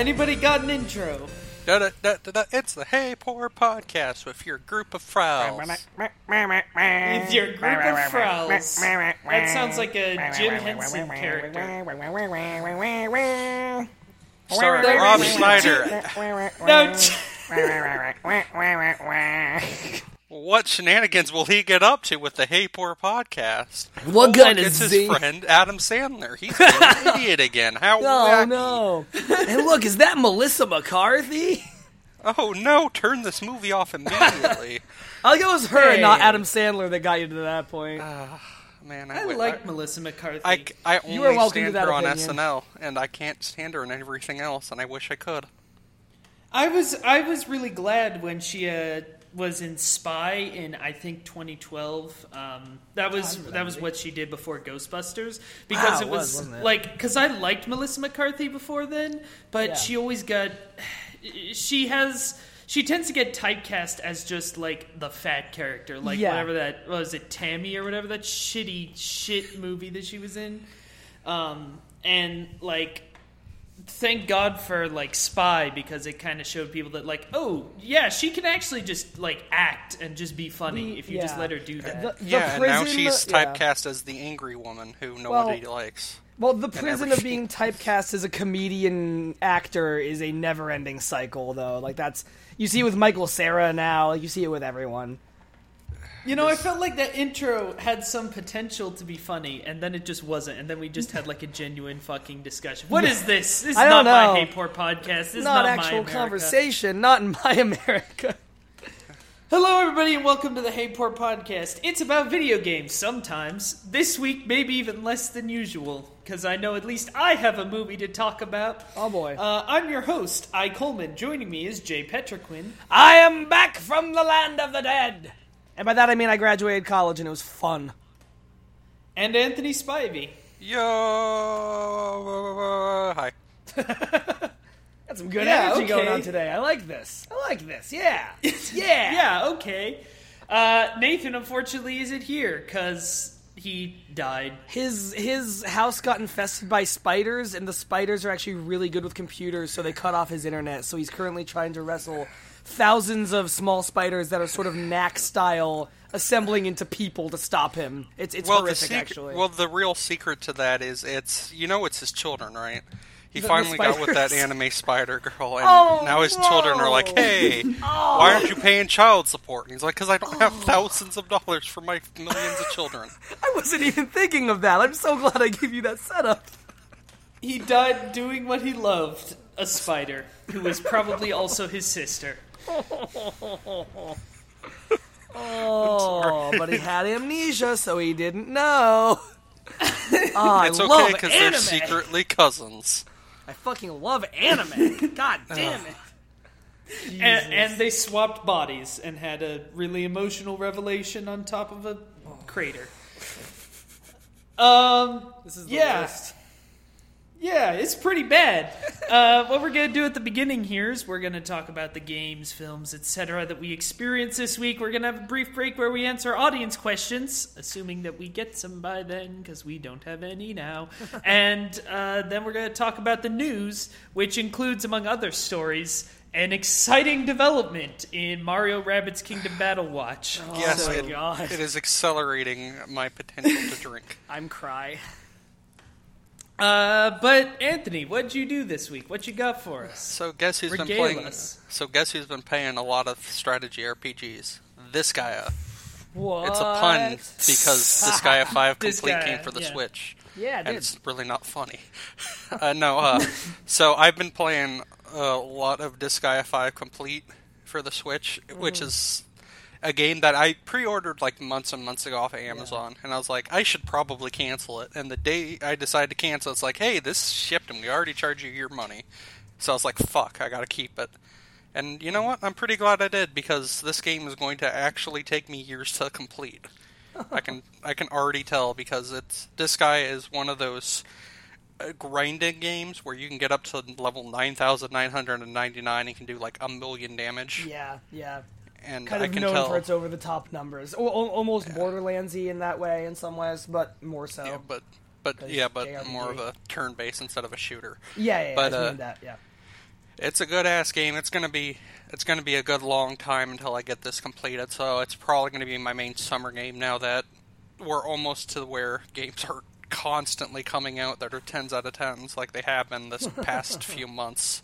Anybody got an intro? Da, da, da, da, da. It's the Hey Poor podcast with your group of frowls. With your group of frowls. That sounds like a Jim Henson character. Starring There Rob Schneider. No, What shenanigans will he get up to with the Hey Poor podcast? What Oh, kind look, of It's his friend Adam Sandler. He's an idiot again. How Oh wacky. no! hey, look, is that Melissa McCarthy? Oh no! Turn this movie off immediately. I think it was her, and not Adam Sandler, that got you to that point. Man, I, I wi- like I, Melissa McCarthy. I, I only You are welcome to stand that her on. SNL, and I can't stand her in everything else, and I wish I could. I was I was really glad when she uh, was in Spy in I think 2012. Um, that was that was what she did before Ghostbusters because Wow, it it was, was, it? like because I liked Melissa McCarthy before then, but Yeah. she always got she has. She tends to get typecast as just like the fat character, like Yeah. whatever that was it Tammy or whatever that shitty shit movie that she was in, um, and like thank God for like Spy because it kind of showed people that like, oh yeah, she can actually just like act and just be funny if you just let her do that. The, the yeah, and now prison- she's yeah. typecast as the angry woman who nobody likes. Well, the prison of being typecast as a comedian actor is a never-ending cycle, though. Like that's you see it with Michael Cera now. Like you see it with everyone. You know, I felt like that intro had some potential to be funny, and then it just wasn't, and then we just had like a genuine fucking discussion. What is this? This is I not don't my know. Hey Poor podcast. This is not actual conversation. Not in my America. Hello, everybody, and welcome to the Hey Poor podcast. It's about video games sometimes. This week, maybe even less than usual, because I know at least I have a movie to talk about. Oh boy. Uh, I'm your host, I Coleman. Joining me is Jay Petrequin. I am back from the land of the dead. And by that I mean I graduated college and it was fun. And Anthony Spivey. Yo, hi. Got some good Yeah, energy going on today. I like this. I like this. Yeah. Yeah. Yeah, okay. Uh, Nathan, unfortunately, isn't here because he died. His his house got infested by spiders, and the spiders are actually really good with computers, so they cut off his internet. So he's currently trying to wrestle thousands of small spiders that are sort of knack style assembling into people to stop him. It's it's well, the horrific, secret, actually. well, the real secret to that is it's you know it's his children, right? He The- the finally got with that anime spider girl, and Oh, now his children are like, no. "Hey, oh. why aren't you paying child support?" And he's like, "Because I don't have oh. thousands of dollars for my millions of children." I wasn't even thinking of that. I'm so glad I gave you that setup. He died doing what he loved a spider, who was probably also his sister. Oh, but he had amnesia, so he didn't know. Oh, I It's love okay because anime. they're secretly cousins. I fucking love anime. God damn it. And, and they swapped bodies and had a really emotional revelation on top of a crater. Um, This is the yeah, worst. Yeah, it's pretty bad. uh, what we're gonna do at the beginning here is we're gonna talk about the games, films, etc. that we experienced this week. We're gonna have a brief break where we answer audience questions, assuming that we get some by then because we don't have any now. and uh, then we're gonna talk about the news, which includes, among other stories. An exciting development in Mario Rabbids Kingdom Battle Watch. yes, my it, God. it is accelerating my potential to drink. I'm cry. Uh, but Anthony, what'd you do this week? What you got for us? So guess who's been playing? us. So guess who's been playing a lot of strategy RPGs? This guy. What? It's a pun because this guy Five Complete guy, came for the yeah. Switch, Yeah, and dude. it's really not funny. uh, no, uh, so I've been playing a lot of Disgaea Five Complete for the Switch, which is a game that I pre-ordered like months and months ago off of Amazon, and I was like, I should probably cancel it. And the day I decided to cancel, it's like, hey, this shipped, and we already charge you your money. So I was like, fuck, I gotta keep it. And you know what? I'm pretty glad I did because this game is going to actually take me years to complete. I can I can already tell because it's this guy is one of those uh, grinding games where you can get up to level 9999 and can do like a million damage Yeah, yeah. And Kind I of can known tell for its over the top numbers. O- almost Borderlandsy in that way in some ways, but more so. yeah, but but yeah, but JRPG. more of a turn-based instead of a shooter. Yeah, yeah, yeah But, I uh, that. Yeah. It's a good ass game. It's gonna be it's gonna be a good long time until I get this completed. So it's probably gonna be my main summer game now that we're almost to where games are constantly coming out that are tens out of tens like they have been this past few months.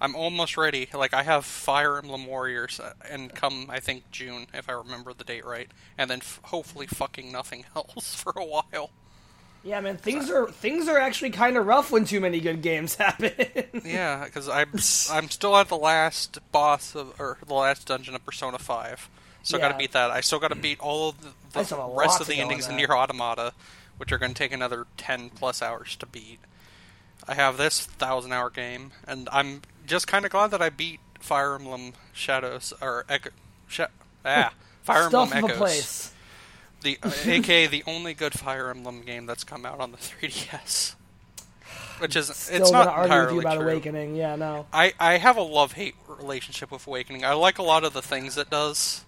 I'm almost ready. Like I have Fire Emblem Warriors, uh, and come I think June if I remember the date right, and then f- hopefully fucking nothing else for a while. Yeah, man, things are things are actually kind of rough when too many good games happen. Yeah, because I'm I'm still at the last boss of or the last dungeon of Persona Five. Still got to beat that. I still got to beat all of the, the rest of the endings in. Nier Automata, which are going to take another ten plus hours to beat. I have this thousand hour game, and I'm just kind of glad that I beat Fire Emblem Shadows or Echo, Sh- ah Fire Stuff Emblem of a Echoes, place. the uh, aka the only good Fire Emblem game that's come out on the 3DS. Which is Still it's not argue entirely with you about true. Awakening. Yeah, no. I, I have a love hate relationship with Awakening. I like a lot of the things it does,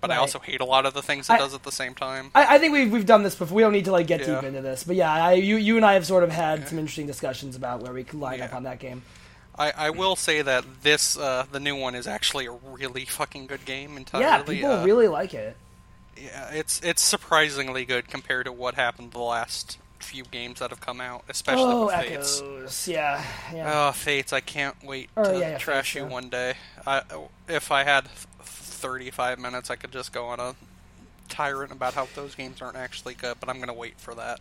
but I also hate a lot of the things it I- does at the same time. I, I think we've we've done this before. We don't need to like get Yeah. deep into this, but yeah, I, you you and I have sort of had some interesting discussions about where we can line up on that game. I, I will say that this uh, the new one is actually a really fucking good game entirely. yeah, people uh, really like it. yeah, it's it's surprisingly good compared to what happened the last few games that have come out, especially Oh, with Fates. echoes. Yeah, yeah. Oh, Fates! I can't wait Or, to yeah, yeah, trash Fates, you one day. I, if I had thirty-five minutes, I could just go on a tyrant about how those games aren't actually good. But I'm gonna wait for that.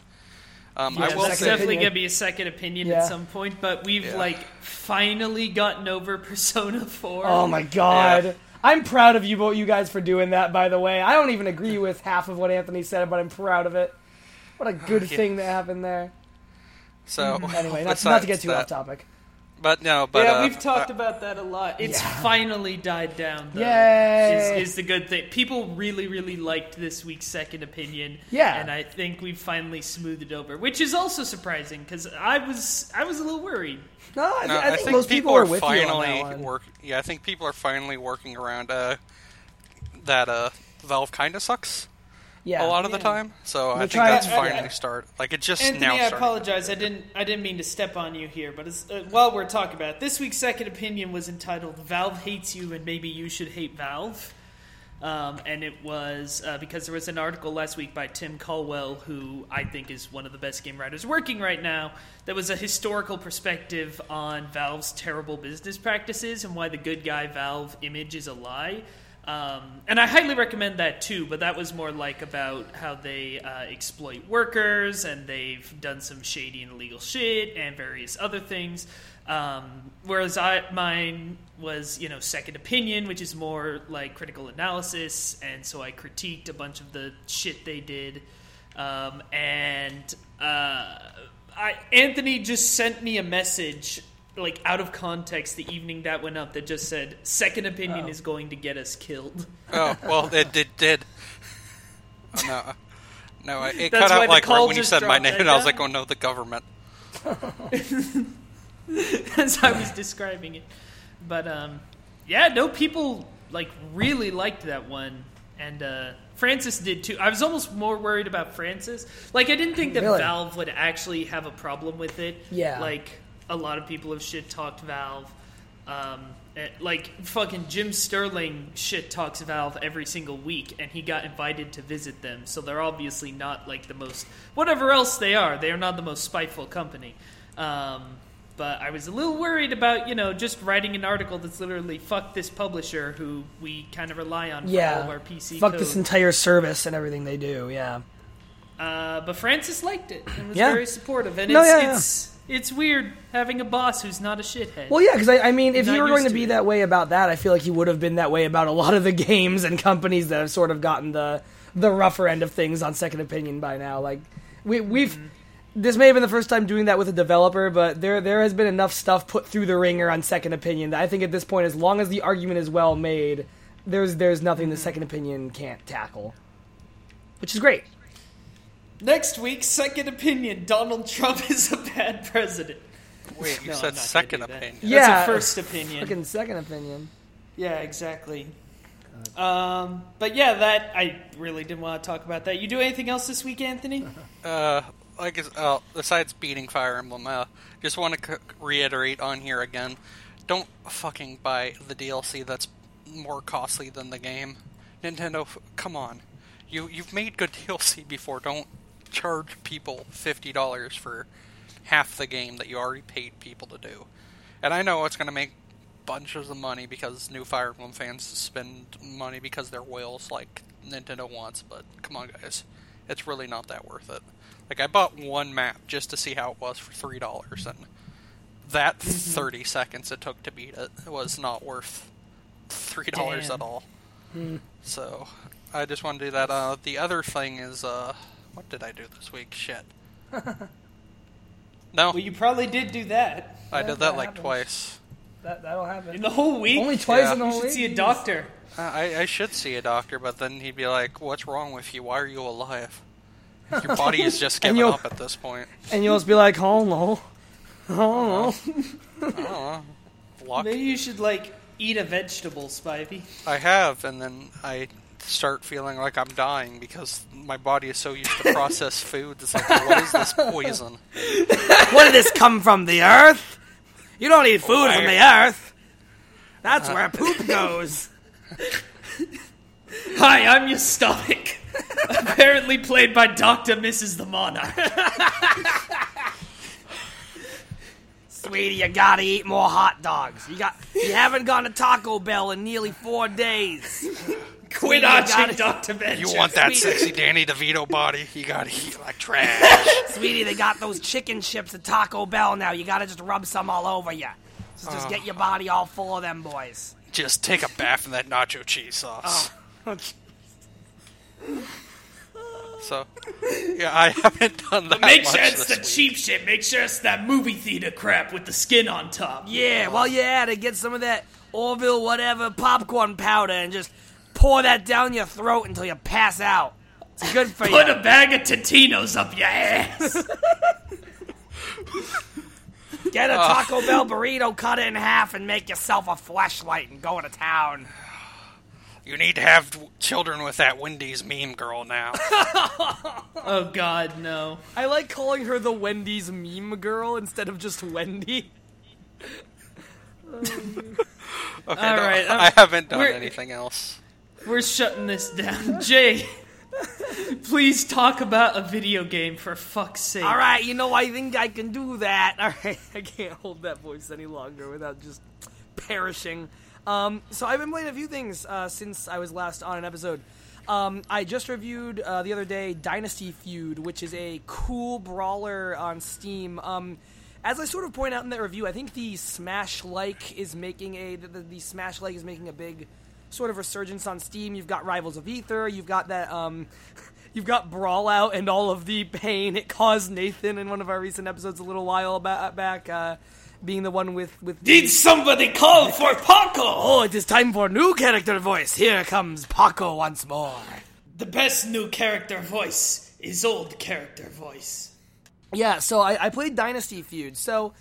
Um, Yeah, I will that's say, definitely opinion. gonna be a second opinion Yeah. at some point, but we've Yeah. like finally gotten over Persona Four. oh my god. Yeah. I'm proud of you, both you guys, for doing that. By the way, I don't even agree with half of what Anthony said, but I'm proud of it. What a good Yeah. thing that happened there. so Anyway, not, not to get too that- off topic. But no, but yeah, uh, we've talked uh, about that a lot. It's Yeah. finally died down. Though, Yay! Is, is the good thing. People really, really liked this week's second opinion. Yeah. and I think we've finally smoothed it over, which is also surprising because I was I was a little worried. No, I, no, I, think, most people, people, are are with you on that finally one. work. Yeah, I think people are finally working around uh, that. Uh, Valve kind of sucks Yeah, a lot of the time, so I They're think that's I- I- finally start. Like it just Anthony, now. I apologize. I didn't. I didn't mean to step on you here, but as, uh, while we're talking about it, this week's second opinion was entitled "Valve Hates You and Maybe You Should Hate Valve," um, and it was uh, because there was an article last week by Tim Colwill, who I think is one of the best game writers working right now. That was a historical perspective on Valve's terrible business practices and why the good guy Valve image is a lie. Um, and I highly recommend that too, but that was more like about how they uh, exploit workers and they've done some shady and illegal shit and various other things. Um, whereas I, mine was, you know, second opinion, which is more like critical analysis, and so I critiqued a bunch of the shit they did. Um, and uh, I, Anthony just sent me a message like out of context the evening that went up that just said second opinion Oh. is going to get us killed. Oh well, it did. did. Oh, no, no, it That's cut out like right when you said my name, I and I was like, "Oh no, the government." as I was describing it. But um, yeah, no people like really liked that one, and uh, Francis did too. I was almost more worried about Francis. Like I didn't think that Really? Valve would actually have a problem with it. Yeah. like a lot of people have shit talked Valve. Um, eh, like fucking Jim Sterling shit talks Valve every single week, and he got invited to visit them. So they're obviously not like the most whatever else they are. They are not the most spiteful company. Um, but I was a little worried about you know just writing an article that's literally fuck this publisher who we kind of rely on for yeah. all of our PC Fuck code. this entire service and everything they do. Yeah. Uh, but Francis liked it and was Yeah. very supportive. And No, it's, yeah. it's it's weird having a boss who's not a shithead. Well, yeah, because I, I mean, if you were going to to be it. that way about that, I feel like you would have been that way about a lot of the games and companies that have sort of gotten the the rougher end of things on Second Opinion by now. Like we we've Mm-hmm. this may have been the first time doing that with a developer, but there there has been enough stuff put through the ringer on Second Opinion that I think at this point, as long as the argument is well made, there's there's nothing Mm-hmm. the Second Opinion can't tackle, which is great. Next week, second opinion: Donald Trump is a bad president. Wait, you No, said second do that. opinion. That's Yeah, a first opinion. Fucking Second Opinion. Yeah, exactly. Um, but yeah, that I really didn't want to talk about that. You do anything else this week, Anthony? Uh, like uh, besides beating Fire Emblem, uh, just want to c- reiterate on here again: don't fucking buy the DLC that's more costly than the game. Nintendo, f- come on, you you've made good DLC before. Don't charge people fifty dollars for half the game that you already paid people to do. And I know it's going to make bunches of money because new Fire Emblem fans spend money because they're whales like Nintendo wants, but come on, guys. It's really not that worth it. Like, I bought one map just to see how it was for $3, and that 30 seconds it took to beat it was not worth $3 Damn. at all. So, I just want to do that. Uh, the other thing is, uh, what did I do this week? Shit. No, Well, you probably did do that I Yeah, did that that like happens. twice. That that'll happen. in the whole week. Only twice Yeah. in the You whole should week? see a doctor. Uh, I, I should see a doctor, but then he'd be like, "What's wrong with you? Why are you alive? Your body is just And giving you'll- up at this point." And you'll just be like, oh no. Oh no. I don't know. Luck. Maybe you should like eat a vegetable, Spivey. I have, and then I start feeling like I'm dying because my body is so used to processed foods. It's like, what is this poison? what did this come from? The earth? You don't eat food from the earth. That's where uh, poop goes. Hi, I'm your stomach. Apparently played by Doctor Mrs. the Monarch. Sweetie, you gotta eat more hot dogs. You got you haven't gone to Taco Bell in nearly four days. Quit You arching, Doctor Venture. You want that Sweet. sexy Danny DeVito body? You gotta eat like trash. Sweetie, they got those chicken chips at Taco Bell now. You gotta just rub some all over you. Just, just get your oh. body all full of them boys. Just take a bath in that nacho cheese sauce. Oh. So, yeah, I haven't done that. Make much sure it's this the week. cheap shit. Make sure it's that movie theater crap with the skin on top. Yeah, well, yeah, to get some of that Orville whatever popcorn powder and just pour that down your throat until you pass out. It's good for Put you. Put a bag of Totinos up your ass. Get a Taco Bell burrito, cut it in half, and make yourself a flashlight and go to town. You need to have children with that Wendy's meme girl now. oh God, no. I like calling her the Wendy's meme girl instead of just Wendy. Okay, All no, right, um, I haven't done anything else. We're shutting this down. Jay, please talk about a video game for fuck's sake. All right, you know, I think I can do that. All right, I can't hold that voice any longer without just perishing. Um, so I've been playing a few things uh, since I was last on an episode. Um, I just reviewed uh, the other day Dynasty Feud, which is a cool brawler on Steam. Um, as I sort of point out in that review, I think the Smash like is making a the, the, the Smash like is making a big sort of resurgence on Steam. You've got Rivals of Aether, you've got that um, you've got Brawlout and all of the pain it caused Nathan in one of our recent episodes a little while ba- back, uh, being the one with with Did somebody call for Paco? Oh, it is time for new character voice. Here comes Paco once more. The best new character voice is old character voice. Yeah, so I, I played Dynasty Feud. So,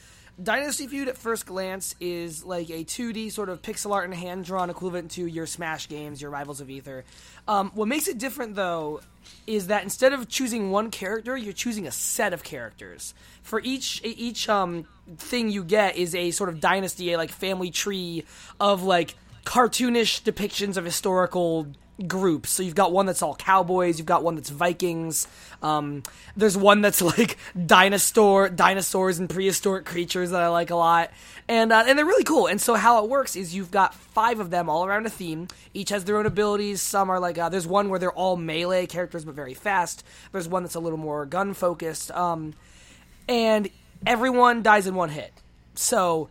Dynasty Feud at first glance is like a 2D sort of pixel art and hand drawn equivalent to your Smash games, your Rivals of Aether. Um, what makes it different, though, is that instead of choosing one character, you're choosing a set of characters. For each each um, thing you get is a sort of dynasty, a like family tree of like cartoonish depictions of historical groups. So you've got one that's all cowboys, you've got one that's Vikings. Um, there's one that's like dinosaur dinosaurs and prehistoric creatures that I like a lot, and uh, and they're really cool. And so how it works is you've got five of them all around a theme. Each has their own abilities. Some are like uh, there's one where they're all melee characters but very fast. There's one that's a little more gun focused. Um, and everyone dies in one hit. So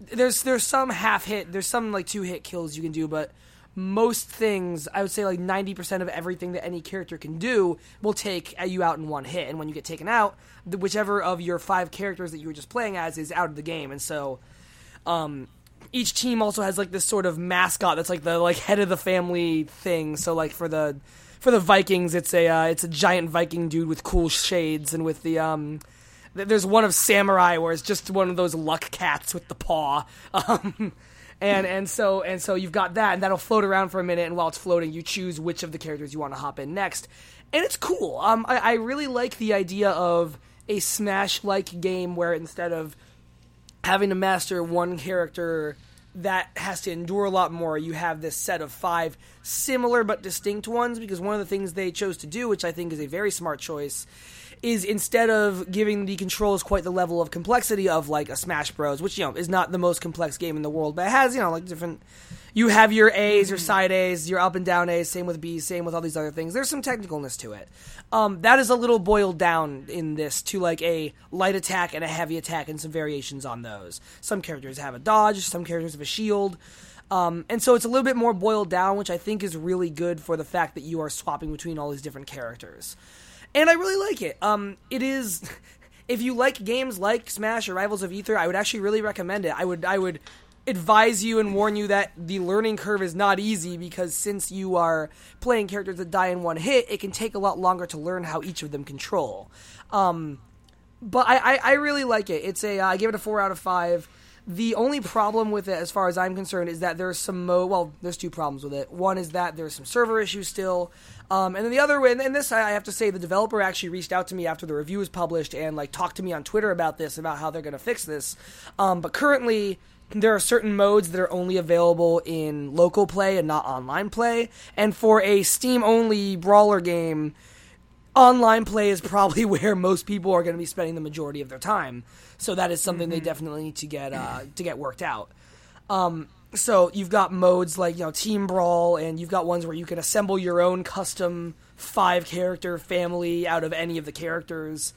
there's there's some half hit, there's some like two hit kills you can do, but most things, I would say like 90% of everything that any character can do will take you out in one hit. And when you get taken out, whichever of your five characters that you were just playing as is out of the game. And so um, each team also has like this sort of mascot that's like the like head of the family thing. So like for the for the Vikings, it's a uh, it's a giant Viking dude with cool shades, and with the um, th- there's one of samurai where it's just one of those luck cats with the paw. Um, and and so and so you've got that, and that'll float around for a minute, and while it's floating, you choose which of the characters you want to hop in next, and it's cool. Um, I, I really like the idea of a Smash like game where instead of having to master one character that has to endure a lot more, you have this set of five similar but distinct ones because one of the things they chose to do, which I think is a very smart choice, is instead of giving the controls quite the level of complexity of like a Smash Bros, which you know is not the most complex game in the world, but it has you know like different. You have your A's, your side A's, your up and down A's. Same with B's, same with all these other things. There's some technicalness to it. Um, that is a little boiled down in this to like a light attack and a heavy attack and some variations on those. Some characters have a dodge, some characters have a shield. Um, and so it's a little bit more boiled down, which I think is really good for the fact that you are swapping between all these different characters and I really like it. Um, it is. If you like games like Smash or Rivals of Aether, I would actually really recommend it. I would I would advise you and warn you that the learning curve is not easy because since you are playing characters that die in one hit, it can take a lot longer to learn how each of them control. Um, but I, I, I, really like it. It's a uh, I give it a four out of five. The only problem with it, as far as I'm concerned, is that there's some mo. Well, there's two problems with it. One is that there's some server issues still, um, and then the other, and, and this I have to say, the developer actually reached out to me after the review was published and like talked to me on Twitter about this, about how they're going to fix this. Um, but currently, there are certain modes that are only available in local play and not online play. And for a Steam only brawler game, online play is probably where most people are going to be spending the majority of their time. So that is something mm-hmm. they definitely need to get uh, to get worked out. Um, so you've got modes like you know Team Brawl, and you've got ones where you can assemble your own custom five character family out of any of the characters.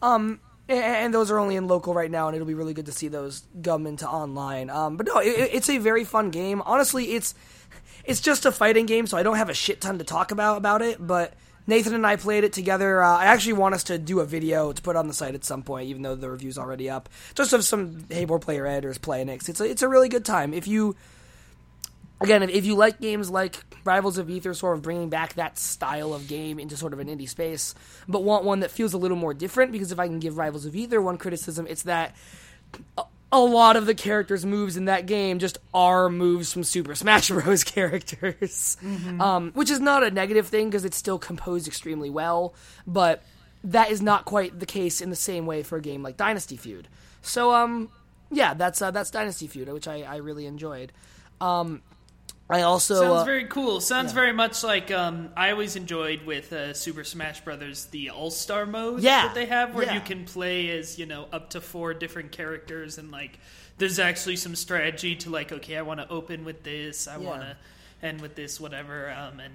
Um, and those are only in local right now, and it'll be really good to see those come into online. Um, but no, it, it's a very fun game. Honestly, it's it's just a fighting game, so I don't have a shit ton to talk about about it. But Nathan and I played it together. Uh, I actually want us to do a video to put on the site at some point, even though the review's already up. Just of some Hey Poor Player Editors playing it. It's a, it's a really good time. If you, again, if, if you like games like Rivals of Aether, sort of bringing back that style of game into sort of an indie space, but want one that feels a little more different, because if I can give Rivals of Aether one criticism, it's that a lot of the characters' moves in that game just are moves from Super Smash Bros. characters, mm-hmm. um, which is not a negative thing because it's still composed extremely well. But that is not quite the case in the same way for a game like Dynasty Feud. So, um, yeah, that's uh, that's Dynasty Feud, which I, I really enjoyed. Um, I also sounds uh, very cool. Sounds yeah. very much like um, I always enjoyed with uh, Super Smash Brothers the All Star mode yeah. that they have, where yeah. you can play as you know up to four different characters, and like there's actually some strategy to like, okay, I want to open with this, I want to end with this, whatever, um, and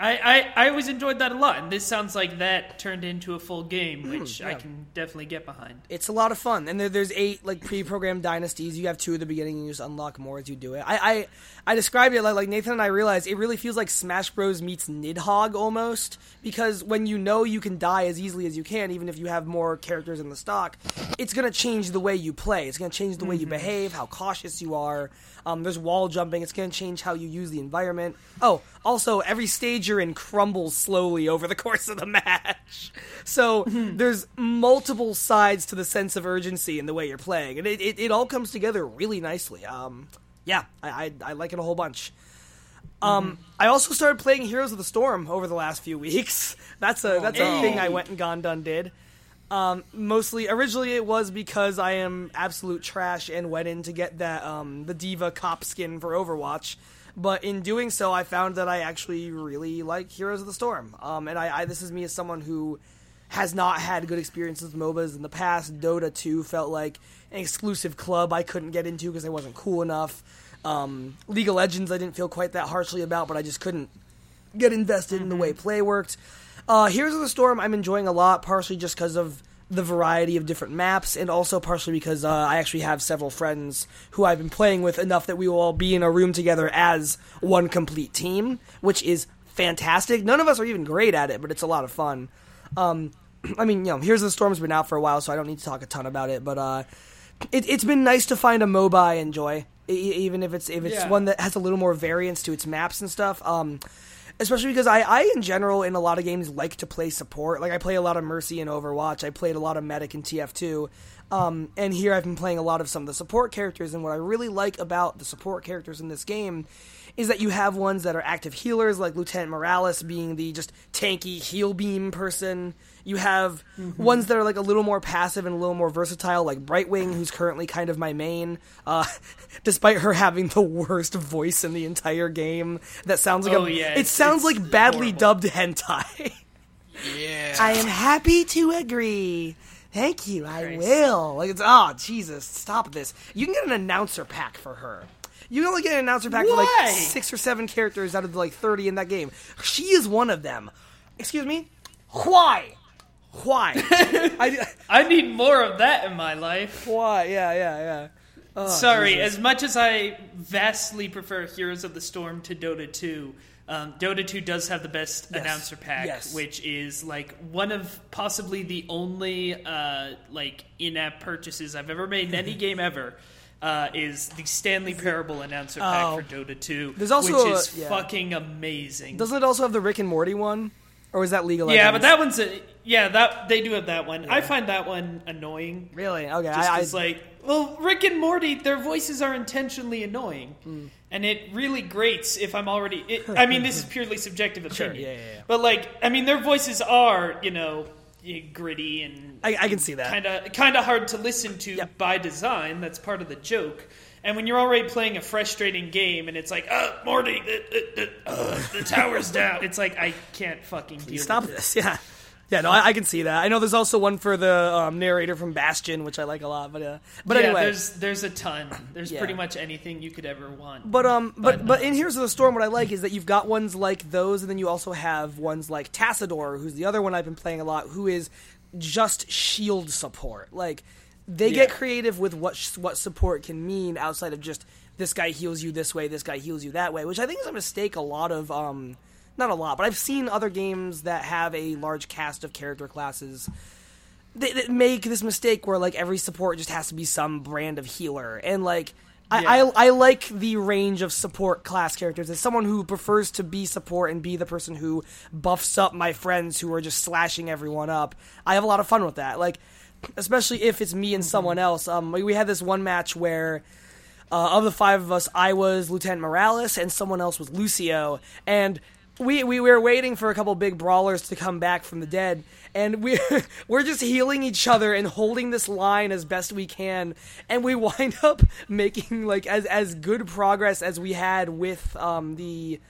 I, I, I always enjoyed that a lot, and this sounds like that turned into a full game, hmm, which. I can definitely get behind. It's a lot of fun, and there, there's eight like pre-programmed dynasties. You have two at the beginning, and you just unlock more as you do it. I I, I described it like, like Nathan and I realized it really feels like Smash Bros meets Nidhogg almost, because when you know you can die as easily as you can, even if you have more characters in the stock, it's gonna change the way you play. It's gonna change the way mm-hmm. you behave, how cautious you are. Um, there's wall jumping. It's going to change how you use the environment. Oh, also, every stage you're in crumbles slowly over the course of the match. So mm-hmm. there's multiple sides to the sense of urgency in the way you're playing, and it, it, it all comes together really nicely. Um, yeah, I, I, I like it a whole bunch. Um, mm-hmm. I also started playing Heroes of the Storm over the last few weeks. That's a that's a thing I went and gone done did. Um, mostly, originally it was because I am absolute trash and went in to get that um, the diva cop skin for Overwatch. But in doing so, I found that I actually really like Heroes of the Storm. Um, and I, I, this is me as someone who has not had good experiences with MOBAs in the past. Dota 2 felt like an exclusive club I couldn't get into because I wasn't cool enough. Um, League of Legends I didn't feel quite that harshly about, but I just couldn't get invested mm-hmm. in the way mm-hmm. play worked. Uh, Heroes of the Storm I'm enjoying a lot, partially just because of the variety of different maps, and also partially because uh, I actually have several friends who I've been playing with enough that we will all be in a room together as one complete team, which is fantastic. None of us are even great at it, but it's a lot of fun. Um, I mean, you know, Here's the Storm's been out for a while, so I don't need to talk a ton about it, but uh, it, has been nice to find a MOBA I enjoy, even if it's if it's yeah. one that has a little more variance to its maps and stuff. Um, especially because I, I in general in a lot of games like to play support. Like I play a lot of Mercy in Overwatch. I played a lot of Medic in TF2. Um, and here I've been playing a lot of some of the support characters, and what I really like about the support characters in this game is that you have ones that are active healers, like Lieutenant Morales being the just tanky heal beam person. You have ones that are like a little more passive and a little more versatile, like Brightwing, who's currently kind of my main, uh, despite her having the worst voice in the entire game. That sounds like Oh, a, yeah, it sounds like badly horrible. dubbed hentai. Yeah. I am happy to agree. Thank you. I Christ. will. Like it's oh Jesus, stop this. You can get an announcer pack for her. You can only get an announcer pack for like six or seven characters out of the like thirty in that game. She is one of them. Excuse me. Why? Why? I, I need more of that in my life. why? Yeah, yeah, yeah. Oh, Sorry, Jesus. as much as I vastly prefer Heroes of the Storm to Dota 2, um, Dota 2 does have the best Yes. announcer pack, Yes. which is like one of possibly the only uh, like in-app purchases I've ever made in any game ever. Uh, is the Stanley Parable announcer pack Oh. for Dota 2, There's also which a- is yeah. fucking amazing. Doesn't it also have the Rick and Morty one, or is that legal? yeah, but that one's a yeah that they do have that one. I find that one annoying. really okay. Just I, I, like, well, Rick and Morty, their voices are intentionally annoying, Hmm. And it really grates if I'm already. It, I mean, this is purely subjective opinion, yeah, yeah, yeah. but like, I mean, their voices are, you know, gritty and I, I can see that. kind of kind of hard to listen to Yep. by design. That's part of the joke. And when you're already playing a frustrating game, and it's like, uh, Morty, the, the, the, uh, the tower's down. It's like I can't fucking deal. Stop this. Yeah. Yeah, no, I, I can see that. I know there's also one for the um, narrator from Bastion, which I like a lot. But uh, but yeah, anyway, there's there's a ton. There's Yeah. pretty much anything you could ever want. But um, but But, but in Heroes of the Storm, what I like is that you've got ones like those, and then you also have ones like Tassadar, who's the other one I've been playing a lot, who is just shield support. Like they get creative with what what support can mean outside of just this guy heals you this way, this guy heals you that way, which I think is a mistake. A lot of um, not a lot, but I've seen other games that have a large cast of character classes that, they make this mistake where like every support just has to be some brand of healer. And like I, Yeah. I, I like the range of support class characters. As someone who prefers to be support and be the person who buffs up my friends who are just slashing everyone up i have a lot of fun with that. Like especially if it's me and someone else. Um we, we had this one match where uh, of the five of us, I was Lieutenant Morales, and someone else was Lucio. And we, we were waiting for a couple big brawlers to come back from the dead, and we we're just healing each other and holding this line as best we can. And we wind up making like as as good progress as we had with um the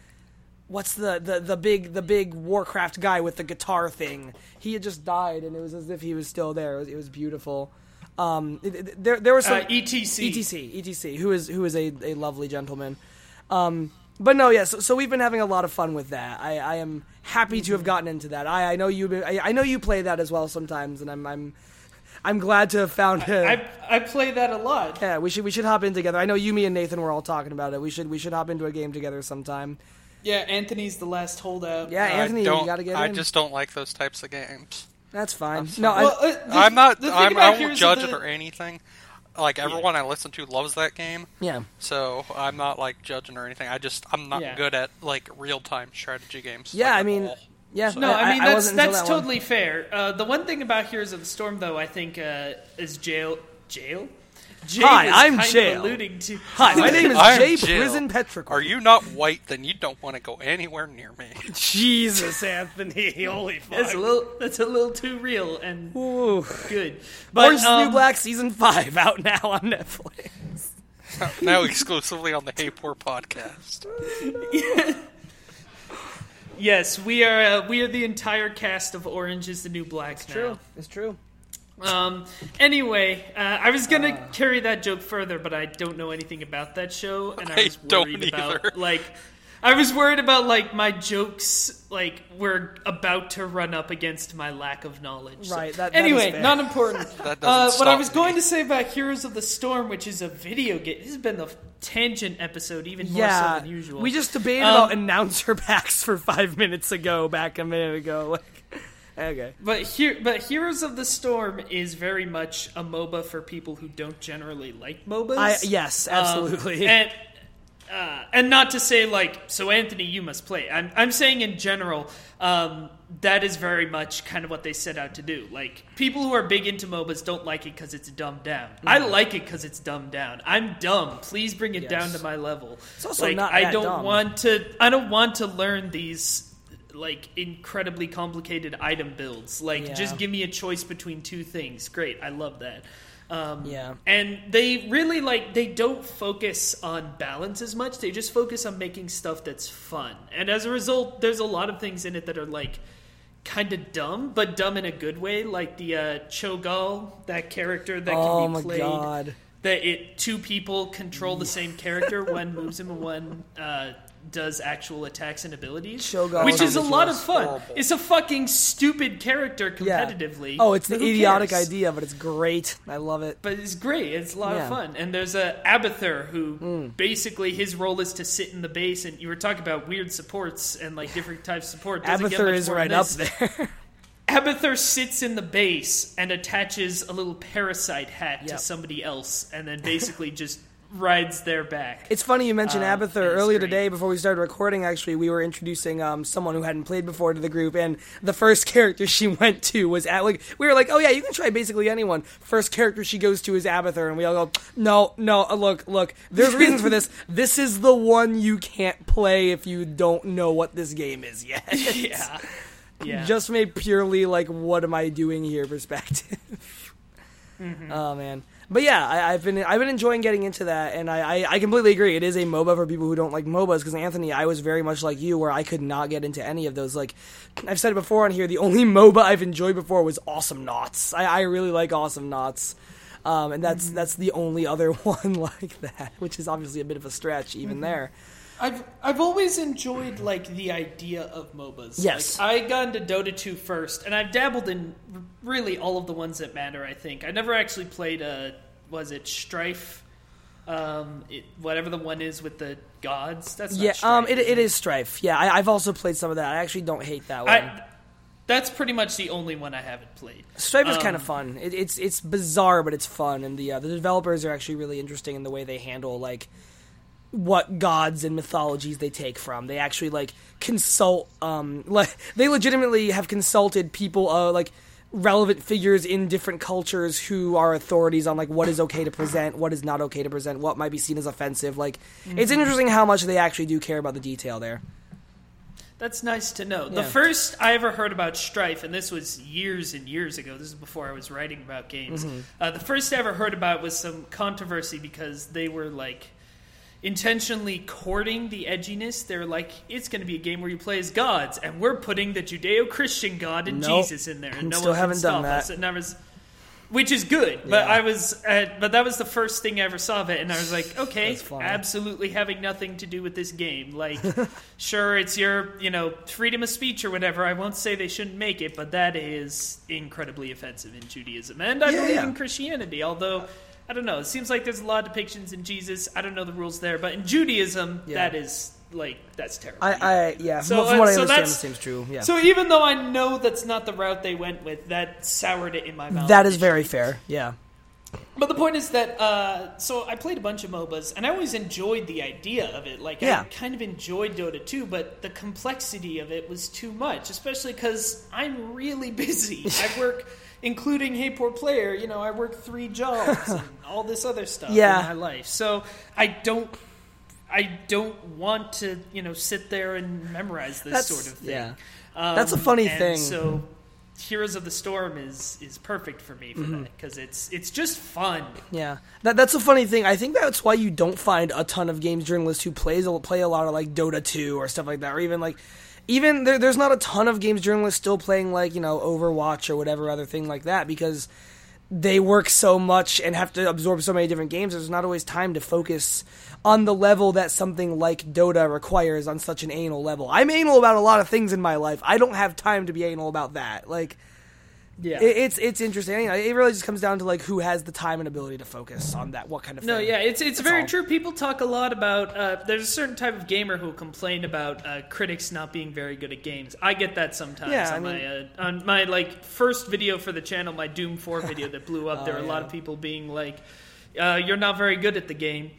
what's the, the the big the big Warcraft guy with the guitar thing. He had just died, and it was as if he was still there. It was, it was beautiful. Um, it- it- there there was some Uh, ETC. ETC, ETC, who is who is a, a lovely gentleman. Um, but no, yes. so, so we've been having a lot of fun with that. I, I am happy to have gotten into that. I, I know you I, I know you play that as well sometimes, and I'm I'm I'm glad to have found. It. I I play that a lot. yeah, we should we should hop in together. I know you, me, and Nathan were all talking about it. We should we should hop into a game together sometime. Yeah, Anthony's the last holdout. Yeah, Anthony, I you gotta get I in. just don't like those types of games. That's fine. No, I, Well, uh, the- I'm not. I'm, I won't judge the- it or anything. Like everyone I listen to loves that game, yeah. so I'm not like judging or anything. I just I'm not Yeah. good at like real time strategy games. Yeah, like, I mean, all. yeah. No, I mean that's wasn't that's that one. totally fair. Uh, the one thing about Heroes of the Storm, though, I think uh, is jail. Jail. Jay Hi, I'm kind of Jail. alluding to. Hi, my name is I'm Jay Jill. Prison Petrichor. Are you not white? Then you don't want to go anywhere near me. Jesus, Anthony? Holy fuck! That's a little. That's a little too real and Ooh. good. But Orange is the New um, Black season five out now on Netflix. now exclusively on the Hey Poor podcast. Yes, we are. Uh, we are the entire cast of Orange is the New Black now. True. It's true. Um, anyway, uh, I was gonna carry that joke further, but I don't know anything about that show, and I I was don't worried about like. I was worried about like my jokes like were about to run up against my lack of knowledge. So- Right, that- that anyway, not important. That uh, doesn't what I was me. going to say about Heroes of the Storm, which is a video game. This has been the tangent episode, even more so than usual. we just debated Um, about announcer packs for five minutes ago, back a minute ago. Okay, But here, but Heroes of the Storm is very much a MOBA for people who don't generally like MOBAs. I yes, Um, absolutely. and uh, and not to say like, so Anthony, you must play. I'm I'm saying in general, um, that is very much kind of what they set out to do. Like people who are big into MOBAs don't like it because it's dumbed down. I like it because it's dumbed down. I'm dumb. Please bring it Yes. down to my level. It's also like, not I don't dumb. want to. I don't want to learn these like incredibly complicated item builds. Like Yeah. just give me a choice between two things. Great, I love that. Um, Yeah. and they really like they don't focus on balance as much. They just focus on making stuff that's fun. And as a result, there's a lot of things in it that are like kind of dumb, but dumb in a good way. Like the uh, Cho'Gall, that character that oh can be my played god. that it two people control the same character. One moves him, and one uh, does actual attacks and abilities, Shogun which is a lot of fun. horrible. It's a fucking stupid character Yeah. competitively. Oh, it's the idiotic cares? idea, but it's great. I love it. But it's great. It's a lot Yeah. of fun. And there's a Abathur who Mm. basically his role is to sit in the base. And you were talking about weird supports and like different types of support. Doesn't Abathur is right up there. Abathur sits in the base and attaches a little parasite hat to somebody else, and then basically just rides their back. It's funny you mentioned Um, Abathur earlier great. today. Before we started recording, actually, we were introducing um, someone who hadn't played before to the group, and the first character she went to was at like we were like, oh yeah, you can try basically anyone. First character she goes to is Abathur, and we all go, no, no, uh, look, look. There's reasons for this. This is the one you can't play if you don't know what this game is yet. yeah, yeah. Just made purely like, what am I doing here perspective. Mm-hmm. Oh man, but yeah, I, I've been I've been enjoying getting into that, and I, I, I completely agree. It is a MOBA for people who don't like MOBAs. Because Anthony, I was very much like you, where I could not get into any of those. Like I've said it before on here, the only MOBA I've enjoyed before was Awesomenauts. I, I really like Awesomenauts, um, and Mm-hmm. that's that's the only other one like that, which is obviously a bit of a stretch even Mm-hmm. there. I've I've always enjoyed like the idea of MOBAs. Yes. like, I got into Dota 2 first, and I've dabbled in really all of the ones that matter. I think I never actually played a was it Strife, um, it, whatever the one is with the gods. That's Yeah, Strife, um, it, is it is Strife. Yeah, I, I've also played some of that. I actually don't hate that one. I, that's pretty much the only one I haven't played. Stripe is Um, kind of fun. It, it's it's bizarre, but it's fun, and the uh, the developers are actually really interesting in the way they handle like what gods and mythologies they take from. They actually like consult. Um, like they legitimately have consulted people, uh, like relevant figures in different cultures who are authorities on like what is okay to present, what is not okay to present, what might be seen as offensive. Like it's interesting how much they actually do care about the detail there. That's nice to know. The first I ever heard about Strife, and this was years and years ago. This is before I was writing about games. Mm-hmm. Uh, the first I ever heard about was some controversy because they were like intentionally courting the edginess. They're like, it's going to be a game where you play as gods, and we're putting the Judeo-Christian God and Nope. Jesus in there, and no Still one can haven't done stop that. us. And I was, which is good, but Yeah. I was, uh, but that was the first thing I ever saw of it, and I was like, okay, absolutely having nothing to do with this game. Like, sure, it's your, you know, freedom of speech or whatever. I won't say they shouldn't make it, but that is incredibly offensive in Judaism, and I Yeah, believe yeah. in Christianity. Although, I don't know, it seems like there's a lot of depictions in Jesus. I don't know the rules there, but in Judaism, Yeah. that is like that's terrible. I, I yeah, So, from, what uh, I so understand, seems true. Yeah, So even though I know that's not the route they went with, that soured it in my mouth. that is very fair. Yeah. But the point is that uh, so I played a bunch of MOBAs, and I always enjoyed the idea of it. Like Yeah. I kind of enjoyed Dota 2, but the complexity of it was too much, especially because I'm really busy. I work, including Hey Poor Player. You know, I work three jobs and all this other stuff Yeah. in my life. So I don't. I don't want to, you know, sit there and memorize this That's- sort of thing. yeah. Um, That's a funny and thing. So, Heroes of the Storm is is perfect for me for Mm-hmm. that because it's it's just fun. Yeah, that that's a funny thing. I think that's why you don't find a ton of games journalists who plays play a lot of like Dota 2 or stuff like that, or even like even there, there's not a ton of games journalists still playing like you know Overwatch or whatever other thing like that because they work so much and have to absorb so many different games. There's not always time to focus on the level that something like Dota requires on such an anal level. I'm anal about a lot of things in my life. I don't have time to be anal about that. Like Yeah. it, it's it's interesting. It really just comes down to like who has the time and ability to focus on that. What kind of no, thing. yeah, it's it's That's very all. true. People talk a lot about. Uh, there's a certain type of gamer who complain about uh, critics not being very good at games. I get that sometimes. Yeah, on I my uh, on my like first video for the channel, my Doom Four video that blew up. there Oh, were a lot of people being like, uh, "You're not very good at the game,"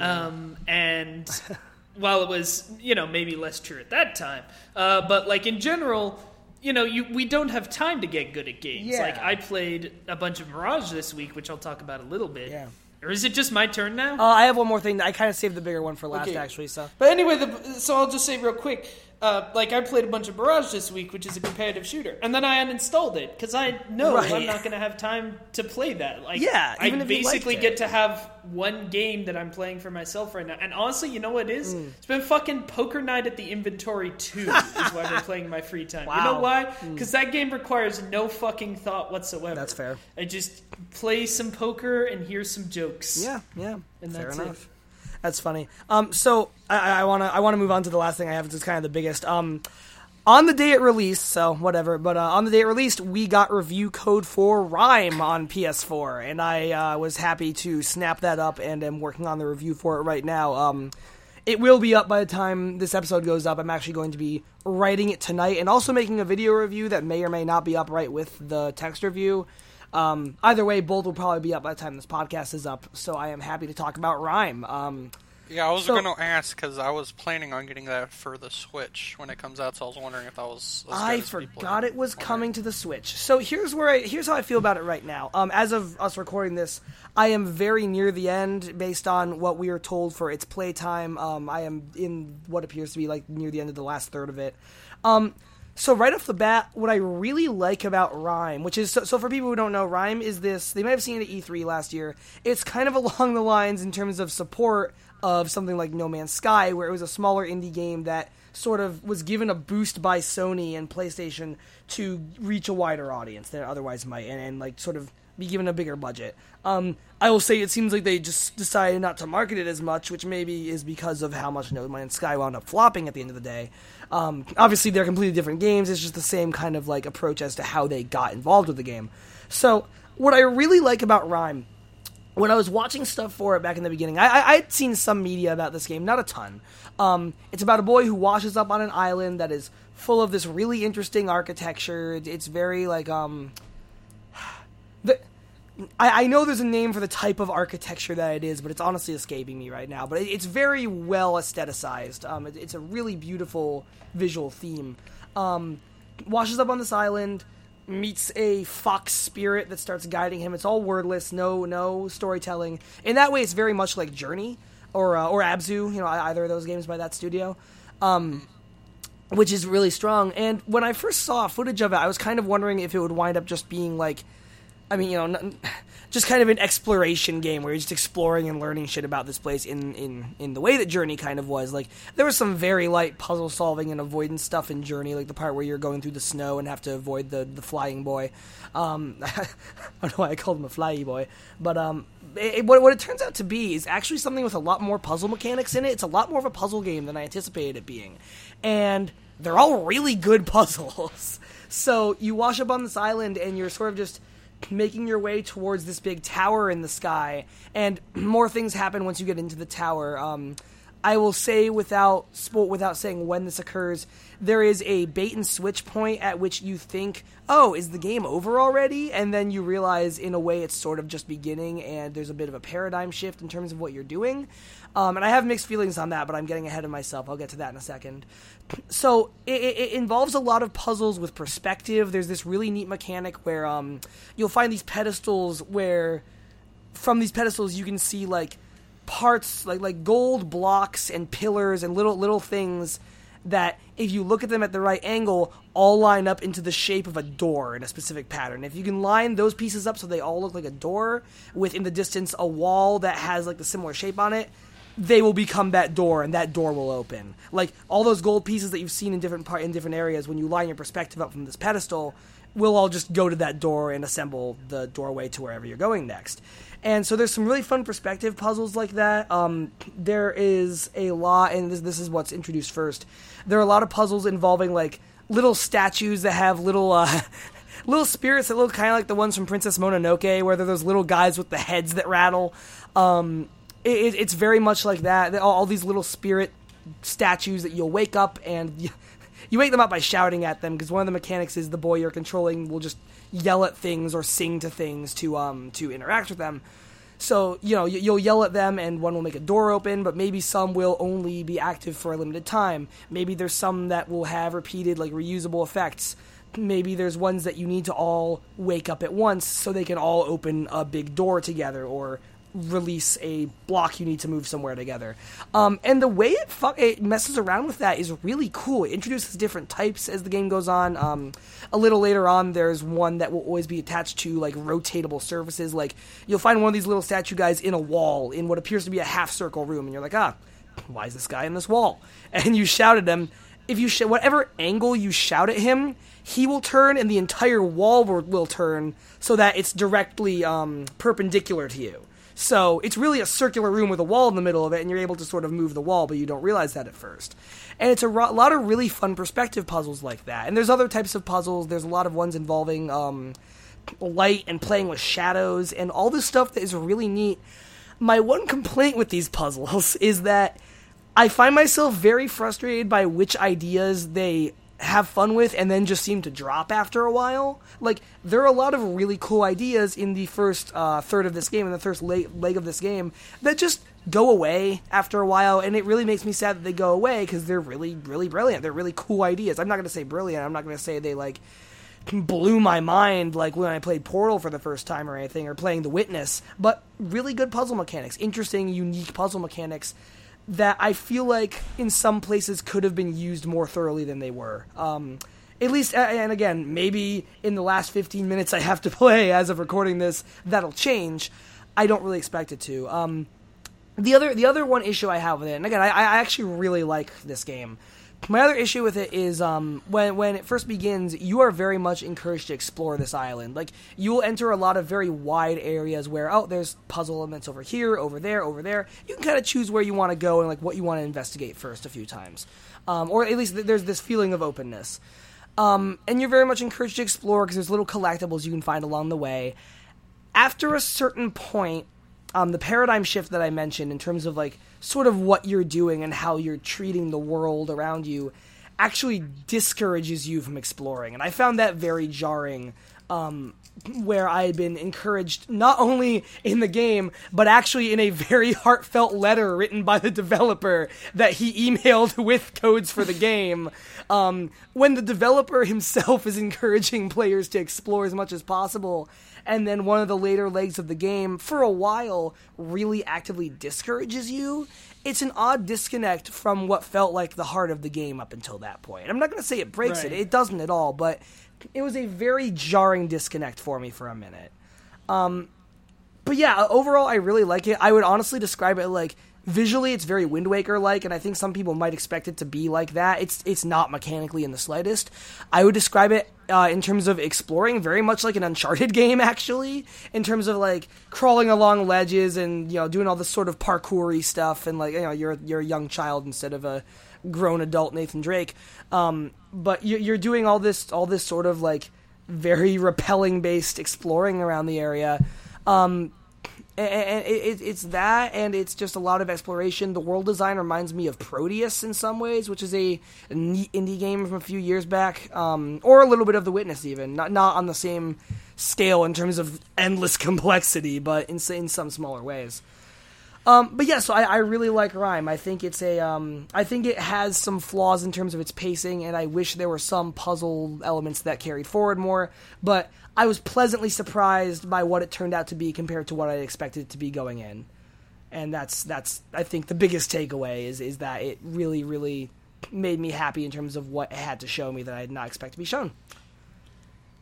um, and while it was you know maybe less true at that time, uh, but like in general. You know, you, we don't have time to get good at games. Yeah. Like I played a bunch of Mirage this week, which I'll talk about a little bit. Yeah. Or is it just my turn now? Uh, I have one more thing. I kind of saved the bigger one for last, Okay. actually. So But anyway, the, so I'll just say real quick. Uh, like I played a bunch of Barrage this week, which is a competitive shooter, and then I uninstalled it because I know Right. I'm not going to have time to play that. Like, Yeah, I even if you basically get to have one game that I'm playing for myself right now. And honestly, you know what it is? Mm. It's been fucking Poker Night at the Inventory Two is what I've been playing in my free time. You Wow. Mm. know why? Because that game requires no fucking thought whatsoever. That's fair. I just play some poker and hear some jokes. yeah, yeah, And fair that's it. That's funny. Um, so I, to I want to move on to the last thing I have. It's kind of the biggest. Um, on the day it released, so whatever. But uh, on the day it released, we got review code for Rhyme on PS4, and I uh, was happy to snap that up and am working on the review for it right now. Um, it will be up by the time this episode goes up. I'm actually going to be writing it tonight and also making a video review that may or may not be up right with the text review. Um, either way, both will probably be up by the time this podcast is up. So I am happy to talk about Rhyme. Um, Yeah, I was So- going to ask because I was planning on getting that for the Switch when it comes out, so I was wondering if that was. I forgot it was coming to the Switch. So here's where I, here's how I feel about it right now. Um, as of us recording this, I am very near the end based on what we are told for its playtime. Um, I am in what appears to be like near the end of the last third of it. Um, so right off the bat, what I really like about Rhyme, which is so, so for people who don't know, Rhyme is this. They might have seen it at E3 last year. It's kind of along the lines in terms of support of something like No Man's Sky, where it was a smaller indie game that sort of was given a boost by Sony and PlayStation to reach a wider audience than it otherwise might, and, and like sort of be given a bigger budget. Um, I will say it seems like they just decided not to market it as much, which maybe is because of how much No Man's Sky wound up flopping at the end of the day. Um, obviously, they're completely different games. It's just the same kind of like approach as to how they got involved with the game. So, what I really like about Rhyme when I was watching stuff for it back in the beginning, I, I, I'd seen some media about this game, not a ton. Um, it's about a boy who washes up on an island that is full of this really interesting architecture. It- It's very like um. I, I know there's a name for the type of architecture that it is, but it's honestly escaping me right now. But it, it's very well aestheticized. Um, it, it's a really beautiful visual theme. Um, washes up on this island, meets a fox spirit that starts guiding him. It's all wordless, no no storytelling. In that way, it's very much like Journey or uh, or Abzu. You know, either of those games by that studio. Um, which is really strong. And when I first saw footage of it, I was kind of wondering if it would wind up just being like, I mean, you know, just kind of an exploration game where you're just exploring and learning shit about this place in in in the way that Journey kind of was. Like there was some very light puzzle solving and avoidance stuff in Journey, like the part where you're going through the snow and have to avoid the the flying boy. Um, I don't know why I called him a flyy boy, but um, it, what, what it turns out to be is actually something with a lot more puzzle mechanics in it. It's a lot more of a puzzle game than I anticipated it being, and they're all really good puzzles. So you wash up on this island, and you're sort of just making your way towards this big tower in the sky, and more things happen once you get into the tower. Um, I will say without without saying when this occurs, there is a bait and switch point at which you think, "Oh, is the game over already?" And then you realize, in a way, it's sort of just beginning, and there's a bit of a paradigm shift in terms of what you're doing. Um, and I have mixed feelings on that, but I'm getting ahead of myself. I'll get to that in a second. So it, it, involves a lot of puzzles with perspective. There's this really neat mechanic where um, you'll find these pedestals where from these pedestals you can see like parts like like gold blocks and pillars and little little things that if you look at them at the right angle all line up into the shape of a door in a specific pattern if you can line those pieces up so they all look like a door with in the distance a wall that has like the similar shape on it they will become that door and that door will open like all those gold pieces that you've seen in different part in different areas when you line your perspective up from this pedestal will all just go to that door and assemble the doorway to wherever you're going next and so there's some really fun perspective puzzles like that. Um, there is a lot, and this, this is what's introduced first. There are a lot of puzzles involving like little statues that have little uh, little spirits that look kind of like the ones from Princess Mononoke, where they're those little guys with the heads that rattle. Um, it, it- it's very much like that. All, all these little spirit statues that you'll wake up and you, you wake them up by shouting at them because one of the mechanics is the boy you're controlling will just yell at things or sing to things to um to interact with them. So you know you'll yell at them, and one will make a door open, but maybe some will only be active for a limited time. Maybe there's some that will have repeated like reusable effects. Maybe there's ones that you need to all wake up at once so they can all open a big door together or release a block you need to move somewhere together. Um, and the way it, fu- it messes around with that is really cool. It introduces different types as the game goes on. Um, a little later on, there's one that will always be attached to like rotatable surfaces. Like you'll find one of these little statue guys in a wall in what appears to be a half circle room, and you're like, ah, why is this guy in this wall? And you shout at him. If you sh- whatever angle you shout at him, he will turn, and the entire wall will, turn so that it's directly um, perpendicular to you. So it's really a circular room with a wall in the middle of it, and you're able to sort of move the wall, but you don't realize that at first. And it's a ro- lot of really fun perspective puzzles like that. And there's other types of puzzles. There's a lot of ones involving um, light and playing with shadows and all this stuff that is really neat. My one complaint with these puzzles is that I find myself very frustrated by which ideas they have fun with and then just seem to drop after a while. Like, there are a lot of really cool ideas in the first uh, third of this game, in the first leg of this game, that just go away after a while, and it really makes me sad that they go away because they're really, really brilliant. They're really cool ideas. I'm not going to say brilliant, I'm not going to say they, like, blew my mind like when I played Portal for the first time or anything, or playing The Witness, but really good puzzle mechanics, interesting, unique puzzle mechanics that I feel like in some places could have been used more thoroughly than they were. Um, at least, and again, maybe in the last 15 minutes I have to play as of recording this, that'll change. I don't really expect it to. Um, the other, the other one issue I have with it, and again, I, I actually really like this game. My other issue with it is um, when when it first begins, you are very much encouraged to explore this island. Like you will enter a lot of very wide areas where oh, there's puzzle elements over here, over there, over there. You can kind of choose where you want to go and like what you want to investigate first a few times, um, or at least th- there's this feeling of openness. Um, and you're very much encouraged to explore because there's little collectibles you can find along the way. After a certain point, um, the paradigm shift that I mentioned in terms of like sort of what you're doing and how you're treating the world around you actually discourages you from exploring. And I found that very jarring. Um, where I had been encouraged not only in the game, but actually in a very heartfelt letter written by the developer that he emailed with codes for the game. Um, when the developer himself is encouraging players to explore as much as possible, and then one of the later legs of the game, for a while, really actively discourages you. It's an odd disconnect from what felt like the heart of the game up until that point. I'm not going to say it breaks Right. it, it doesn't at all, but it was a very jarring disconnect for me for a minute. Um, but yeah, overall, I really like it. I would honestly describe it like visually, it's very Wind Waker like, and I think some people might expect it to be like that. It's it's not mechanically in the slightest. I would describe it uh, in terms of exploring very much like an Uncharted game, actually, in terms of like crawling along ledges and you know doing all this sort of parkoury stuff, and like you know you're you're a young child instead of a grown adult Nathan Drake. Um, but you- you're doing all this all this sort of like very repelling based exploring around the area. Um, and, it's that, and it's just a lot of exploration. The world design reminds me of Proteus in some ways, which is a neat indie game from a few years back, um, or a little bit of The Witness, even not not on the same scale in terms of endless complexity, but in in some smaller ways. Um, but yeah, so I, I really like Rhyme. I think it's a, um, I think it has some flaws in terms of its pacing, and I wish there were some puzzle elements that carried forward more. But I was pleasantly surprised by what it turned out to be compared to what I expected it to be going in. And that's that's I think the biggest takeaway is is that it really really made me happy in terms of what it had to show me that I did not expect to be shown.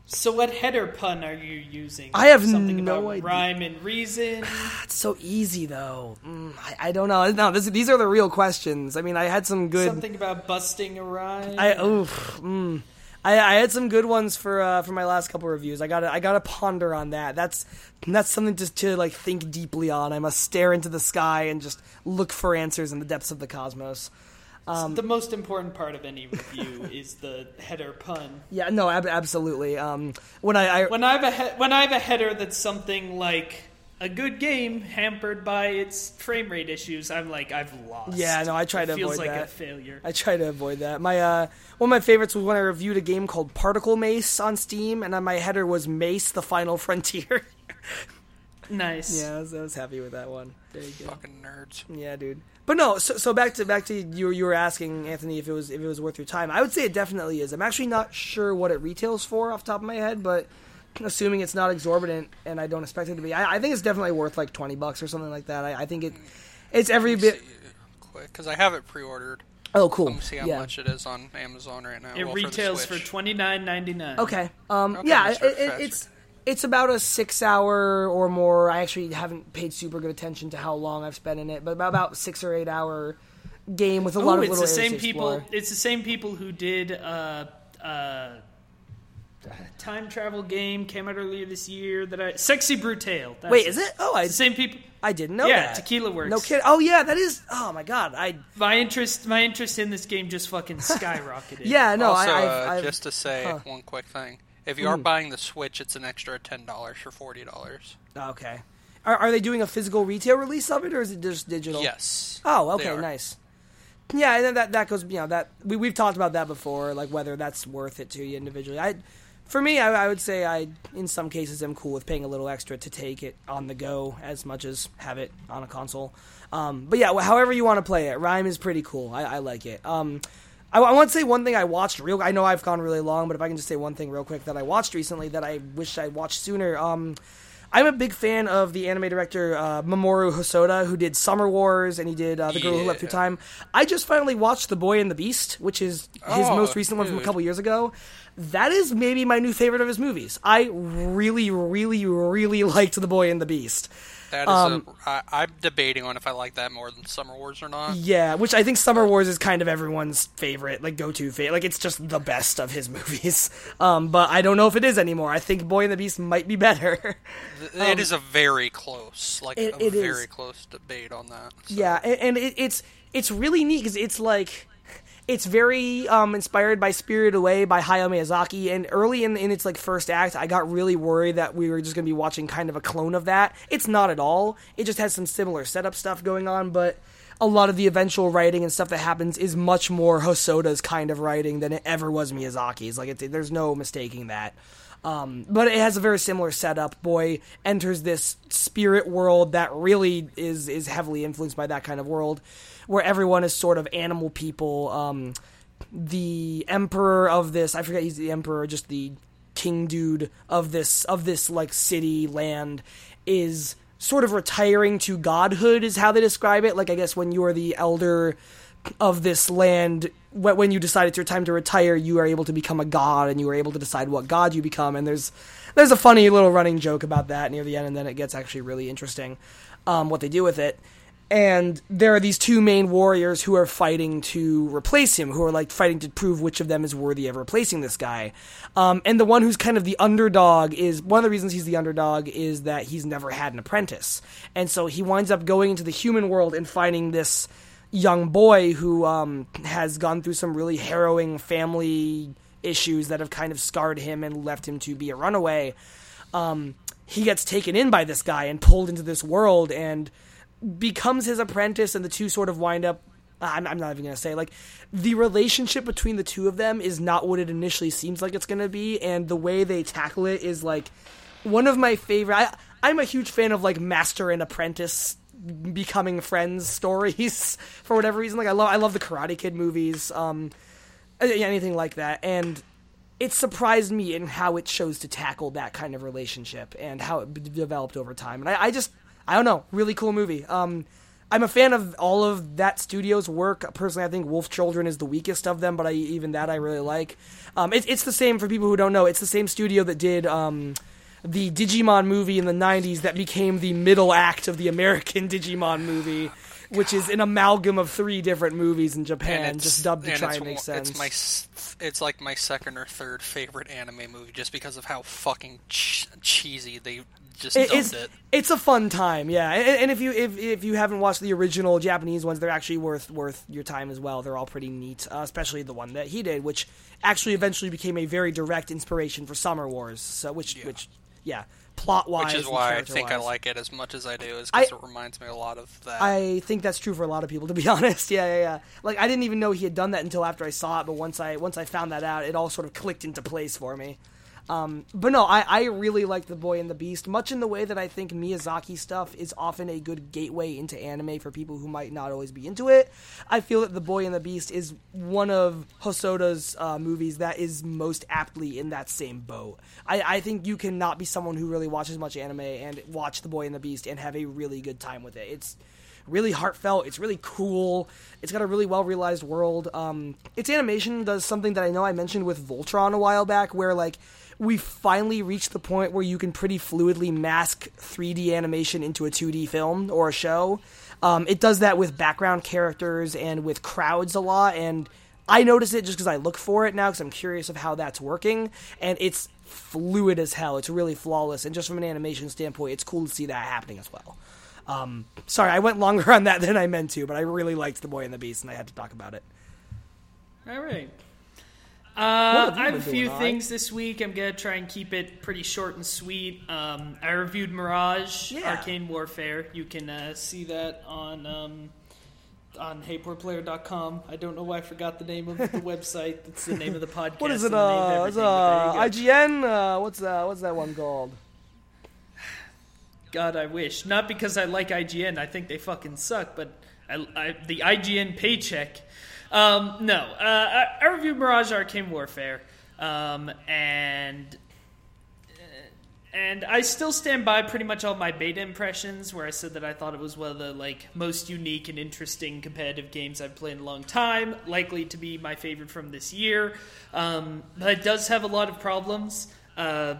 So, what header pun are you using? I have something no about idea. rhyme and reason. It's so easy though. Mm, I, I don't know. No, this, these are the real questions. I mean, I had some good. something about busting a rhyme. I oof, mm. I, I had some good ones for uh, for my last couple reviews. I got to I got to ponder on that. That's that's something just to like think deeply on. I must stare into the sky and just look for answers in the depths of the cosmos. the most important part of any review is the header pun. Yeah, no, ab- absolutely. Um, when I, I When I have a he- when I have a header that's something like a good game hampered by its frame rate issues, I'm like I've lost. Yeah, no, I try It to feels avoid like a that. failure. I try to avoid that. My uh, one of my favorites was when I reviewed a game called Particle Mace on Steam, and my header was Mace: The Final Frontier. Nice. Yeah, I was, I was happy with that one. Very good. Fucking nerds. Yeah, dude. But no, so, so back to back to you. You were asking Anthony if it was if it was worth your time. I would say it definitely is. I'm actually not sure what it retails for off the top of my head, but assuming it's not exorbitant and I don't expect it to be, I, I think it's definitely worth like twenty bucks or something like that. I, I think it it's every bit. Quick, because I have it pre-ordered. Oh, cool. Let me see how yeah. much it is on Amazon right now. It Well, for retails for Switch. twenty nine ninety nine. Okay. Um, Okay, yeah, it, it, it's it's about a six hour or more. I actually haven't paid super good attention to how long I've spent in it, but about about six or eight hour game with a lot Oh, of it's little the same people. explore. It's the same people who did uh, uh, time travel game came out earlier this year. That I Sexy Brutale. That's Wait, is it? Oh, I same people. I didn't know Yeah, that. Tequila Works. No kid. Oh yeah, that is. Oh my god. I My interest, my interest in this game just fucking skyrocketed. yeah no. also, I I've, uh, I've, just to say huh. one quick thing: if you are Mhm. buying the Switch, it's an extra ten dollars for forty dollars. okay. Are, are they doing a physical retail release of it, or is it just digital? Yes. Oh, They okay, are. nice. Yeah, and then that that goes. You know that we we've talked about that before, like whether that's worth it to you individually. I, for me, I, I would say I, in some cases, am cool with paying a little extra to take it on the go as much as have it on a console. Um, but yeah, however you want to play it, Rhyme is pretty cool. I, I like it. Um, I, I want to say one thing I watched real. I know I've gone really long, but if I can just say one thing real quick that I watched recently that I wish I watched sooner. Um, I'm a big fan of the anime director uh, Mamoru Hosoda, who did Summer Wars and he did uh, The Girl Who Leapt Through Time. I just finally watched The Boy and the Beast, which is his Oh, most recent one from a couple years ago. That is maybe my new favorite of his movies. I really, really, really liked The Boy and the Beast. That is Um, a. I, I'm debating on if I like that more than Summer Wars or not. Yeah, which I think Summer Wars is kind of everyone's favorite, like go-to favorite. Like it's just the best of his movies. Um, but I don't know if it is anymore. I think Boy and the Beast might be better. Th- it is a very close, like Um, it- a it is. very close debate on that. So, Yeah, and, and it, it's it's really neat because it's like it's very um, inspired by Spirited Away by Hayao Miyazaki. And early in in its like first act, I got really worried that we were just going to be watching kind of a clone of that. It's not at all. It just has some similar setup stuff going on, but. A lot of the eventual writing and stuff that happens is much more Hosoda's kind of writing than it ever was Miyazaki's. Like, it, there's no mistaking that. Um, but it has a very similar setup. Boy enters this spirit world that really is is heavily influenced by that kind of world, where everyone is sort of animal people. Um, the emperor of this, I forget he's the emperor, just the king dude of this of this like city land is sort of retiring to godhood is how they describe it. Like I guess when you are the elder of this land when you decide it's your time to retire you are able to become a god and you are able to decide what god you become and there's there's a funny little running joke about that near the end and then it gets actually really interesting um, what they do with it and there are these two main warriors who are fighting to replace him who are like fighting to prove which of them is worthy of replacing this guy um, and the one who's kind of the underdog is one of the reasons he's the underdog is that he's never had an apprentice and so he winds up going into the human world and finding this young boy who um, has gone through some really harrowing family issues that have kind of scarred him and left him to be a runaway. Um, he gets taken in by this guy and pulled into this world and becomes his apprentice, and the two sort of wind up. I'm, I'm not even going to say like the relationship between the two of them is not what it initially seems like it's going to be, and the way they tackle it is like one of my favorite. I, I'm a huge fan of like master and apprentice becoming friends stories for whatever reason. Like I love I love the Karate Kid movies, um, anything like that, and it surprised me in how it chose to tackle that kind of relationship and how it developed over time. And I, I just I don't know, really cool movie. Um, I'm a fan of all of that studio's work. Personally, I think Wolf Children is the weakest of them, but I, even that I really like. Um, it, it's the same for people who don't know. It's the same studio that did. Um, the Digimon movie in the 90s that became the middle act of the American Digimon movie, which is an amalgam of three different movies in Japan, just dubbed to try and make sense. It's my, it's like my second or third favorite anime movie, just because of how fucking ch- cheesy they just It- it's, it. it's a fun time, yeah. And, and if you if, if you haven't watched the original Japanese ones, they're actually worth worth your time as well. They're all pretty neat, uh, especially the one that he did, which actually eventually became a very direct inspiration for Summer Wars. So which which yeah, plot wise, Which is why I think I like it as much as I do, is because it reminds me a lot of that. I think that's true for a lot of people, to be honest. Yeah, yeah, yeah. Like I didn't even know he had done that until after I saw it, but once I once I found that out, it all sort of clicked into place for me. Um, but no, I, I really like The Boy and the Beast, much in the way that I think Miyazaki stuff is often a good gateway into anime for people who might not always be into it. I feel that The Boy and the Beast is one of Hosoda's uh, movies that is most aptly in that same boat. I, I think you cannot be someone who really watches much anime and watch The Boy and the Beast and have a really good time with it. It's really heartfelt. It's really cool. It's got a really well realized world. Um, its animation does something that I know I mentioned with Voltron a while back, where like we finally reached the point where you can pretty fluidly mask 3D animation into a 2D film or a show. Um, it does that with background characters and with crowds a lot, and I notice it just because I look for it now because I'm curious of how that's working, and it's fluid as hell. It's really flawless, and just from an animation standpoint, it's cool to see that happening as well. Um, sorry, I went longer on that than I meant to, but I really liked The Boy and the Beast, and I had to talk about it. All right. Uh, I have a few doing, things this week. I'm gonna try and keep it pretty short and sweet. Um, I reviewed Mirage, Yeah. Arcane Warfare. You can uh, see that on um, on HeyPoorPlayer.com. I don't know why I forgot the name of the website. That's the name of the podcast. What is it? the name of Uh, it's, uh, you go. IGN. Uh, what's that? What's that one called? God, I wish. Not because I like IGN. I think they fucking suck. But I, I, the IGN paycheck. Um, no, uh, I, I reviewed Mirage Arcane Warfare, um, and uh, and I still stand by pretty much all my beta impressions, where I said that I thought it was one of the like most unique and interesting competitive games I've played in a long time, likely to be my favorite from this year. Um, but it does have a lot of problems. Uh,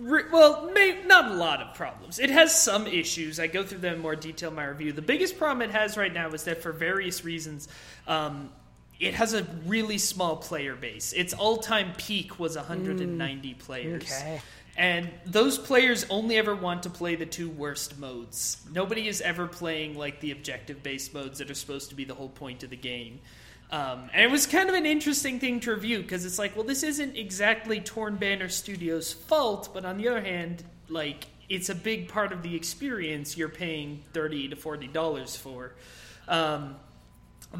well, may, not a lot of problems. It has some issues. I go through them in more detail in my review. The biggest problem it has right now is that for various reasons, um, it has a really small player base. Its all-time peak was 190 players. okay. And those players only ever want to play the two worst modes. Nobody is ever playing like the objective-based modes that are supposed to be the whole point of the game. Um, and it was kind of an interesting thing to review because it's like, well, this isn't exactly Torn Banner Studios' fault, but on the other hand, like it's a big part of the experience you're paying thirty to forty dollars for. Um,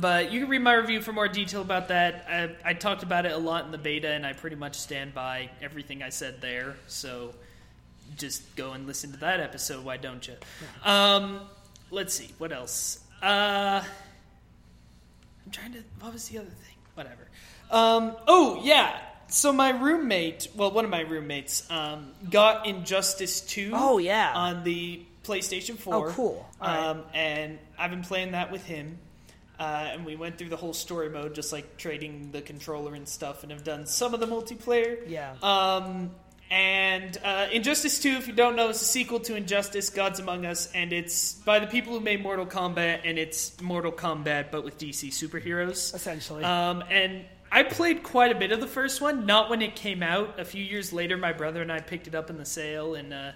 but you can read my review for more detail about that. I, I talked about it a lot in the beta, and I pretty much stand by everything I said there. So just go and listen to that episode. Why don't you? Um, let's see what else. Uh, I'm trying to. What was the other thing? Whatever. Um, oh yeah. So my roommate, well, one of my roommates, um, got Injustice Two. Oh, yeah. On the PlayStation Four. Oh, cool. Right. Um, and I've been playing that with him. Uh, and we went through the whole story mode, just like trading the controller and stuff, and have done some of the multiplayer. Yeah. Um, and uh, Injustice 2, if you don't know, is a sequel to Injustice Gods Among Us, and it's by the people who made Mortal Kombat, and it's Mortal Kombat, but with DC superheroes. Essentially. Um, and I played quite a bit of the first one, not when it came out. A few years later, my brother and I picked it up in the sale and uh,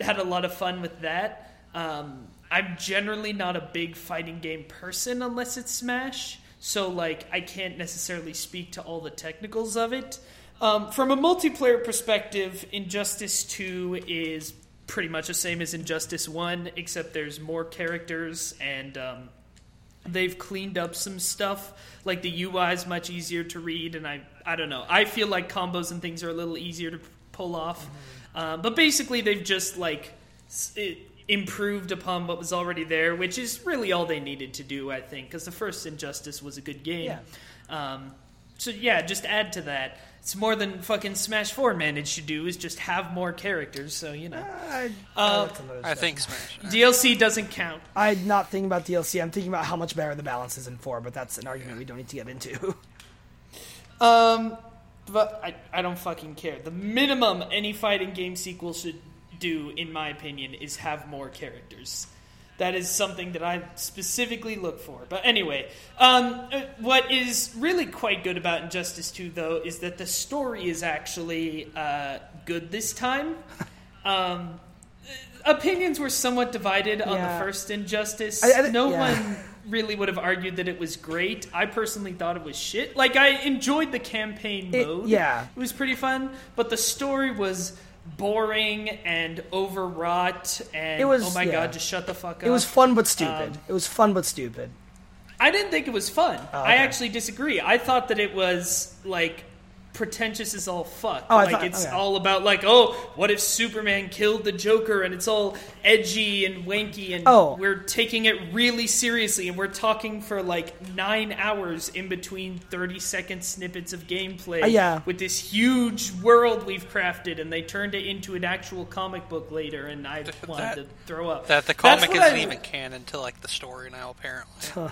had a lot of fun with that. Um, I'm generally not a big fighting game person unless it's Smash, so like I can't necessarily speak to all the technicals of it. Um, from a multiplayer perspective, Injustice 2 is pretty much the same as Injustice 1, except there's more characters and um, they've cleaned up some stuff. Like the UI is much easier to read, and I I don't know. I feel like combos and things are a little easier to pull off. Uh, but basically, they've just like it improved upon what was already there, which is really all they needed to do, I think, because the first Injustice was a good game. Um, so yeah, just add to that. It's more than fucking Smash Four managed to do. Is just have more characters. So you know, I, Uh, like to notice I think Smash. DLC doesn't count. I'm not thinking about DLC. I'm thinking about how much better the balance is in four, but that's an argument we don't need to get into. Um, but I, I don't fucking care. The minimum any fighting game sequel should do, in my opinion, is have more characters. That is something that I specifically look for. But anyway, um, uh, what is really quite good about Injustice 2, though, is that the story is actually uh, good this time. Um, opinions were somewhat divided on the first Injustice. I- I- no yeah. one really would have argued that it was great. I personally thought it was shit. Like I enjoyed the campaign It- mode. yeah. It was pretty fun, but the story was boring and overwrought and It was- oh my yeah. god, just shut the fuck up. It was fun but stupid. Um, it was fun but stupid. I didn't think it was fun. Oh, I actually disagree. I thought that it was like pretentious as all fuck. Oh, I like thought- it's okay. all about like, oh, what if Superman killed the Joker? And it's all edgy and wanky, and Oh. we're taking it really seriously, and we're talking for like nine hours in between thirty second snippets of gameplay. Uh, yeah. with this huge world we've crafted, and they turned it into an actual comic book later, and I wanted That- to throw up. That the comic isn't I- even canon to like the story now, apparently.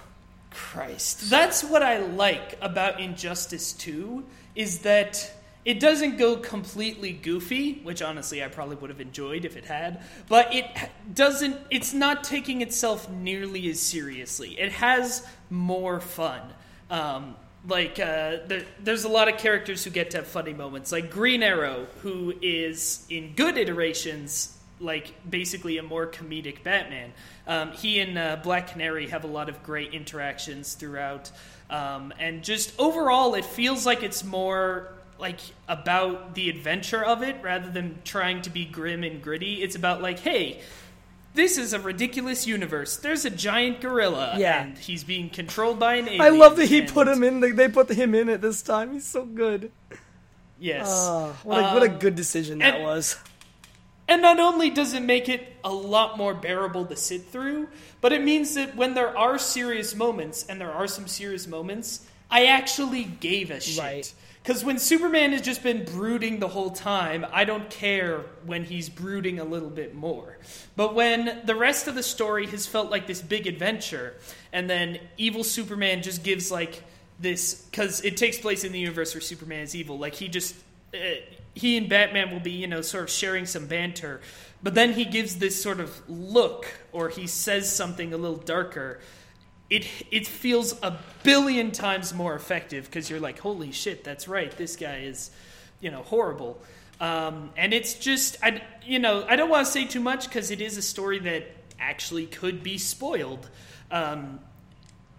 Christ. That's what I like about Injustice 2 is that it doesn't go completely goofy, which honestly I probably would have enjoyed if it had, but it doesn't it's not taking itself nearly as seriously. It has more fun. Um, like uh, there, there's a lot of characters who get to have funny moments, like Green Arrow, who is in good iterations like basically a more comedic Batman. Um, he and uh, Black Canary have a lot of great interactions throughout, um, and just overall, it feels like it's more like about the adventure of it rather than trying to be grim and gritty. It's about like, hey. This is a ridiculous universe. There's a giant gorilla, Yeah. and he's being controlled by an alien. I love that he and- put him in. They, they put him in it this time. He's so good. Yes, Oh, what a, what a Um, good decision that and- was. And not only does it make it a lot more bearable to sit through, but it means that when there are serious moments, and there are some serious moments, I actually gave a shit. Right. Because when Superman has just been brooding the whole time, I don't care when he's brooding a little bit more. But when the rest of the story has felt like this big adventure, and then evil Superman just gives like this, because it takes place in the universe where Superman is evil, like he just. He and Batman will be, you know, sort of sharing some banter, but then he gives this sort of look, or he says something a little darker. It it feels a billion times more effective because you're like, holy shit, that's right, this guy is, you know, horrible. Um, and it's just, I, you know, I don't want to say too much because it is a story that actually could be spoiled. Um,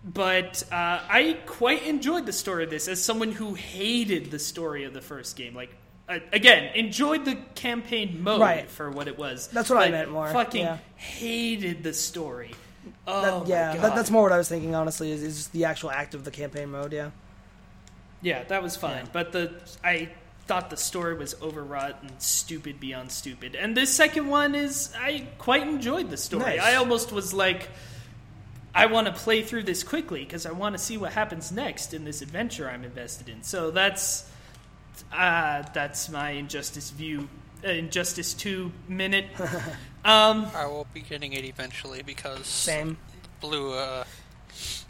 but uh, I quite enjoyed the story of this as someone who hated the story of the first game. Like, uh, again, enjoyed the campaign mode Right. for what it was. That's what I meant more, Fucking yeah. hated the story. Oh That- yeah, that, that's more what I was thinking. Honestly, is, is just the actual act of the campaign mode. Yeah. Yeah, that was fine. Yeah. But the I thought the story was overwrought and stupid beyond stupid. And this second one is I quite enjoyed the story. Nice. I almost was like I want to play through this quickly because I want to see what happens next in this adventure I'm invested in. So that's uh, that's my injustice view, uh, injustice two minute. um, I will be getting it eventually because Same. Blue uh,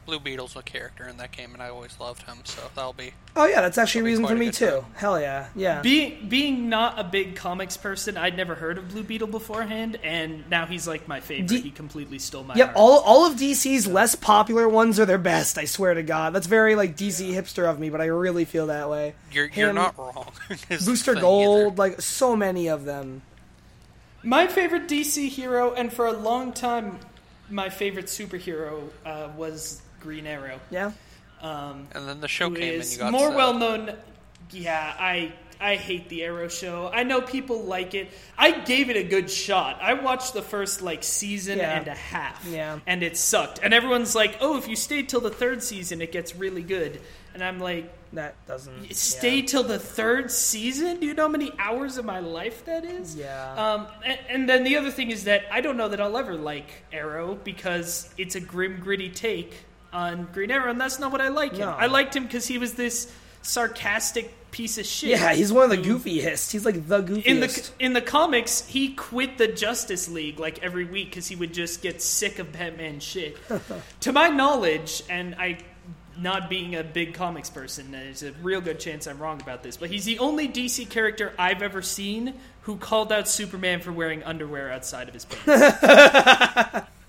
Blue Beetle's a character in that game, and I always loved him. So that'll be Oh yeah, that's actually a reason for a me too. time. Hell yeah, yeah. being being not a big comics person, I'd never heard of Blue Beetle beforehand, and now he's like my favorite. D- he completely stole my Yeah, heart. all all of DC's less popular ones are their best. I swear to God, that's very like DC hipster of me, but I really feel that way. you're you're not wrong. Booster Gold, either. like so many of them. My favorite DC hero, and for a long time, my favorite superhero uh, was Green Arrow. Yeah, Um, And then the show who came and you got more sad. well known. Yeah, I I hate the Arrow show. I know people like it. I gave it a good shot. I watched the first like season Yeah. and a half. Yeah. and it sucked. And everyone's like, "Oh, if you stay till the third season, it gets really good." And I'm like, that doesn't "Stay yeah. till the third season? Do you know how many hours of my life that is?" Yeah. Um, and, and then the other thing is that I don't know that I'll ever like Arrow because it's a grim, gritty take on Green Arrow, and that's not what I like him. No. I liked him because he was this sarcastic piece of shit. Yeah, he's one of the goofiest. He's like the goofiest. In the in the comics, he quit the Justice League like every week because he would just get sick of Batman shit. to my knowledge, and I, not being a big comics person, there's a real good chance I'm wrong about this, but he's the only DC character I've ever seen who called out Superman for wearing underwear outside of his pants.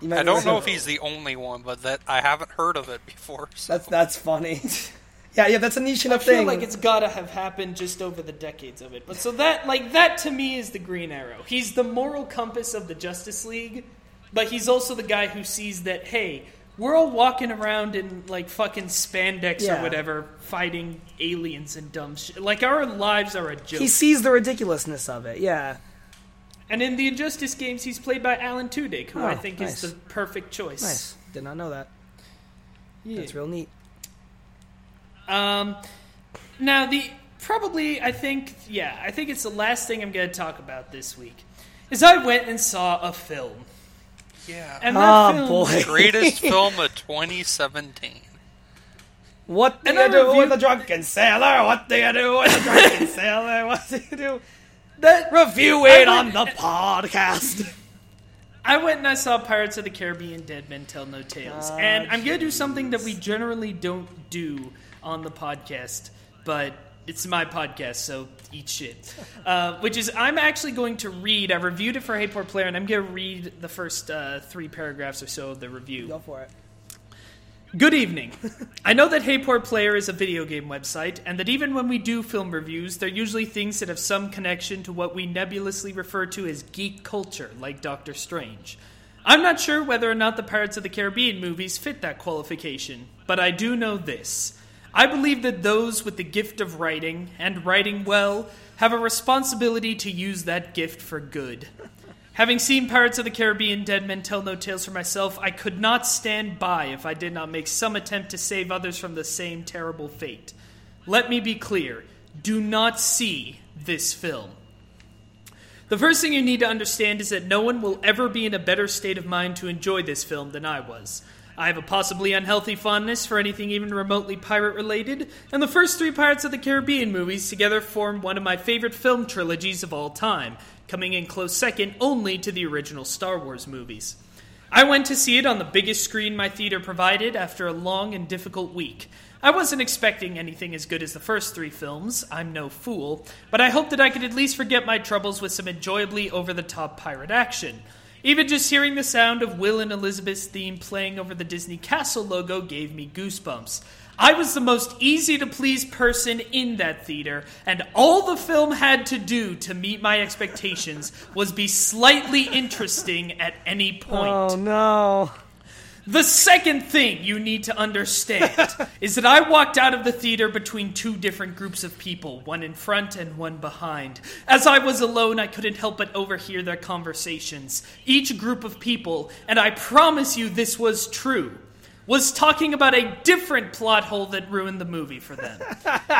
You might I don't know if he's the only one, but that I haven't heard of it before. So. That's that's funny. yeah, yeah, that's a niche enough thing. I feel thing. like it's gotta have happened just over the decades of it. But so that, like, that to me is the Green Arrow. He's the moral compass of the Justice League, but he's also the guy who sees that, hey, we're all walking around in, like, fucking spandex Yeah. or whatever, fighting aliens and dumb shit. Like, our lives are a joke. he sees the ridiculousness of it. Yeah. And in the Injustice games, he's played by Alan Tudyk, who I Oh, think nice. is the perfect choice. Nice. Did not know that. Yeah. That's real neat. Um, Now the probably I think yeah I think it's the last thing I'm going to talk about this week is I went and saw a film Yeah. and that Oh, film boy. Greatest film of 2017. What do And you I do reviewed- with a drunken sailor? What do you do with a drunken sailor? What do you do? That Review it on the podcast. I went and I saw Pirates of the Caribbean Dead Men Tell No Tales. Ah, and I'm going to do something that we generally don't do on the podcast, but it's my podcast, so eat shit. Uh, which is, I'm actually going to read, I reviewed it for Hey Poor Player, and I'm going to read the first uh, three paragraphs or so of the review. Go for it. Good evening. I know that Hey Poor Player is a video game website, and that even when we do film reviews, they're usually things that have some connection to what we nebulously refer to as geek culture, like Doctor Strange. I'm not sure whether or not the Pirates of the Caribbean movies fit that qualification, but I do know this. I believe that those with the gift of writing, and writing well, have a responsibility to use that gift for good. Having seen Pirates of the Caribbean Dead Men Tell No Tales for myself, I could not stand by if I did not make some attempt to save others from the same terrible fate. Let me be clear do not see this film. The first thing you need to understand is that no one will ever be in a better state of mind to enjoy this film than I was. I have a possibly unhealthy fondness for anything even remotely pirate related, and the first three Pirates of the Caribbean movies together form one of my favorite film trilogies of all time, coming in close second only to the original Star Wars movies. I went to see it on the biggest screen my theater provided after a long and difficult week. I wasn't expecting anything as good as the first three films, I'm no fool, but I hoped that I could at least forget my troubles with some enjoyably over the top pirate action. Even just hearing the sound of Will and Elizabeth's theme playing over the Disney Castle logo gave me goosebumps. I was the most easy to please person in that theater, and all the film had to do to meet my expectations was be slightly interesting at any point. Oh no. The second thing you need to understand is that I walked out of the theater between two different groups of people, one in front and one behind. As I was alone, I couldn't help but overhear their conversations. Each group of people, and I promise you this was true, was talking about a different plot hole that ruined the movie for them.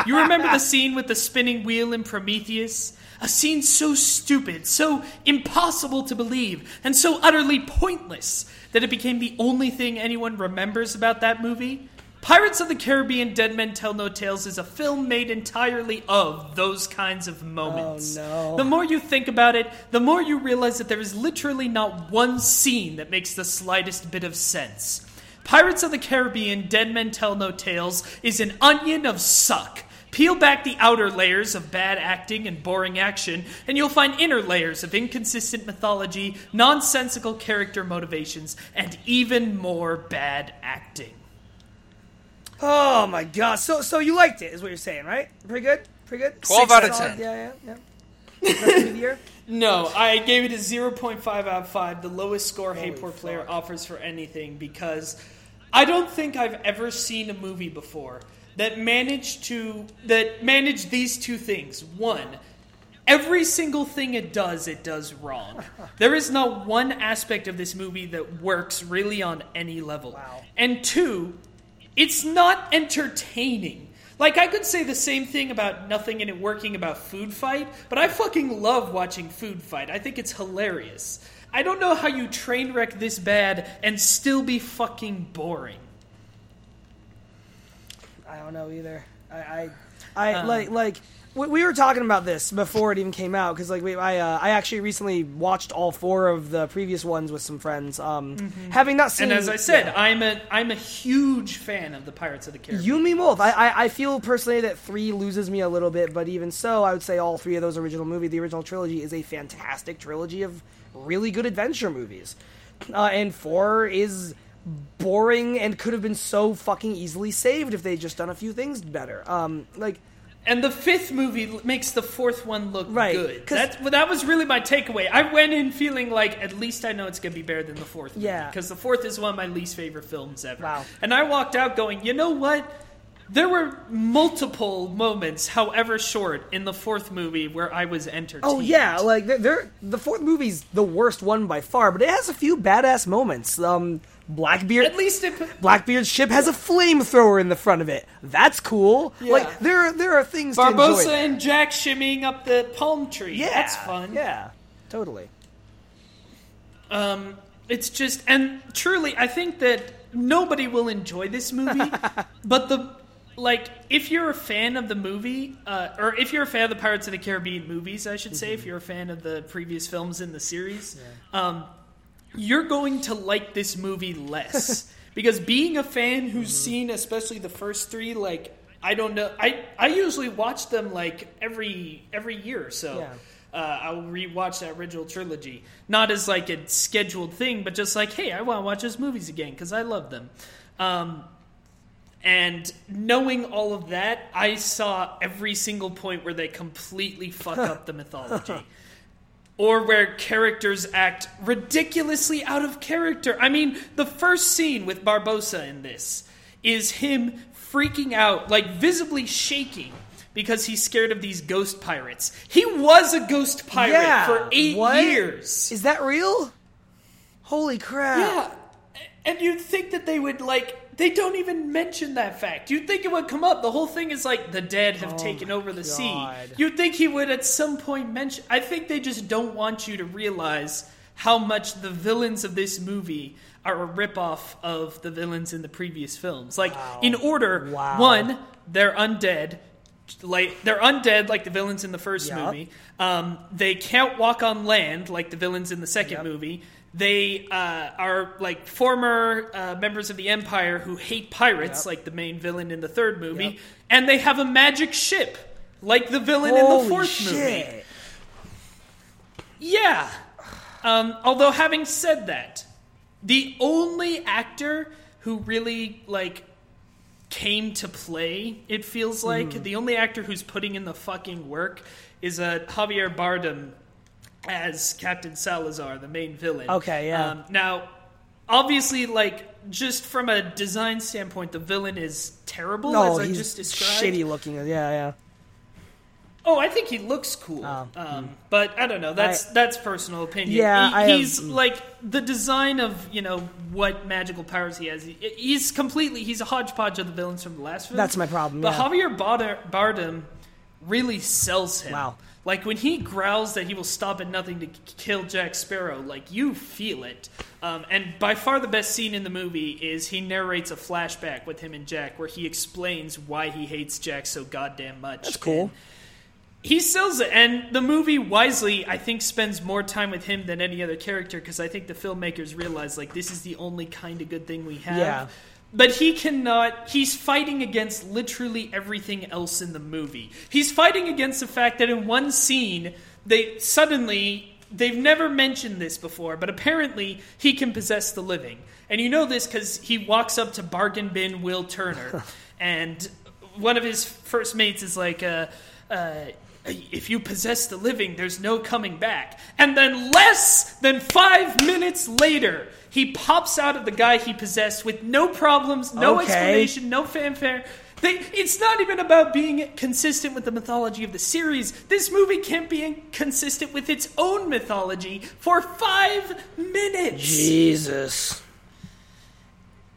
You remember the scene with the spinning wheel in Prometheus? A scene so stupid, so impossible to believe, and so utterly pointless that it became the only thing anyone remembers about that movie? Pirates of the Caribbean Dead Men Tell No Tales is a film made entirely of those kinds of moments. Oh, no. The more you think about it, the more you realize that there is literally not one scene that makes the slightest bit of sense. Pirates of the Caribbean Dead Men Tell No Tales is an onion of suck. Peel back the outer layers of bad acting and boring action, and you'll find inner layers of inconsistent mythology, nonsensical character motivations, and even more bad acting. Oh my god. So so you liked it, is what you're saying, right? Pretty good? Pretty good? 12 Six out of solid? 10. Yeah, yeah, yeah. Best of the year? No, I gave it a 0.5 out of 5, the lowest score Hey Holy Poor Player offers for anything, because I don't think I've ever seen a movie before that managed to that managed these two things. One, every single thing it does, it does wrong. There is not one aspect of this movie that works really on any level. Wow. And two, it's not entertaining. Like I could say the same thing about nothing in it working about Food Fight, but I fucking love watching Food Fight. I think it's hilarious. I don't know how you train wreck this bad and still be fucking boring. I don't know either. I, I, I Um. like like we, we were talking about this before it even came out because like we, I uh, I actually recently watched all four of the previous ones with some friends. Um, having not seen, Mm-hmm. And as I said, yeah. I'm a I'm a huge fan of the Pirates of the Caribbean. You me both. I, I I feel personally that three loses me a little bit, but even so, I would say all three of those original movie, the original trilogy, is a fantastic trilogy of really good adventure movies. Uh, and four is boring and could have been so fucking easily saved if they'd just done a few things better. Um, like And the fifth movie makes the fourth one look Right, good. That's, well, that was really my takeaway. I went in feeling like at least I know it's going to be better than the fourth. Yeah. Because the fourth is one of my least favorite films ever. Wow. And I walked out going, you know what? There were multiple moments, however short, in the fourth movie where I was entertained. Oh yeah, like they're, they're the fourth movie's the worst one by far, but it has a few badass moments. Um, Blackbeard. At least it. Blackbeard's ship has a flamethrower in the front of it. That's cool. Yeah. Like there, there are things. to Barbossa and Jack shimmying up the palm tree. Yeah, That's fun. Yeah, totally. Um, it's just, and truly, I think that nobody will enjoy this movie, but the like, if you're a fan of the movie, uh, or if you're a fan of the Pirates of the Caribbean movies, I should say, if you're a fan of the previous films in the series, um, you're going to like this movie less because being a fan who's seen especially the first three, like. I don't know. I, I usually watch them like every every year or so. Yeah. Uh, I'll rewatch that original trilogy, not as like a scheduled thing, but just like, hey, I want to watch those movies again because I love them. Um, and knowing all of that, I saw every single point where they completely fuck up the mythology. Or where characters act ridiculously out of character. I mean, the first scene with Barbossa in this is him freaking out, like visibly shaking, because he's scared of these ghost pirates. He was a ghost pirate yeah. for eight What? years. Is that real? Holy crap! Yeah. And you'd think that they would like they don't even mention that fact. You'd think it would come up. The whole thing is like the dead have taken over the sea. You'd think he would at some point mention I think they just don't want you to realize how much the villains of this movie are a ripoff of the villains in the previous films. Like in order, Wow. one, they're undead. Like they're undead, like the villains in the first Yup. movie. Um, they can't walk on land, like the villains in the second Yep. movie. They uh, are like former uh, members of the Empire who hate pirates, Yep. like the main villain in the third movie, Yep. and they have a magic ship, like the villain in the fourth shit! movie. Yeah. Um, although having said that, the only actor who really like came to play, it feels like Hmm. the only actor who's putting in the fucking work is uh, Javier Bardem as Captain Salazar, the main villain. Okay, yeah. Um, now, obviously, like just from a design standpoint, the villain is terrible, No, as I he's just described. shitty looking. Yeah, yeah. Oh, I think he looks cool. Oh, um, But I don't know. That's that's personal opinion. Yeah, He- I have- he's like the design of you know what magical powers he has. He, he's completely he's a hodgepodge of the villains from the last film. That's my problem, But yeah. Javier Bardem really sells him. Wow. Like when he growls that he will stop at nothing to kill Jack Sparrow, like you feel it. Um, and by far the best scene in the movie is he narrates a flashback with him and Jack where he explains why he hates Jack so goddamn much. That's cool. And he sells it, and the movie wisely, I think, spends more time with him than any other character because I think the filmmakers realize like this is the only kind of good thing we have. Yeah. But he cannot. He's fighting against literally everything else in the movie. He's fighting against the fact that in one scene they suddenly they've never mentioned this before, but apparently he can possess the living, and you know this because he walks up to Bargain Bin Will Turner, and one of his first mates is like, uh, uh, "If you possess the living, there's no coming back." And then less than five minutes later. He pops out of the guy he possessed with no problems, no Okay. explanation, no fanfare. They, it's not even about being consistent with the mythology of the series. This movie can't be consistent with its own mythology for five minutes. Jesus.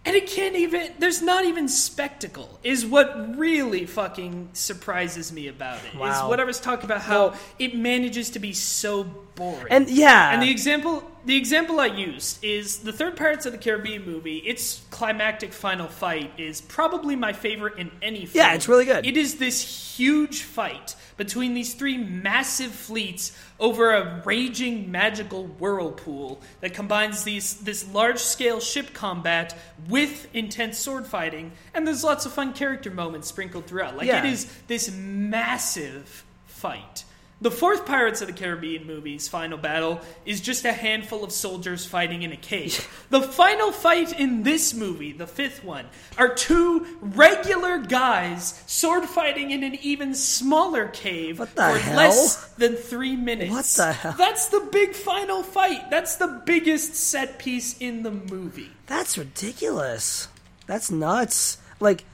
And it can't even, there's not even spectacle, is what really fucking surprises me about it. Is Wow. what I was talking about, how Well- it manages to be so boring. And yeah, And the example the example I used is the third Pirates of the Caribbean movie. Its climactic final fight is probably my favorite in any film. Yeah, it's really good. It is this huge fight between these three massive fleets over a raging magical whirlpool that combines these this large scale ship combat with intense sword fighting, and there's lots of fun character moments sprinkled throughout. Like Yeah. it is this massive fight. The fourth Pirates of the Caribbean movie's final battle is just a handful of soldiers fighting in a cave. the final fight in this movie, the fifth one, are two regular guys sword fighting in an even smaller cave for hell? less than three minutes. What the hell? That's the big final fight. That's the biggest set piece in the movie. that's ridiculous. That's nuts. Like,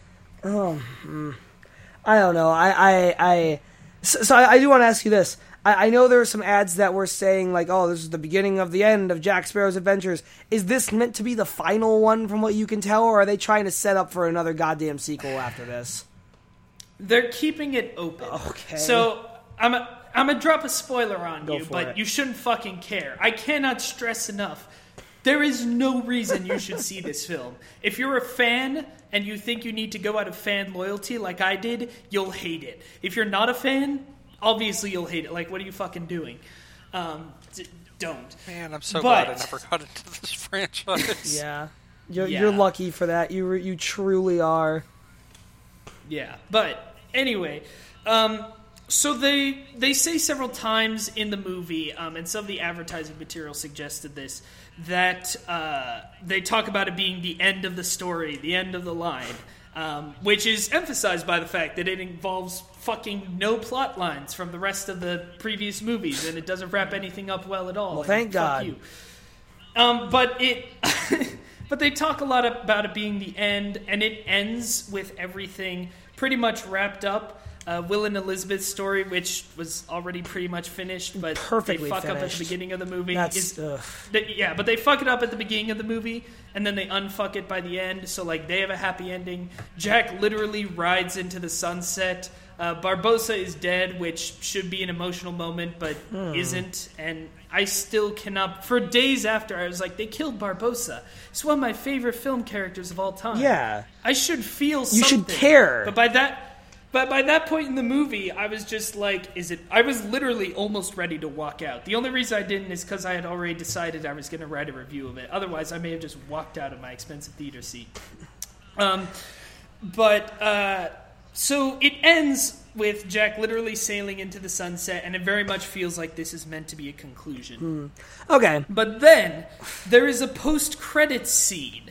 oh, hmm. I don't know. I, I, I so, so I, I do want to ask you this. I, I know there were some ads that were saying like, "Oh, this is the beginning of the end of Jack Sparrow's adventures." Is this meant to be the final one, from what you can tell, or are they trying to set up for another goddamn sequel after this? They're keeping it open. Okay. So I'm a, I'm gonna drop a spoiler on Go you, but it. you shouldn't fucking care. I cannot stress enough. There is no reason you should see this film. If you're a fan and you think you need to go out of fan loyalty like I did, you'll hate it. If you're not a fan, obviously you'll hate it. Like, what are you fucking doing? Um, d- don't. Man, I'm so But- glad I never got into this franchise. Yeah, you're, Yeah. you're lucky for that. You re- you truly are. Yeah, but anyway, um, so they they say several times in the movie, um, and some of the advertising material suggested this that uh, they talk about it being the end of the story, the end of the line, um, which is emphasized by the fact that it involves fucking no plot lines from the rest of the previous movies, and it doesn't wrap anything up well at all. Well, thank God. you. Um, but it, but they talk a lot about it being the end, and it ends with everything pretty much wrapped up. Uh, Will and Elizabeth's story, which was already pretty much finished, but Perfectly they fuck up at the beginning of the movie. That's they- yeah, but they fuck it up at the beginning of the movie, and then they unfuck it by the end. So like they have a happy ending. Jack literally rides into the sunset. Uh, Barbossa is dead, which should be an emotional moment, but Hmm. isn't. And I still cannot. For days after, I was like, they killed Barbossa. It's one of my favorite film characters of all time. Yeah. I should feel. Something. You should care. But by that. But by that point in the movie, I was just like, is it? I was literally almost ready to walk out. The only reason I didn't is because I had already decided I was going to write a review of it. Otherwise, I may have just walked out of my expensive theater seat. Um, but uh, so it ends with Jack literally sailing into the sunset, and it very much feels like this is meant to be a conclusion. Okay. But then there is a post credit scene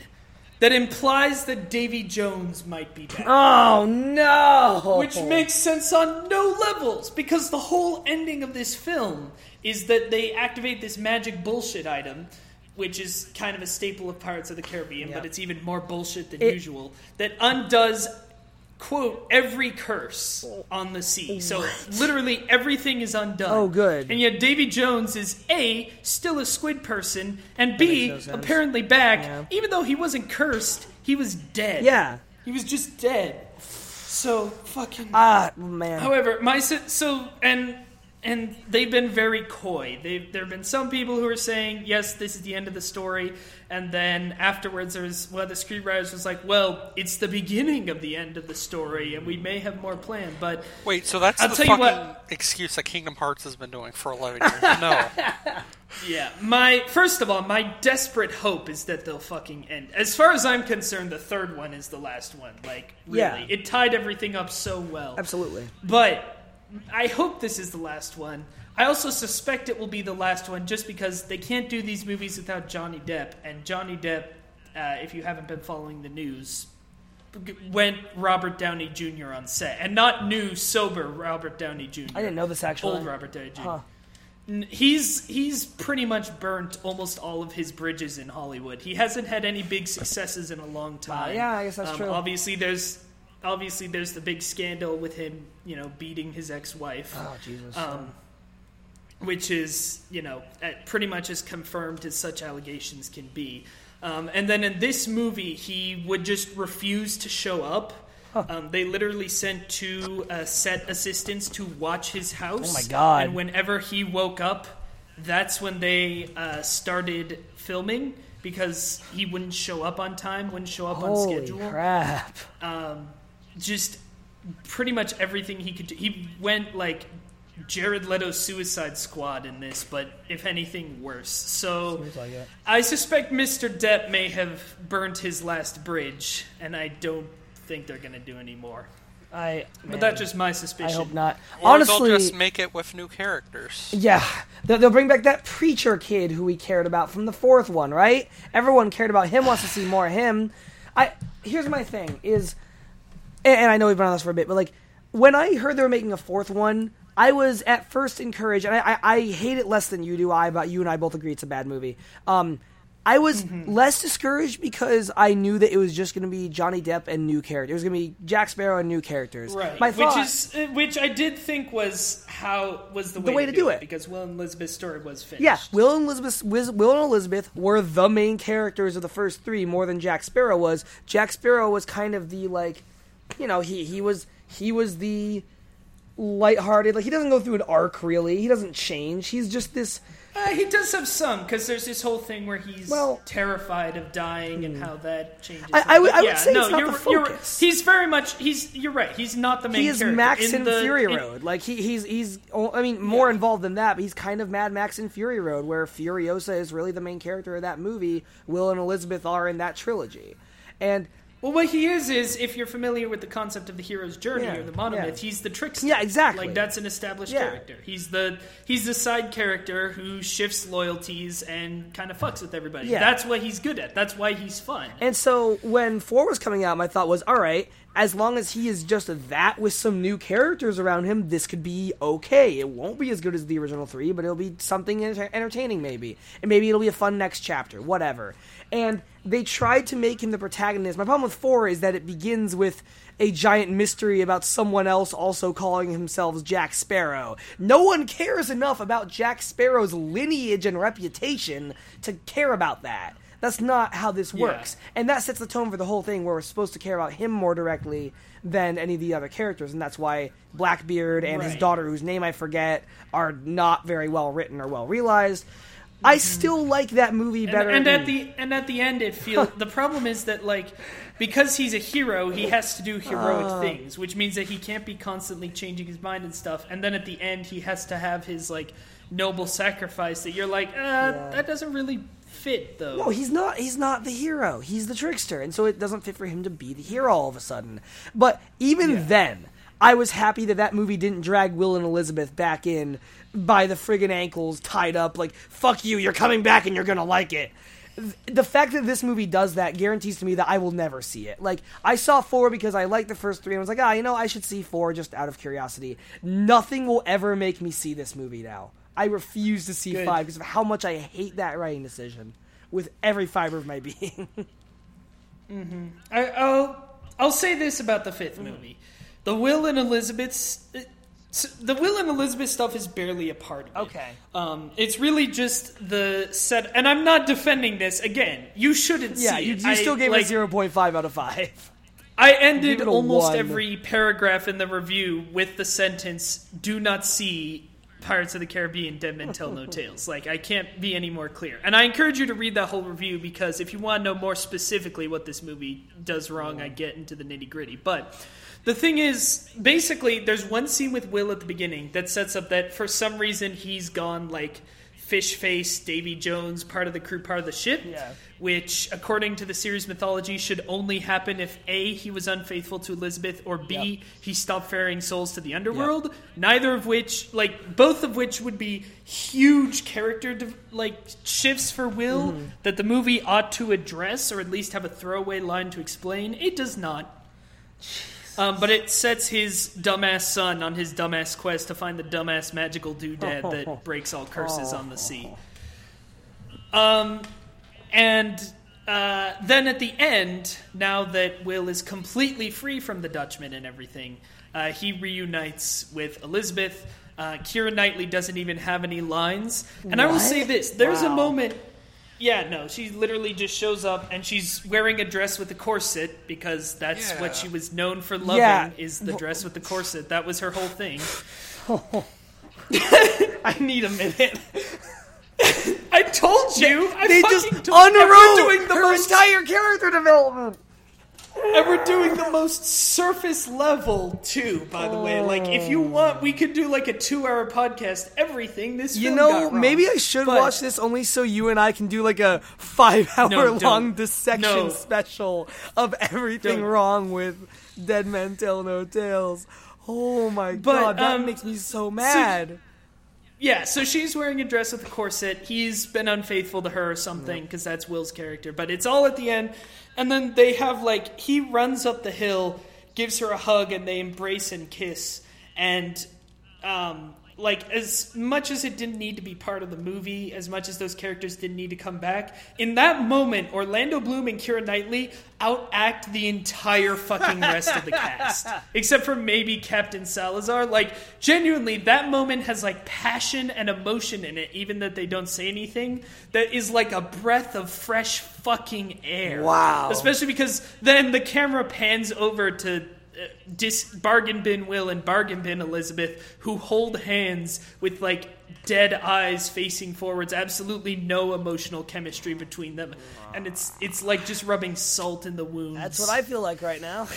that implies that Davy Jones might be back. Oh no! Which makes sense on no levels because the whole ending of this film is that they activate this magic bullshit item, which is kind of a staple of Pirates of the Caribbean, Yeah. but it's even more bullshit than It- usual, that undoes quote every curse on the sea. So literally everything is undone. Oh, good. And yet Davy Jones is A, still a squid person, and B, no sense. apparently back, Yeah. even though he wasn't cursed, he was dead. Yeah. He was just dead. So fucking. Ah man. However, my so and and they've been very coy. They there have been some people who are saying yes, this is the end of the story, and then afterwards there's one of the screenwriters was like, well, it's the beginning of the end of the story, and we may have more planned. But Wait, so that's I'll the tell you fucking what. excuse that Kingdom Hearts has been doing for 11 years. No. yeah, my first of all, my desperate hope is that they'll fucking end. As far as I'm concerned, the third one is the last one. Like really, Yeah. it tied everything up so well. Absolutely. But I hope this is the last one. I also suspect it will be the last one just because they can't do these movies without Johnny Depp. And Johnny Depp, uh, if you haven't been following the news, went Robert Downey Jr. on set. And not new, sober Robert Downey Jr. I didn't know this actually. Old Robert Downey Jr. Huh. He's he's pretty much burnt almost all of his bridges in Hollywood. He hasn't had any big successes in a long time. yeah, I guess that's Um, true. Obviously, there's obviously there's the big scandal with him, you know, beating his ex-wife, Oh Jesus. um, which is you know uh, pretty much as confirmed as such allegations can be. Um, and then in this movie, he would just refuse to show up. Um, they literally sent two uh, set assistants to watch his house. Oh my God. And whenever he woke up, that's when they uh, started filming because he wouldn't show up on time, wouldn't show up on Holy schedule. crap! Just pretty much everything he could do. He went like Jared Leto's Suicide Squad in this, but if anything worse. So like. I suspect Mr. Depp may have burnt his last bridge, and I don't think they're going to do any more. I. But man, that's just my suspicion. I hope not. Or Honestly, they'll just make it with new characters. Yeah, they'll, they'll bring back that preacher kid who we cared about from the fourth one, right? Everyone cared about him, wants to see more of him. I here's my thing is, and, I know we've been on this for a bit, but like when I heard they were making a fourth one, I was at first encouraged, and I, I, I hate it less than you do. I, but you and I both agree it's a bad movie. Um, I was Mm-hmm. less discouraged because I knew that it was just going to be Johnny Depp and new characters. It was going to be Jack Sparrow and new characters. Right, My thought, which is uh, which I did think was how was the way, way to do it. because Will and Elizabeth's story was finished. yeah, Will and Elizabeth, Will and Elizabeth were the main characters of the first three more than Jack Sparrow was. Jack Sparrow was kind of the like, you know, he he was he was the lighthearted. Like he doesn't go through an arc really. He doesn't change. He's just this. Uh, he does have some because there's this whole thing where he's Well- hmm. terrified of dying and how that changes. I- I would- I would yeah, say no, it's not you're, the you're- focus. he's very much he's. You're right. He's not the main. He is character. Max in, the, Fury in- Road. Like he, he's he's. I mean, more involved than that, but he's kind of Mad Max in Fury Road, where Furiosa is really the main character of that movie. Will and Elizabeth are in that trilogy, and Well, what he is is if you're familiar with the concept of the hero's journey Yeah, or the monomyth, yeah. he's the trickster. Yeah, exactly. Like that's an established Yeah. character. He's the he's the side character who shifts loyalties and kind of fucks with everybody. Yeah. That's what he's good at. That's why he's fun. And so when four was coming out, my thought was, all right, as long as he is just that with some new characters around him, this could be okay. It won't be as good as the original three, but it'll be something enter- entertaining, maybe. And maybe it'll be a fun next chapter, whatever. And they tried to make him the protagonist. My problem with four is that it begins with a giant mystery about someone else also calling himself Jack Sparrow. No one cares enough about Jack Sparrow's lineage and reputation to care about that. That's not how this Yeah. works. And that sets the tone for the whole thing where we're supposed to care about him more directly than any of the other characters. And that's why Blackbeard and his daughter, whose name I forget, are not very well written or well realized. I still like that movie better. and than- at the and at the end, it feels the problem is that like because he's a hero, he has to do heroic Uh. things, which means that he can't be constantly changing his mind and stuff. And then at the end, he has to have his like noble sacrifice that you're like, uh, that doesn't really fit though. No, he's not. He's not the hero. He's the trickster, and so it doesn't fit for him to be the hero all of a sudden. But even Yeah. then, I was happy that that movie didn't drag Will and Elizabeth back in by the friggin' ankles, tied up. Like, fuck you, you're coming back, and you're gonna like it. The fact that this movie does that guarantees to me that I will never see it. Like, I saw four because I liked the first three, and was like, ah, you know, I should see four just out of curiosity. Nothing will ever make me see this movie now. I refuse to see Good. five because of how much I hate that writing decision with every fiber of my being. I, I'll I'll say this about the fifth movie: the Will and Elizabeth's. The Will and Elizabeth stuff is barely a part of it. Okay. Um, it's really just the set, and I'm not defending this. Again, you shouldn't yeah, see you, you I, still gave like, it zero point five out of five. I ended Give it a almost one. every paragraph in the review with the sentence, "Do not see Pirates of the Caribbean: Dead Men Tell No Tales." Like I can't be any more clear. And I encourage you to read that whole review because if you want to know more specifically what this movie does wrong, I get into the nitty gritty. But the thing is, basically, there's one scene with Will at the beginning that sets up that for some reason he's gone like fish face Davy Jones, part of the crew, part of the ship Yeah. which, according to the series mythology, should only happen if A, he was unfaithful to Elizabeth, or B, Yep. he stopped ferrying souls to the underworld. Neither of which, like, both of which would be huge character, like, shifts for Will Mm-hmm. that the movie ought to address, or at least have a throwaway line to explain. It does not. Um, but it sets his dumbass son on his dumbass quest to find the dumbass magical doodad that breaks all curses on the sea. Um, and uh, then at the end, now that Will is completely free from the Dutchman and everything, uh, he reunites with Elizabeth. Uh, Keira Knightley doesn't even have any lines. And I will say this there's a moment. Yeah, no, she literally just shows up and she's wearing a dress with a corset because that's Yeah. what she was known for loving Yeah. is the dress with the corset. That was her whole thing. I need a minute. I told you. I They just told- and we're doing the her most entire character development. And we're doing the most surface level too, by the way. Like, if you want, we could do like a two-hour podcast. Everything this You film know, maybe I should But- watch this only so you and I can do like a five-hour-long don't. dissection No. special of everything Don't. wrong with Dead Men Tell No Tales. Oh my But, god, that um, makes me so mad. Yeah, so she's wearing a dress with a corset. He's been unfaithful to her or something because that's Will's character. But it's all at the end, and then they have like he runs up the hill, gives her a hug, and they embrace and kiss. And um, like as much as it didn't need to be part of the movie, as much as those characters didn't need to come back, in that moment, Orlando Bloom and Keira Knightley outact the entire fucking rest of the cast, except for maybe Captain Salazar. Like genuinely, that moment has like passion and emotion in it, even that they don't say anything. That is like a breath of fresh fucking air. Wow. Especially because then the camera pans over to dis- bargain bin Will and bargain bin Elizabeth, who hold hands with like dead eyes facing forwards, absolutely no emotional chemistry between them, and it's it's like just rubbing salt in the wounds. That's what I feel like right now.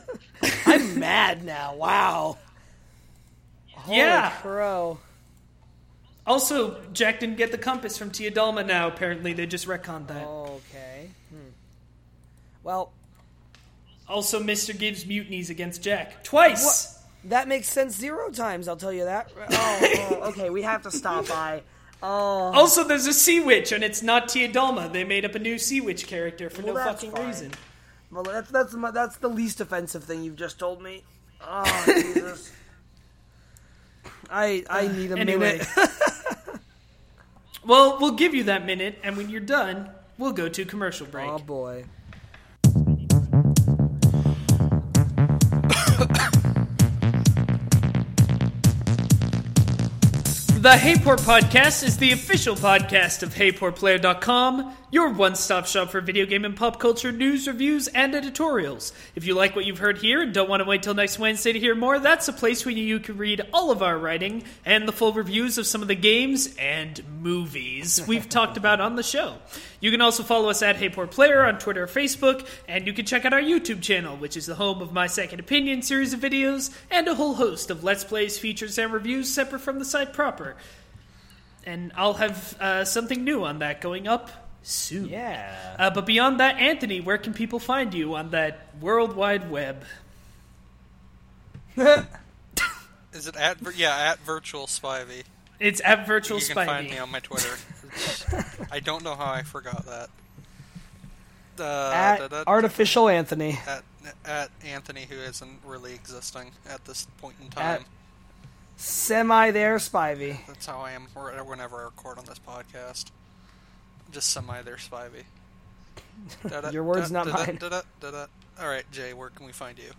I'm mad now. Wow. Holy Yeah. crow. Also, Jack didn't get the compass from Tia Dalma. Now apparently they just retconned that. Okay. Hmm. Well, Also, Mister Gibbs mutinies against Jack twice. that makes sense zero times. I'll tell you that. Oh, oh, okay. We have to stop by. Oh, Also, there's a Sea Witch, and it's not Tia Dalma. They made up a new Sea Witch character for Well, no fucking fine. reason. well, that's that's my, that's the least offensive thing you've just told me. Oh, Jesus. I I need a Anyway. minute. Well, we'll give you that minute, and when you're done, we'll go to commercial break. Oh boy. The Hey Poor Podcast is the official podcast of HeyPoorPlayer.com, your one stop shop for video game and pop culture news, reviews, and editorials. If you like what you've heard here and don't want to wait till next Wednesday to hear more, that's a place where you can read all of our writing and the full reviews of some of the games and movies we've talked about on the show. You can also follow us at HeyPoorPlayer on Twitter or Facebook, and you can check out our YouTube channel, which is the home of my Second Opinion series of videos and a whole host of Let's Plays, features, and reviews separate from the site proper and I'll have uh, something new on that going up soon. Yeah. Uh, but beyond that, Anthony, where can people find you on that World Wide Web? Is it at yeah at virtual spivey? It's at Virtual you can find me on my Twitter. I don't know how I forgot that. Uh, At da- da- artificial Anthony. at at Anthony, who isn't really existing at this point in At- time. Semi there, Spivey. That's how I am whenever I record on this podcast. Just semi there, Spivey. Your words, da- not mine. All right, Jay, where can we find you?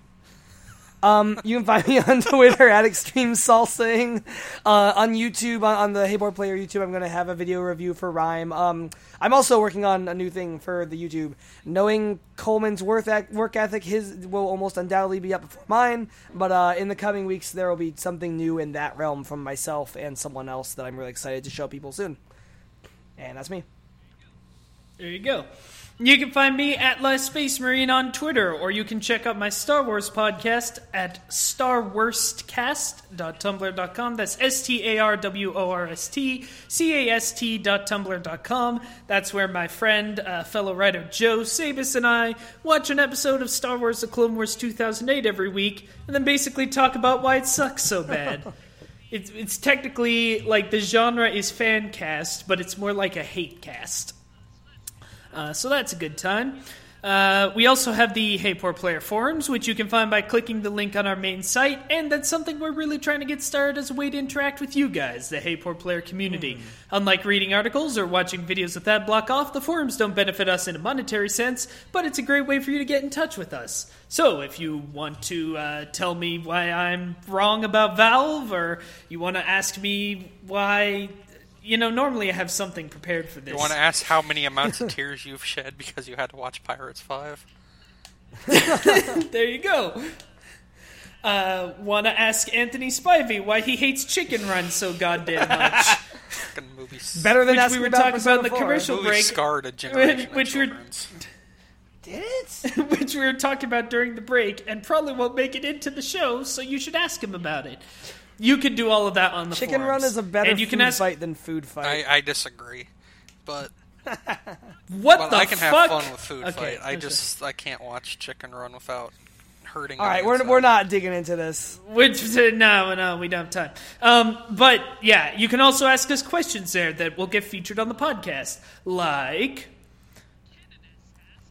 Um, you can find me on Twitter at Extreme Salsing. Uh, on YouTube, on, on the Hey Poor Player YouTube, I'm going to have a video review for RiME. Um, I'm also working on a new thing for the YouTube. Knowing Coleman's ac- work ethic, his will almost undoubtedly be up before mine. But uh, in the coming weeks, there will be something new in that realm from myself and someone else that I'm really excited to show people soon. And that's me. There you go. You can find me at Last Space Marine on Twitter, or you can check out my Star Wars podcast at starworstcast.tumblr.com. That's S T A R W O R S T C A S T.tumblr.com. That's where my friend, uh, fellow writer Joe Sabis, and I watch an episode of Star Wars The Clone Wars 2008 every week, and then basically talk about why it sucks so bad. It's, it's technically like the genre is fan cast, but it's more like a hate cast. Uh, so that's a good time. Uh, we also have the Hey Poor Player forums, which you can find by clicking the link on our main site, and that's something we're really trying to get started as a way to interact with you guys, the Hey Poor Player community. Unlike reading articles or watching videos with that block off, the forums don't benefit us in a monetary sense, but it's a great way for you to get in touch with us. So if you want to uh, tell me why I'm wrong about Valve, or you want to ask me why. You know, normally I have something prepared for this. You want to ask how many amounts of tears you've shed because you had to watch Pirates Five? There you go. Uh, Want to ask Anthony Spivey why he hates Chicken Run so goddamn much? Movie. Better than Which we were about talking Persona about in the 4. commercial movie break. scarred a generation which of we're- Did it? which we were talking about during the break, and probably won't make it into the show. So you should ask him about it. You could do all of that on the Chicken forums. Run is a better and you food can ask fight than food fight. I, I disagree, but what well, the I can have fun with food Okay, fight. I okay. just I can't watch Chicken Run without hurting. All on right, the we're, inside. we're not digging into this. Which no, no, we don't have time. Um, but yeah, you can also ask us questions there that will get featured on the podcast, like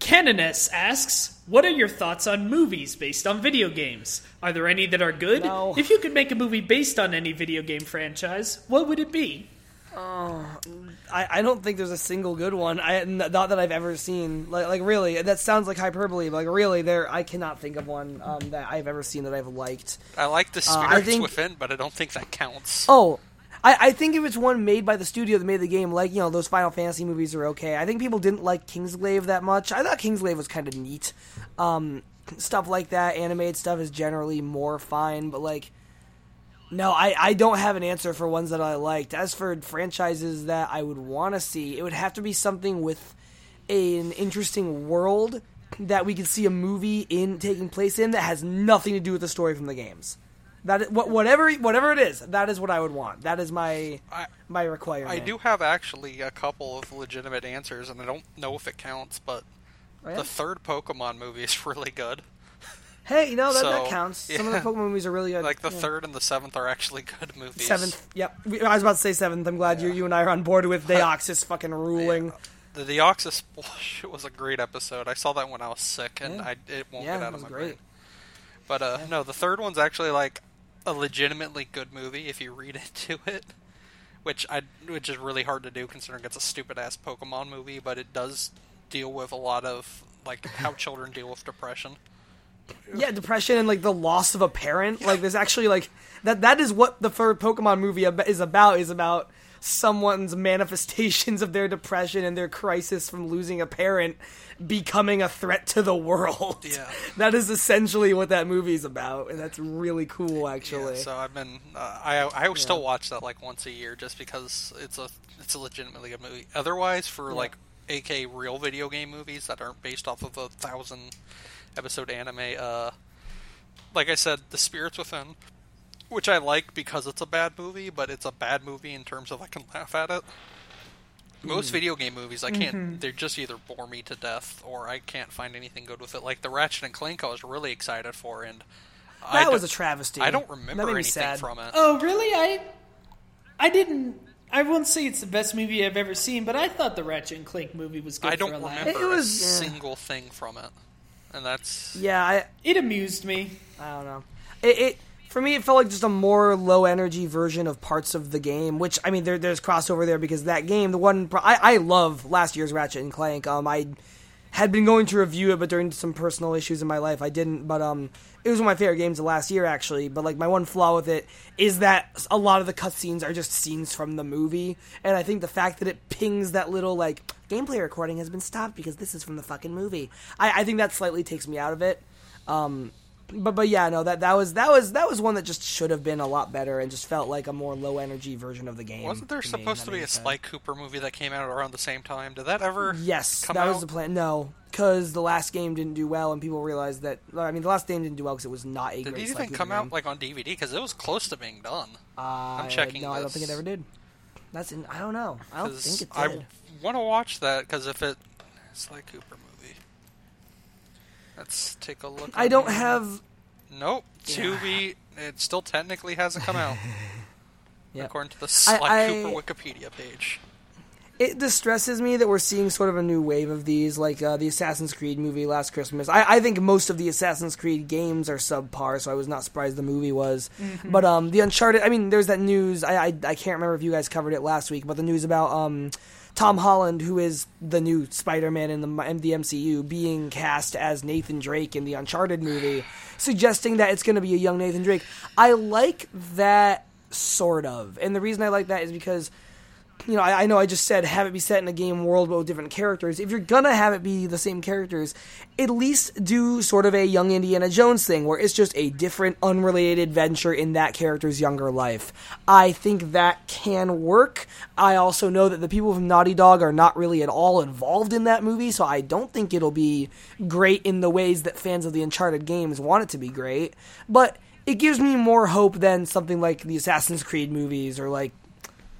Canoness asks, "What are your thoughts on movies based on video games? Are there any that are good? No. If you could make a movie based on any video game franchise, what would it be?" I, I don't think there's a single good one. I not that I've ever seen. Like, like really, that sounds like hyperbole. But like really, there I cannot think of one um, that I've ever seen that I've liked. I like the Uh, I spirits think- within, but I don't think that counts. Oh, I, I think if it's one made by the studio that made the game, like you know those Final Fantasy movies are okay. I think people didn't like Kingsglaive that much. I thought Kingsglaive was kind of neat. Um, stuff like that, animated stuff is generally more fine. But like, no, I, I don't have an answer for ones that I liked. As for franchises that I would want to see, it would have to be something with an interesting world that we could see a movie in taking place in that has nothing to do with the story from the games. That is, wha- whatever whatever it is, that is what I would want. That is my I- my requirement. I do have actually a couple of legitimate answers, and I don't know if it counts, but Oh, yeah? the third Pokemon movie is really good. Hey, you know that, that So, counts. Some of the. Pokemon movies are really good. Like the Yeah. third and the seventh are actually good movies. seventh. Yep, I was about to say seventh. I'm glad you you and I are on board with Deoxys fucking ruling. The Deoxys bullshit was a great episode. I saw that when I was sick, and Yeah. I it won't Yeah, get out of my great. brain. But uh, no, the third one's actually like a legitimately good movie if you read into it, which I which is really hard to do considering it's a stupid ass Pokemon movie, but it does deal with a lot of like how children deal with depression. Yeah, depression and like the loss of a parent. Like there's actually like that. That is what the third Pokemon movie ab- is about. Is about someone's manifestations of their depression and their crisis from losing a parent becoming a threat to the world. Yeah. that is essentially what that movie's about, and that's really cool, actually. Yeah, so I've been uh, I I still watch that like once a year just because it's a it's a legitimately good movie. Otherwise, for like AK real video game movies that aren't based off of a thousand episode anime, uh, like I said, The Spirits Within, which I like because it's a bad movie, but it's a bad movie in terms of I can laugh at it. Most hmm. video game movies, I can't. Mm-hmm. They just either bore me to death, or I can't find anything good with it. Like the Ratchet and Clank, I was really excited for, and I that was a travesty. I don't remember anything sad. from it. Oh, really? I I didn't. I won't say it's the best movie I've ever seen, but I thought the Ratchet and Clank movie was good I don't for a laugh. remember It was- a yeah. single thing from it, and that's Yeah, I, It amused me. I don't know. It, it for me, it felt like just a more low energy version of parts of the game. Which I mean, there, there's crossover there because that game, the one I, I love last year's Ratchet and Clank. Um, I had been going to review it, but during some personal issues in my life, I didn't. But um, it was one of my favorite games of last year, actually. But like my one flaw with it is that a lot of the cutscenes are just scenes from the movie, and I think the fact that it pings that little like gameplay recording has been stopped because this is from the fucking movie. I, I think that slightly takes me out of it. Um, but but yeah, no that that was that was that was one that just should have been a lot better and just felt like a more low energy version of the game. wasn't there to supposed to be a sense. Sly Cooper movie that came out around the same time? Did that ever? Yes, that out? was the plan. No, because the last game didn't do well, and people realized that. I mean, the last game didn't do well because it was not a Did great. it Sly even Cooper come out like on DVD? Because it was close to being done. Uh, I'm checking No, I don't think it ever did. That's in, I don't know. I don't think it did. I want to watch that because if it Sly Cooper movie, let's take a look. I don't here. have. Nope. Tubi. It still technically hasn't come out. Yeah. According to the Sly I- Cooper Wikipedia page. It distresses me that we're seeing sort of a new wave of these, like uh, the Assassin's Creed movie last Christmas. I, I think most of the Assassin's Creed games are subpar, so I was not surprised the movie was. But um, the Uncharted, I mean, there's that news. I, I I can't remember if you guys covered it last week, but the news about um, Tom Holland, who is the new Spider-Man in the in the MCU, being cast as Nathan Drake in the Uncharted movie, suggesting that it's going to be a young Nathan Drake. I like that sort of, and the reason I like that is because you know, I, I know I just said have it be set in a game world but with different characters. If you're gonna have it be the same characters, at least do sort of a young Indiana Jones thing where it's just a different, unrelated adventure in that character's younger life. I think that can work. I also know that the people from Naughty Dog are not really at all involved in that movie, so I don't think it'll be great in the ways that fans of the Uncharted games want it to be great. But it gives me more hope than something like the Assassin's Creed movies or like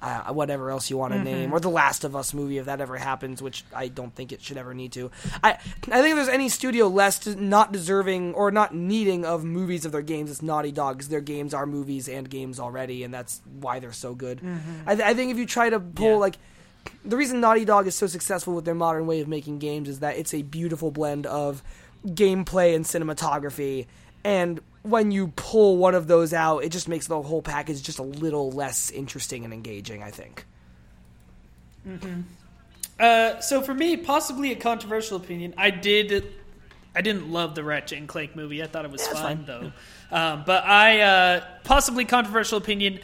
uh, whatever else you want to name, or the Last of Us movie if that ever happens, which I don't think it should ever need to. I I think if there's any studio less not deserving or not needing of movies of their games, it's Naughty Dog 'cause their games are movies and games already, and that's why they're so good. I, th- I think if you try to pull Yeah. like the reason Naughty Dog is so successful with their modern way of making games is that it's a beautiful blend of gameplay and cinematography. And when you pull one of those out, it just makes the whole package just a little less interesting and engaging. I think. Uh, so for me, possibly a controversial opinion. I did, I didn't love the Ratchet and Clank movie. I thought it was Yeah, fine, fine. though. Um, but I uh, possibly controversial opinion.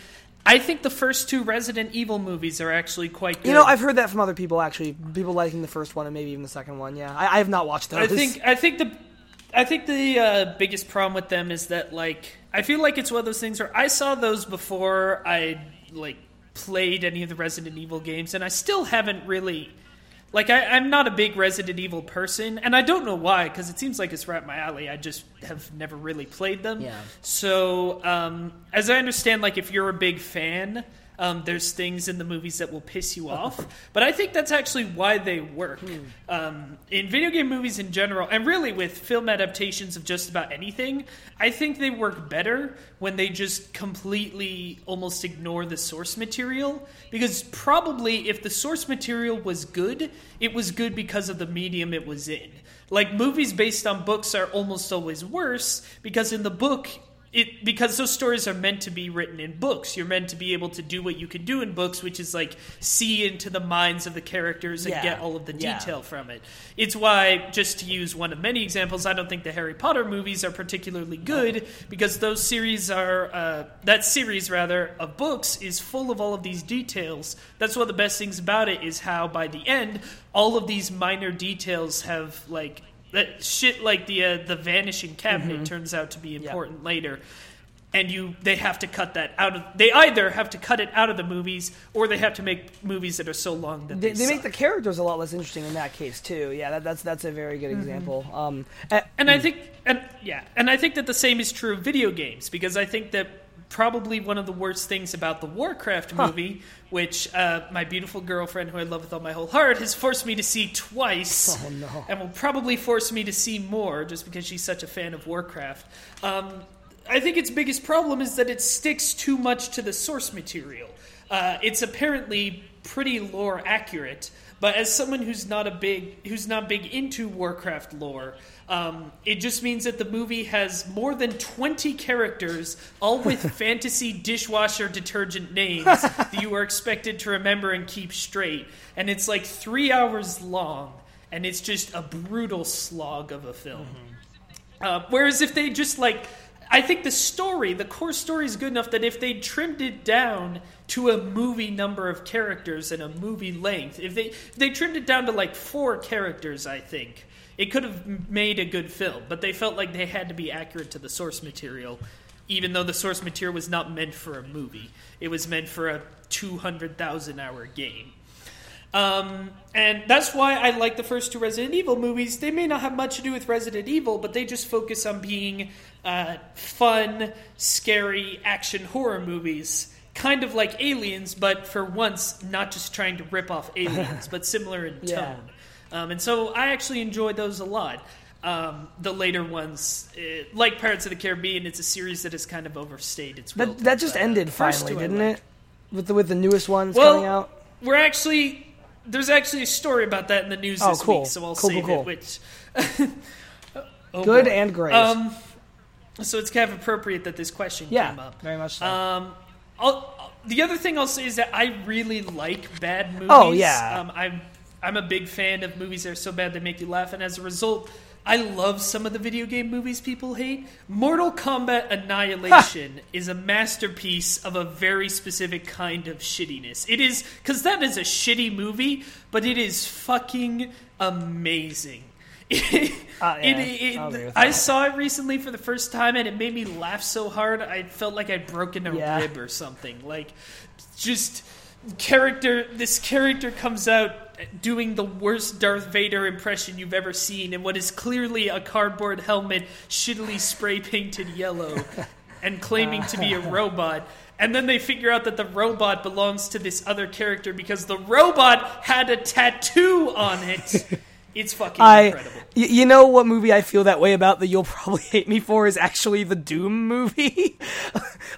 I think the first two Resident Evil movies are actually quite good. You know, I've heard that from other people. Actually, people liking the first one and maybe even the second one. Yeah, I, I have not watched those. I think I think the I think the uh, biggest problem with them is that like I feel like it's one of those things where I saw those before I like played any of the Resident Evil games, and I still haven't really like I, I'm not a big Resident Evil person, and I don't know why because it seems like it's right up my alley. I just have never really played them. Yeah. So um, as I understand, like if you're a big fan. Um, there's things in the movies that will piss you off, but I think that's actually why they work. Um, in video game movies in general, and really with film adaptations of just about anything, I think they work better when they just completely almost ignore the source material. Because probably if the source material was good, it was good because of the medium it was in. Like movies based on books are almost always worse because in the book it because those stories are meant to be written in books. You're meant to be able to do what you can do in books, which is like see into the minds of the characters and Yeah. get all of the Yeah. detail from it. It's why, just to use one of many examples, I don't think the Harry Potter movies are particularly good because those series are uh, that series rather of books is full of all of these details. That's one of the best things about it is how by the end all of these minor details have like that shit like the uh, the vanishing cabinet Mm-hmm. turns out to be important later and you they have to cut that out of they either have to cut it out of the movies or they have to make movies that are so long that they, they, they make the characters a lot less interesting in that case too. Yeah, that, that's that's a very good example. Um, eh, and I think and yeah and I think that the same is true of video games because I think that probably one of the worst things about the Warcraft movie which uh, my beautiful girlfriend who I love with all my whole heart has forced me to see twice Oh, no. and will probably force me to see more just because she's such a fan of Warcraft um, I think its biggest problem is that it sticks too much to the source material. Uh, it's apparently pretty lore accurate, but as someone who's not a big who's not big into Warcraft lore, um, it just means that the movie has more than twenty characters, all with fantasy dishwasher detergent names that you are expected to remember and keep straight, and it's like three hours long, and it's just a brutal slog of a film. Uh, whereas if they just like, I think the story, the core story is good enough that if they trimmed it down to a movie number of characters and a movie length, if they if they trimmed it down to like four characters, I think it could have made a good film. But they felt like they had to be accurate to the source material, even though the source material was not meant for a movie. It was meant for a two hundred thousand hour game. Um, and that's why I like the first two Resident Evil movies. They may not have much to do with Resident Evil, but they just focus on being uh, fun, scary action horror movies. Kind of like Aliens, but for once, not just trying to rip off Aliens, but similar in Yeah. tone. Um, and so I actually enjoyed those a lot. Um, the later ones, eh, like Pirates of the Caribbean, it's a series that has kind of overstayed its welcome, that just ended finally, didn't it? With the with the newest ones Well, coming out. We're actually there's actually a story about that in the news Oh, this cool. week, so I'll Cool, save cool, cool. it. Which Oh, Good boy. and great. Um, so it's kind of appropriate that this question yeah, came up. very much so. Um, I'll, the other thing I'll say is that I really like bad movies. Oh, yeah. Um, I'm I'm a big fan of movies that are so bad they make you laugh, and as a result, I love some of the video game movies people hate. Mortal Kombat Annihilation is a masterpiece of a very specific kind of shittiness. It is because that is a shitty movie, but it is fucking amazing. Uh, yeah, It- it- I'll agree with I saw it recently for the first time, and it made me laugh so hard I felt like I'd broken a Yeah. rib or something. Like, just character. This character comes out doing the worst Darth Vader impression you've ever seen, in what is clearly a cardboard helmet, shittily spray painted yellow, and claiming to be a robot. And then they figure out that the robot belongs to this other character because the robot had a tattoo on it. It's fucking I, incredible. y- you know what movie I feel that way about that you'll probably hate me for is actually the Doom movie.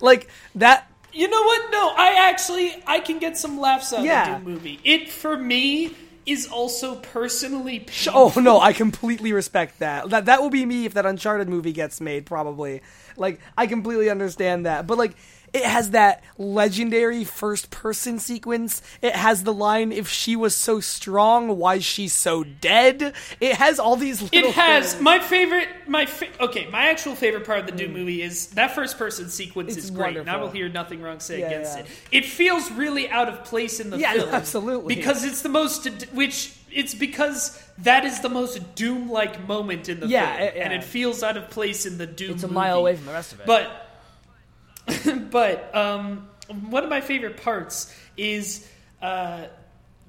like that. You know what? No, I actually I can get some laughs out Yeah. of the Doom movie. It for me is also personally oh, painful. Oh no, I completely respect that. That that will be me if that Uncharted movie gets made, probably. Like I completely understand that, but like it has that legendary first person sequence. It has the line, "If she was so strong, why is she so dead?" It has all these. Little It has things. my favorite. My fa- okay, my actual favorite part of the Doom mm. movie is that first person sequence It's is great, and I will hear nothing wrong say Yeah, against yeah. it. It feels really out of place in the Yeah, film, absolutely. because it's the most which it's because that is the most Doom like moment in the Yeah, film, it- yeah. and it feels out of place in the Doom. It's a movie. mile away from the rest of it. But but um, one of my favorite parts is uh,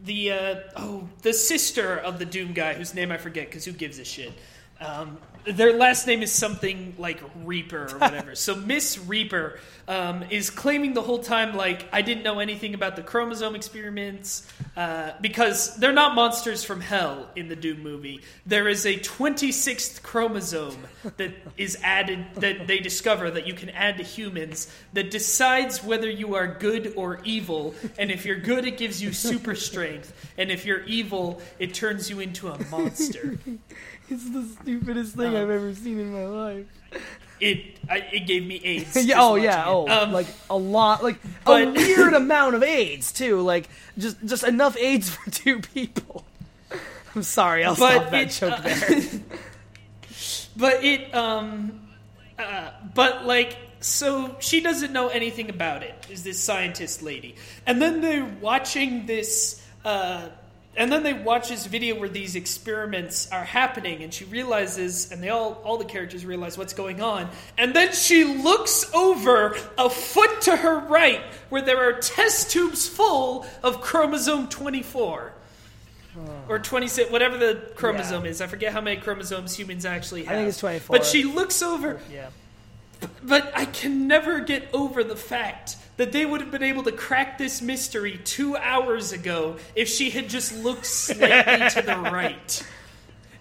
the uh, oh the sister of the Doom guy whose name I forget because who gives a shit. Um, their last name is something like Reaper or whatever. so Miss Reaper um, is claiming the whole time like I didn't know anything about the chromosome experiments uh, because they're not monsters from hell in the Doom movie. There is a 26th chromosome that is added that they discover that you can add to humans that decides whether you are good or evil. And if you're good, it gives you super strength, and if you're evil, it turns you into a monster. It's the stupidest thing I've ever seen in my life. It I, it gave me AIDS. yeah, oh yeah, oh Um, like a lot, like a weird amount of AIDS too. Like just just enough AIDS for two people. I'm sorry, I'll But stop that it, joke uh, there. but it um uh, but like so she doesn't know anything about it is this scientist lady and then they're watching this uh and then they watch this video where these experiments are happening and she realizes and they all all the characters realize what's going on and then she looks over a foot to her right where there are test tubes full of chromosome 24 or 26 whatever the chromosome Yeah. is i forget how many chromosomes humans actually have I think it's 24. but she looks over yeah. but I can never get over the fact that they would have been able to crack this mystery two hours ago if she had just looked slightly to the right.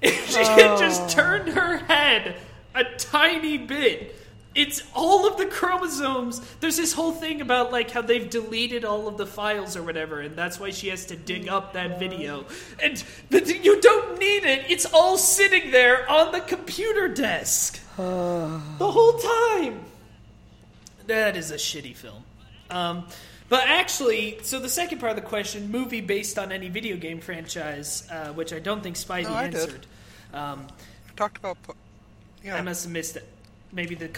If she had just oh. turned her head a tiny bit. It's all of the chromosomes. There's this whole thing about like how they've deleted all of the files or whatever, and that's why she has to dig up that video. And but you don't need it. It's all sitting there on the computer desk the whole time. That is a shitty film. Um, but actually, so the second part of the question, movie based on any video game franchise, uh, which I don't think Spivey No, I did. answered. Um, talked about. Yeah, I must have missed it. Maybe the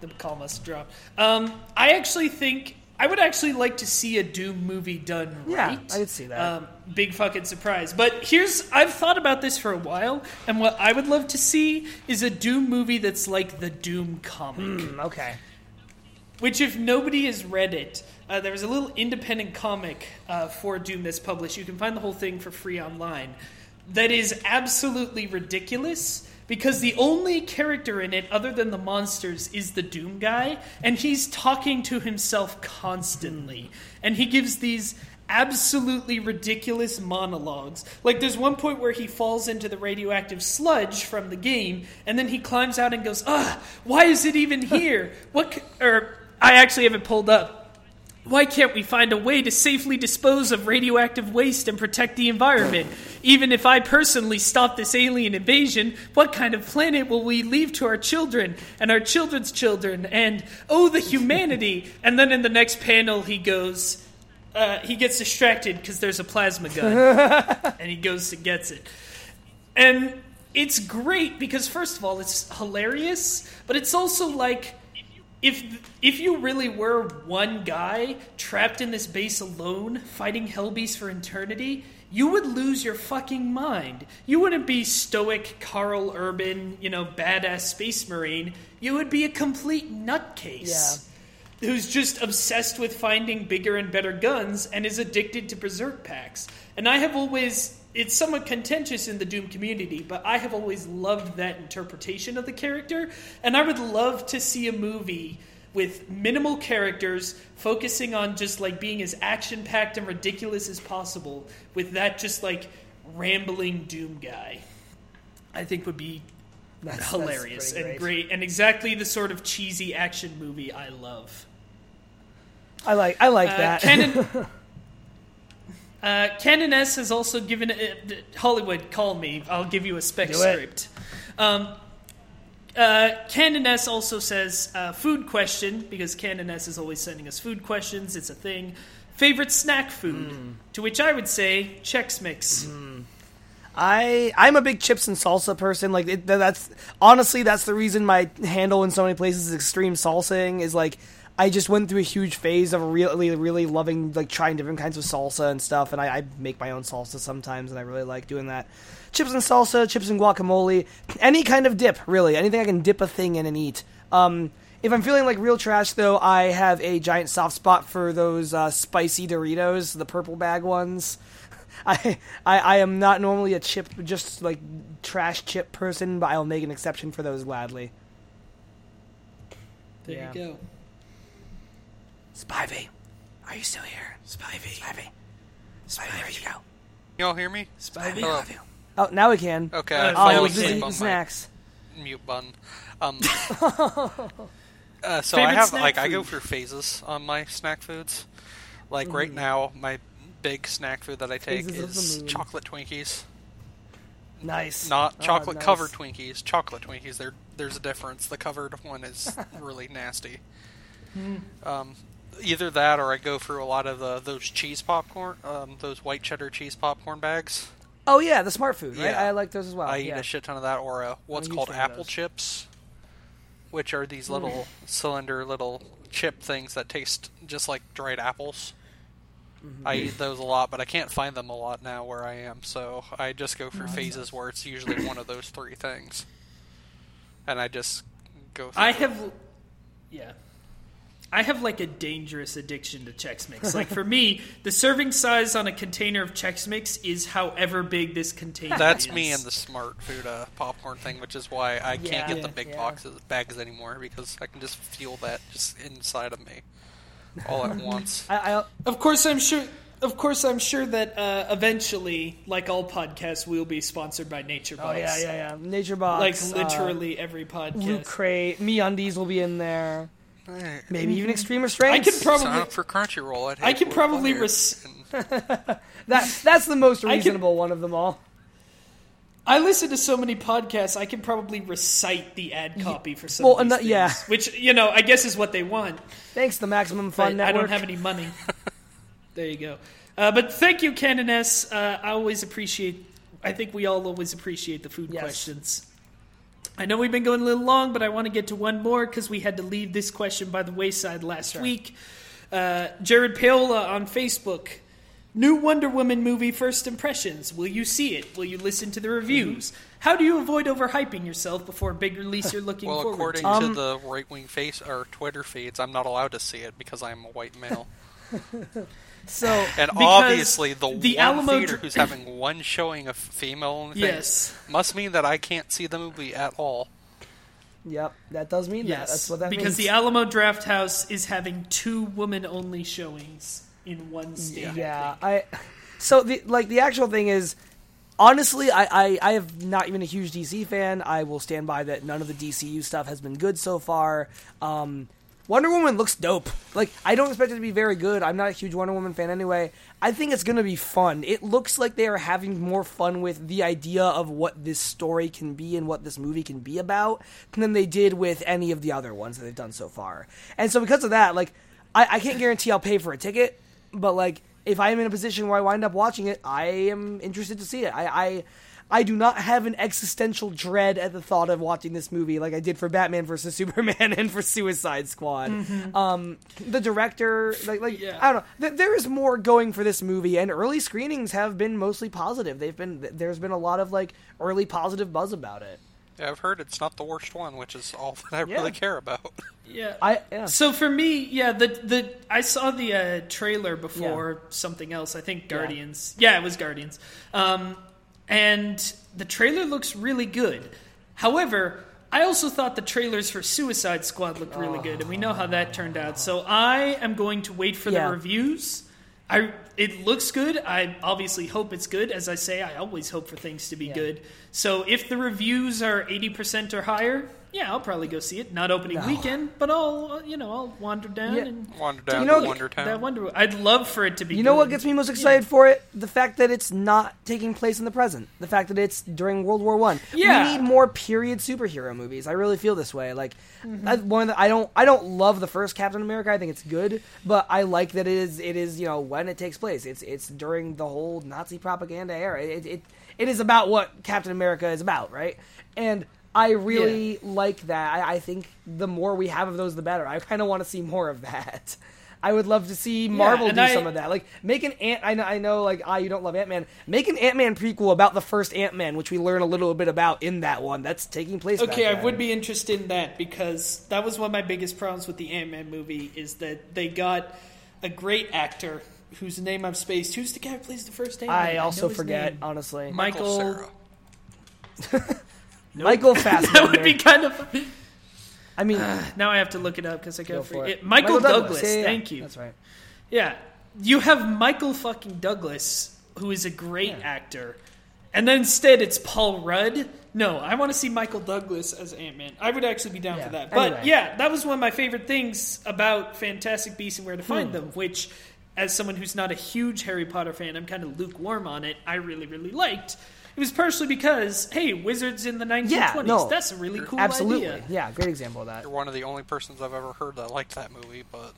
the call must have dropped. Um, I actually think I would actually like to see a Doom movie done right. Yeah. I could see that. Um, big fucking surprise. But here's I've thought about this for a while, and what I would love to see is a Doom movie that's like the Doom comic. Mm, okay. Which, if nobody has read it, uh, there was a little independent comic uh, for Doom that's published. You can find the whole thing for free online. That is absolutely ridiculous because the only character in it, other than the monsters, is the Doom guy, and he's talking to himself constantly. And he gives these absolutely ridiculous monologues. Like there's one point where he falls into the radioactive sludge from the game, and then he climbs out and goes, "Ugh, why is it even here? What?" c-" Or I actually have it pulled up. Why can't we find a way to safely dispose of radioactive waste and protect the environment? Even if I personally stop this alien invasion, what kind of planet will we leave to our children and our children's children? And oh, the humanity! And then in the next panel, he goes, uh, he gets distracted because there's a plasma gun, and he goes and gets it. And it's great because first of all, it's hilarious, but it's also like if if you really were one guy trapped in this base alone fighting Hellbeast for eternity, you would lose your fucking mind. You wouldn't be stoic Karl Urban, you know, badass space marine. You would be a complete nutcase who's just obsessed with finding bigger and better guns and is addicted to berserk packs. And I have always it's somewhat contentious in the Doom community, but I have always loved that interpretation of the character, and I would love to see a movie with minimal characters focusing on just like being as action packed and ridiculous as possible with that just like rambling Doom guy. I think would be That's- that's hilarious pretty and great and exactly the sort of cheesy action movie I love. I like I like Uh, that. Canon. Uh, Canon S has also given uh, Hollywood. Call me. I'll give you a spec Do script. Um, uh, Canon S also says uh, food question because Canon S is always sending us food questions. It's a thing. Favorite snack food? Hmm. To which I would say Chex Mix. I I'm a big chips and salsa person. Like it, that's honestly that's the reason my handle in so many places is extreme salsing is like I just went through a huge phase of really really loving like trying different kinds of salsa and stuff, and I, I make my own salsa sometimes, and I really like doing that. Chips and salsa, chips and guacamole, any kind of dip, really, anything I can dip a thing in and eat. Um, if I'm feeling like real trash, though, I have a giant soft spot for those uh, spicy Doritos, the purple bag ones. I, I I am not normally a chip, just like trash chip person, but I'll make an exception for those gladly. There Yeah. you go. Spivey, are you still here? Spivey, Spivey, Spivey, where'd you go? Y'all hear me? Spivey? Hello. Oh, now we can. Okay, Uh, I finally fell Oh, we the, can. asleep the on my snacks. mute button. Um, uh, so Favorite I have snack like I go food? through phases on my snack foods. Like right now, my big snack food that I take Phases of the is moon. chocolate Twinkies. Nice. Not Oh, chocolate nice. covered Twinkies. Chocolate Twinkies. There, there's a difference. The covered one is really nasty. Hmm. Um, either that, or I go through a lot of the, those cheese popcorn, um, those white cheddar cheese popcorn bags. Oh yeah, the smart food, right? Yeah. I like those as well. I eat yeah. a shit ton of that, or uh, what's called apple chips, which are these little cylinder little chip things that taste just like dried apples. Mm-hmm. I eat those a lot, but I can't find them a lot now where I am, so I just go through phases where it's usually one of those three things, and I just go. Through I it. have, yeah, I have like a dangerous addiction to Chex Mix. Like for me, the serving size on a container of Chex Mix is however big this container. That's is. me and the smart food uh, popcorn thing, which is why I can't Yeah. get the big Yeah. boxes bags anymore because I can just feel that just inside of me all at once. I, I Of course, I'm sure. Of course, I'm sure that uh, eventually, like all podcasts, we'll be sponsored by Nature oh yeah, yeah, yeah. Nature Box. Like uh, literally every podcast. Loot Crate, Me Undies will be in there. Hey, Maybe even Extreme restraints. I Restraints. could probably. Sign up for Crunchyroll. I'd I hate could probably work res- that that's the most I could- reasonable one of them all. I listen to so many podcasts. I can probably recite the ad copy for some well, of these and the- yeah. which you know I guess is what they want. Thanks, the Maximum But Fun I don't have any money. there you go. Uh, but thank you, Canon S. Uh, I always appreciate. I think we all always appreciate the food Yes. questions. I know we've been going a little long, but I want to get to one more because we had to leave this question by the wayside last week. Uh, Jared Paola on Facebook. New Wonder Woman movie first impressions. Will you see it? Will you listen to the reviews? How do you avoid overhyping yourself before a big release you're looking for? well, forward according to? Um, to the right wing face or Twitter feeds, I'm not allowed to see it because I'm a white male. So And Because obviously, the, the one Alamo theater Dr- who's having one showing of female things Yes. must mean that I can't see the movie at all. Yep, that does mean that. Yes, That's what that means. because means. the Alamo Draft House is having two woman-only showings in one state. Yeah, think. I. So the like the actual thing is, honestly, I, I I have not even a huge DC fan. I will stand by that. None of the DCU stuff has been good so far. Um, Wonder Woman looks dope. Like I don't expect it to be very good. I'm not a huge Wonder Woman fan anyway. I think it's gonna be fun. It looks like they are having more fun with the idea of what this story can be and what this movie can be about than they did with any of the other ones that they've done so far. And so because of that, like I, I can't guarantee I'll pay for a ticket, but like if I am in a position where I wind up watching it, I am interested to see it. I, I I do not have an existential dread at the thought of watching this movie like I did for Batman versus Superman and for Suicide Squad. Um, the director, like, like Yeah. I don't know, th- there is more going for this movie, and early screenings have been mostly positive. They've been there's been a lot of like early positive buzz about it. Yeah, I've heard it's not the worst one, which is all that I Yeah. really care about. yeah. I yeah. So for me, yeah, the the I saw the uh, trailer before something else. I think Guardians. Yeah, it was Guardians. Um, and the trailer looks really good. However, I also thought the trailers for Suicide Squad looked really good, and we know how that turned out. So I am going to wait for Yeah. the reviews. I it looks good. I obviously hope it's good. As I say, I always hope for things to be Yeah. good. So if the reviews are eighty percent or higher, yeah, I'll probably go see it. Not opening No. weekend, but I'll uh, you know I'll wander down Yeah. and Wander down you know- to Wonder that wonder. I'd love for it to be. You know good. what gets me most excited for it? The fact that it's not taking place in the present. The fact that it's during World War One. Yeah. We need more period superhero movies. I really feel this way. Like Mm-hmm. I, one of the, I don't I don't love the first Captain America. I think it's good, but I like that it is it is you know when it takes place. It's it's during the whole Nazi propaganda era. It it, it is about what Captain America is about, right? And I really like that. I, I think the more we have of those, the better. I kind of want to see more of that. I would love to see Marvel and do I- some of that. Like make an Ant. I know, I know. Like ah, you don't love Ant Man. Make an Ant Man prequel about the first Ant Man, which we learn a little bit about in that one. That's taking place. back Okay, I then. would be interested in that because that was one of my biggest problems with the Ant Man movie is that they got a great actor whose name I've spaced. Who's the guy who plays the first Ant Man? I also forget, Name. honestly. Michael. Cera. Michael Fassbender. that would be kind of. I mean, Now I have to look it up because I go got for it. Michael, Douglas. Yeah, yeah, yeah. Thank you. That's right. Yeah, you have Michael fucking Douglas, who is a great actor, and then instead it's Paul Rudd. No, I want to see Michael Douglas as Ant Man. I would actually be down Yeah, for that. But anyway. yeah, that was one of my favorite things about Fantastic Beasts and Where to Find Hmm. Them, which, as someone who's not a huge Harry Potter fan, I'm kind of lukewarm on it. I really, really liked. It was partially because, hey, wizards in the 1920s. Yeah, no, that's a really cool Absolutely. idea. Yeah, great example of that. You're one of the only persons I've ever heard that liked that movie, but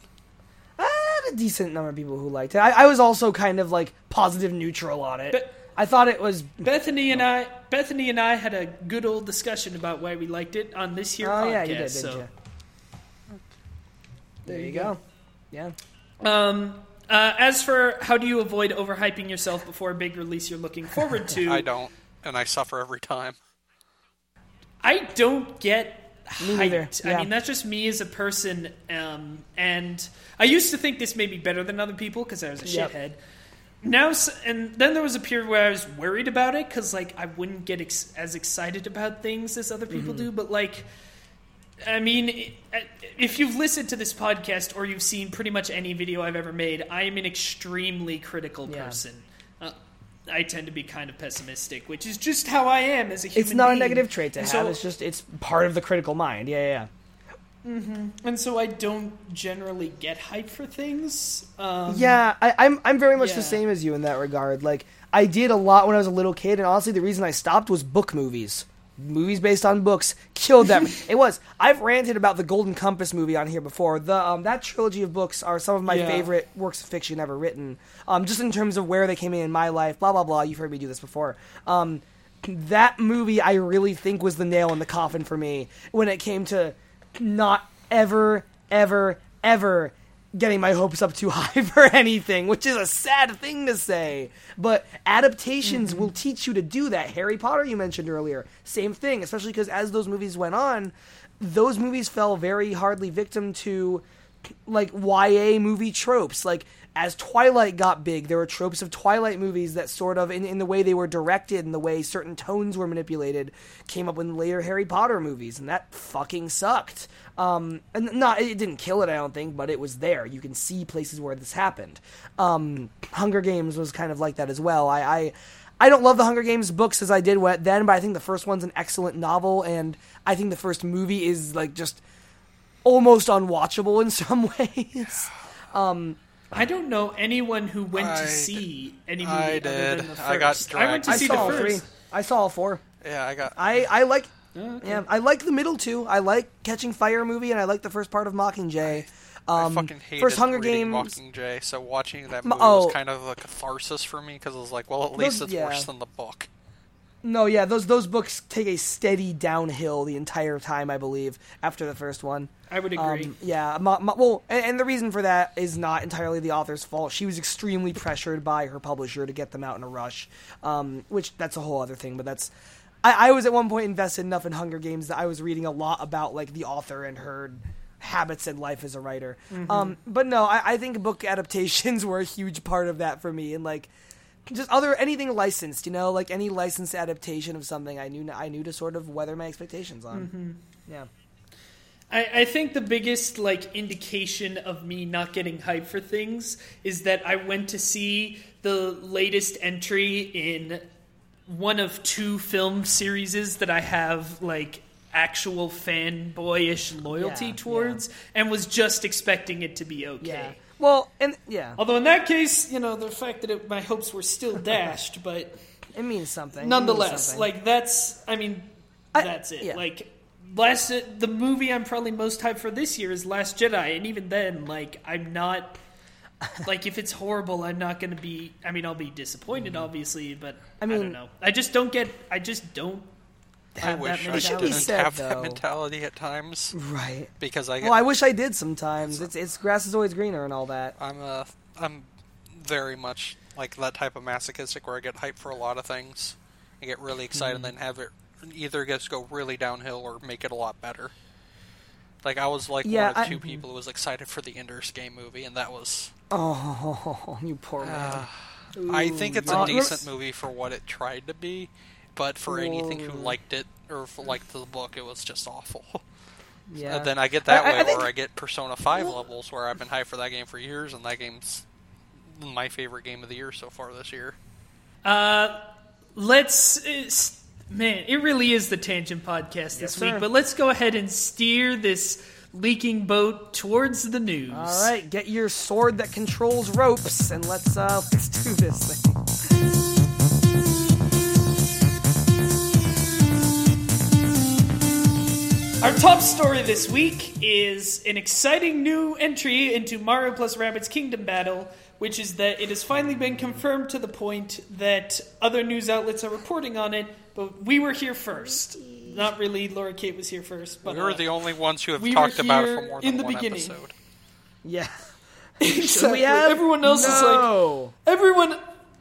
I had a decent number of people who liked it. I, I was also kind of like positive neutral on it. But- I thought it was. Bethany and I, Bethany and I had a good old discussion about why we liked it on this here Oh podcast. yeah, you did, didn't so, you? There you go. Yeah. um, uh, as for how do you avoid overhyping yourself before a big release you're looking forward to, I don't, and I suffer every time. I don't get Me neither, hyped. yeah. I mean, that's just me as a person. Um, and I used to think this made me better than other people because I was a Yep. shithead. Now, and then there was a period where I was worried about it because, like, I wouldn't get ex- as excited about things as other people Mm-hmm. do. But, like, I mean, if you've listened to this podcast or you've seen pretty much any video I've ever made, I am an extremely critical Yeah. person. Uh, I tend to be kind of pessimistic, which is just how I am as a human It's not a negative trait to have. so- it's just it's part of the critical mind. Yeah, yeah. and so I don't generally get hype for things. Um, Yeah, I, I'm I'm very much Yeah. the same as you in that regard. Like I did a lot when I was a little kid, and honestly, the reason I stopped was book movies. Movies based on books killed them. it was. I've ranted about the Golden Compass movie on here before. The um, that trilogy of books are some of my Yeah. favorite works of fiction ever written. Um, just in terms of where they came in in my life, blah blah blah. You've heard me do this before. Um, that movie I really think was the nail in the coffin for me when it came to not ever, ever, ever getting my hopes up too high for anything, which is a sad thing to say. But adaptations mm-hmm. will teach you to do that. Harry Potter, you mentioned earlier, same thing, especially because as those movies went on, those movies fell very hardly victim to like YA movie tropes. Like as Twilight got big, there were tropes of Twilight movies that sort of in, in the way they were directed and the way certain tones were manipulated came up in later Harry Potter movies, and that fucking sucked. Um, and not it didn't kill it, I don't think, but it was there. You can see places where this happened. Um, Hunger Games was kind of like that as well. I, I I don't love the Hunger Games books as I did then, but I think the first one's an excellent novel, and I think the first movie is like just almost unwatchable in some ways. I don't know anyone who went I to d- see any movie I other did. than the first. I got I went to. I see saw the all first. three. I saw all four. Yeah, I got. I I like. Oh, Yeah, I like the middle two. I like Catching Fire movie, and I like the first part of Mockingjay. Um, I fucking hated first Hunger reading Games. Mockingjay, so watching that movie oh. was kind of a catharsis for me because I was like, well, at least Those- it's yeah. worse than the book. No, yeah, those those books take a steady downhill the entire time. I believe after the first one. I would agree. Um, yeah, Mo- Mo- well, and, and the reason for that is not entirely the author's fault. She was extremely pressured by her publisher to get them out in a rush, um, which that's a whole other thing. But that's, I, I was at one point invested enough in Hunger Games that I was reading a lot about like the author and her habits and life as a writer. Um, but no, I, I think book adaptations were a huge part of that for me, and like just other anything licensed, you know, like any licensed adaptation of something, I knew I knew to sort of weather my expectations on. Yeah. I, I think the biggest like indication of me not getting hype for things is that I went to see the latest entry in one of two film series that I have like actual fanboyish loyalty Yeah, towards, and was just expecting it to be okay. Yeah. Well, and yeah, Although in that case, you know, the fact that it, my hopes were still dashed, but it means something. It means nonetheless, something. like that's, I mean, I- that's it. yeah. Like last, the movie I'm probably most hyped for this year is Last Jedi, and even then, like I'm not. like if it's horrible, I'm not going to be. I mean, I'll be disappointed, obviously, but I, Mm-hmm. I don't mean- know. I just don't get. I just don't I have that wish many I should be didn't said, have though. that mentality at times right. because I get Well, I wish I did sometimes. It's it's grass is always greener and all that. I'm uh I'm very much like that type of masochistic where I get hyped for a lot of things. I get really excited and then have it either just go really downhill or make it a lot better. Like I was like Yeah, one of I- two people who was excited for the Ender's Game movie, and that was. Oh, you poor man. I think it's Uh, a decent movie for what it tried to be, but for anything who liked it or for liked the book, it was just awful. yeah. And then I get that I- I- way I think- where I get Persona 5 levels where I've been hyped for that game for years, and that game's my favorite game of the year so far this year. Uh, let's. Man, it really is the tangent podcast this Yes, week. sir. But let's go ahead and steer this leaking boat towards the news. all right, get your sword that controls ropes and let's uh let's do this thing. Our top story this week is an exciting new entry into Mario plus Rabbids Kingdom Battle, which is that it has finally been confirmed to the point that other news outlets are reporting on it, but we were here first. Not really, Laura Kate was here first, but We were uh, the only ones who have we talked about it here for more in than the one beginning. episode. Yeah. exactly. We have everyone else is like no. everyone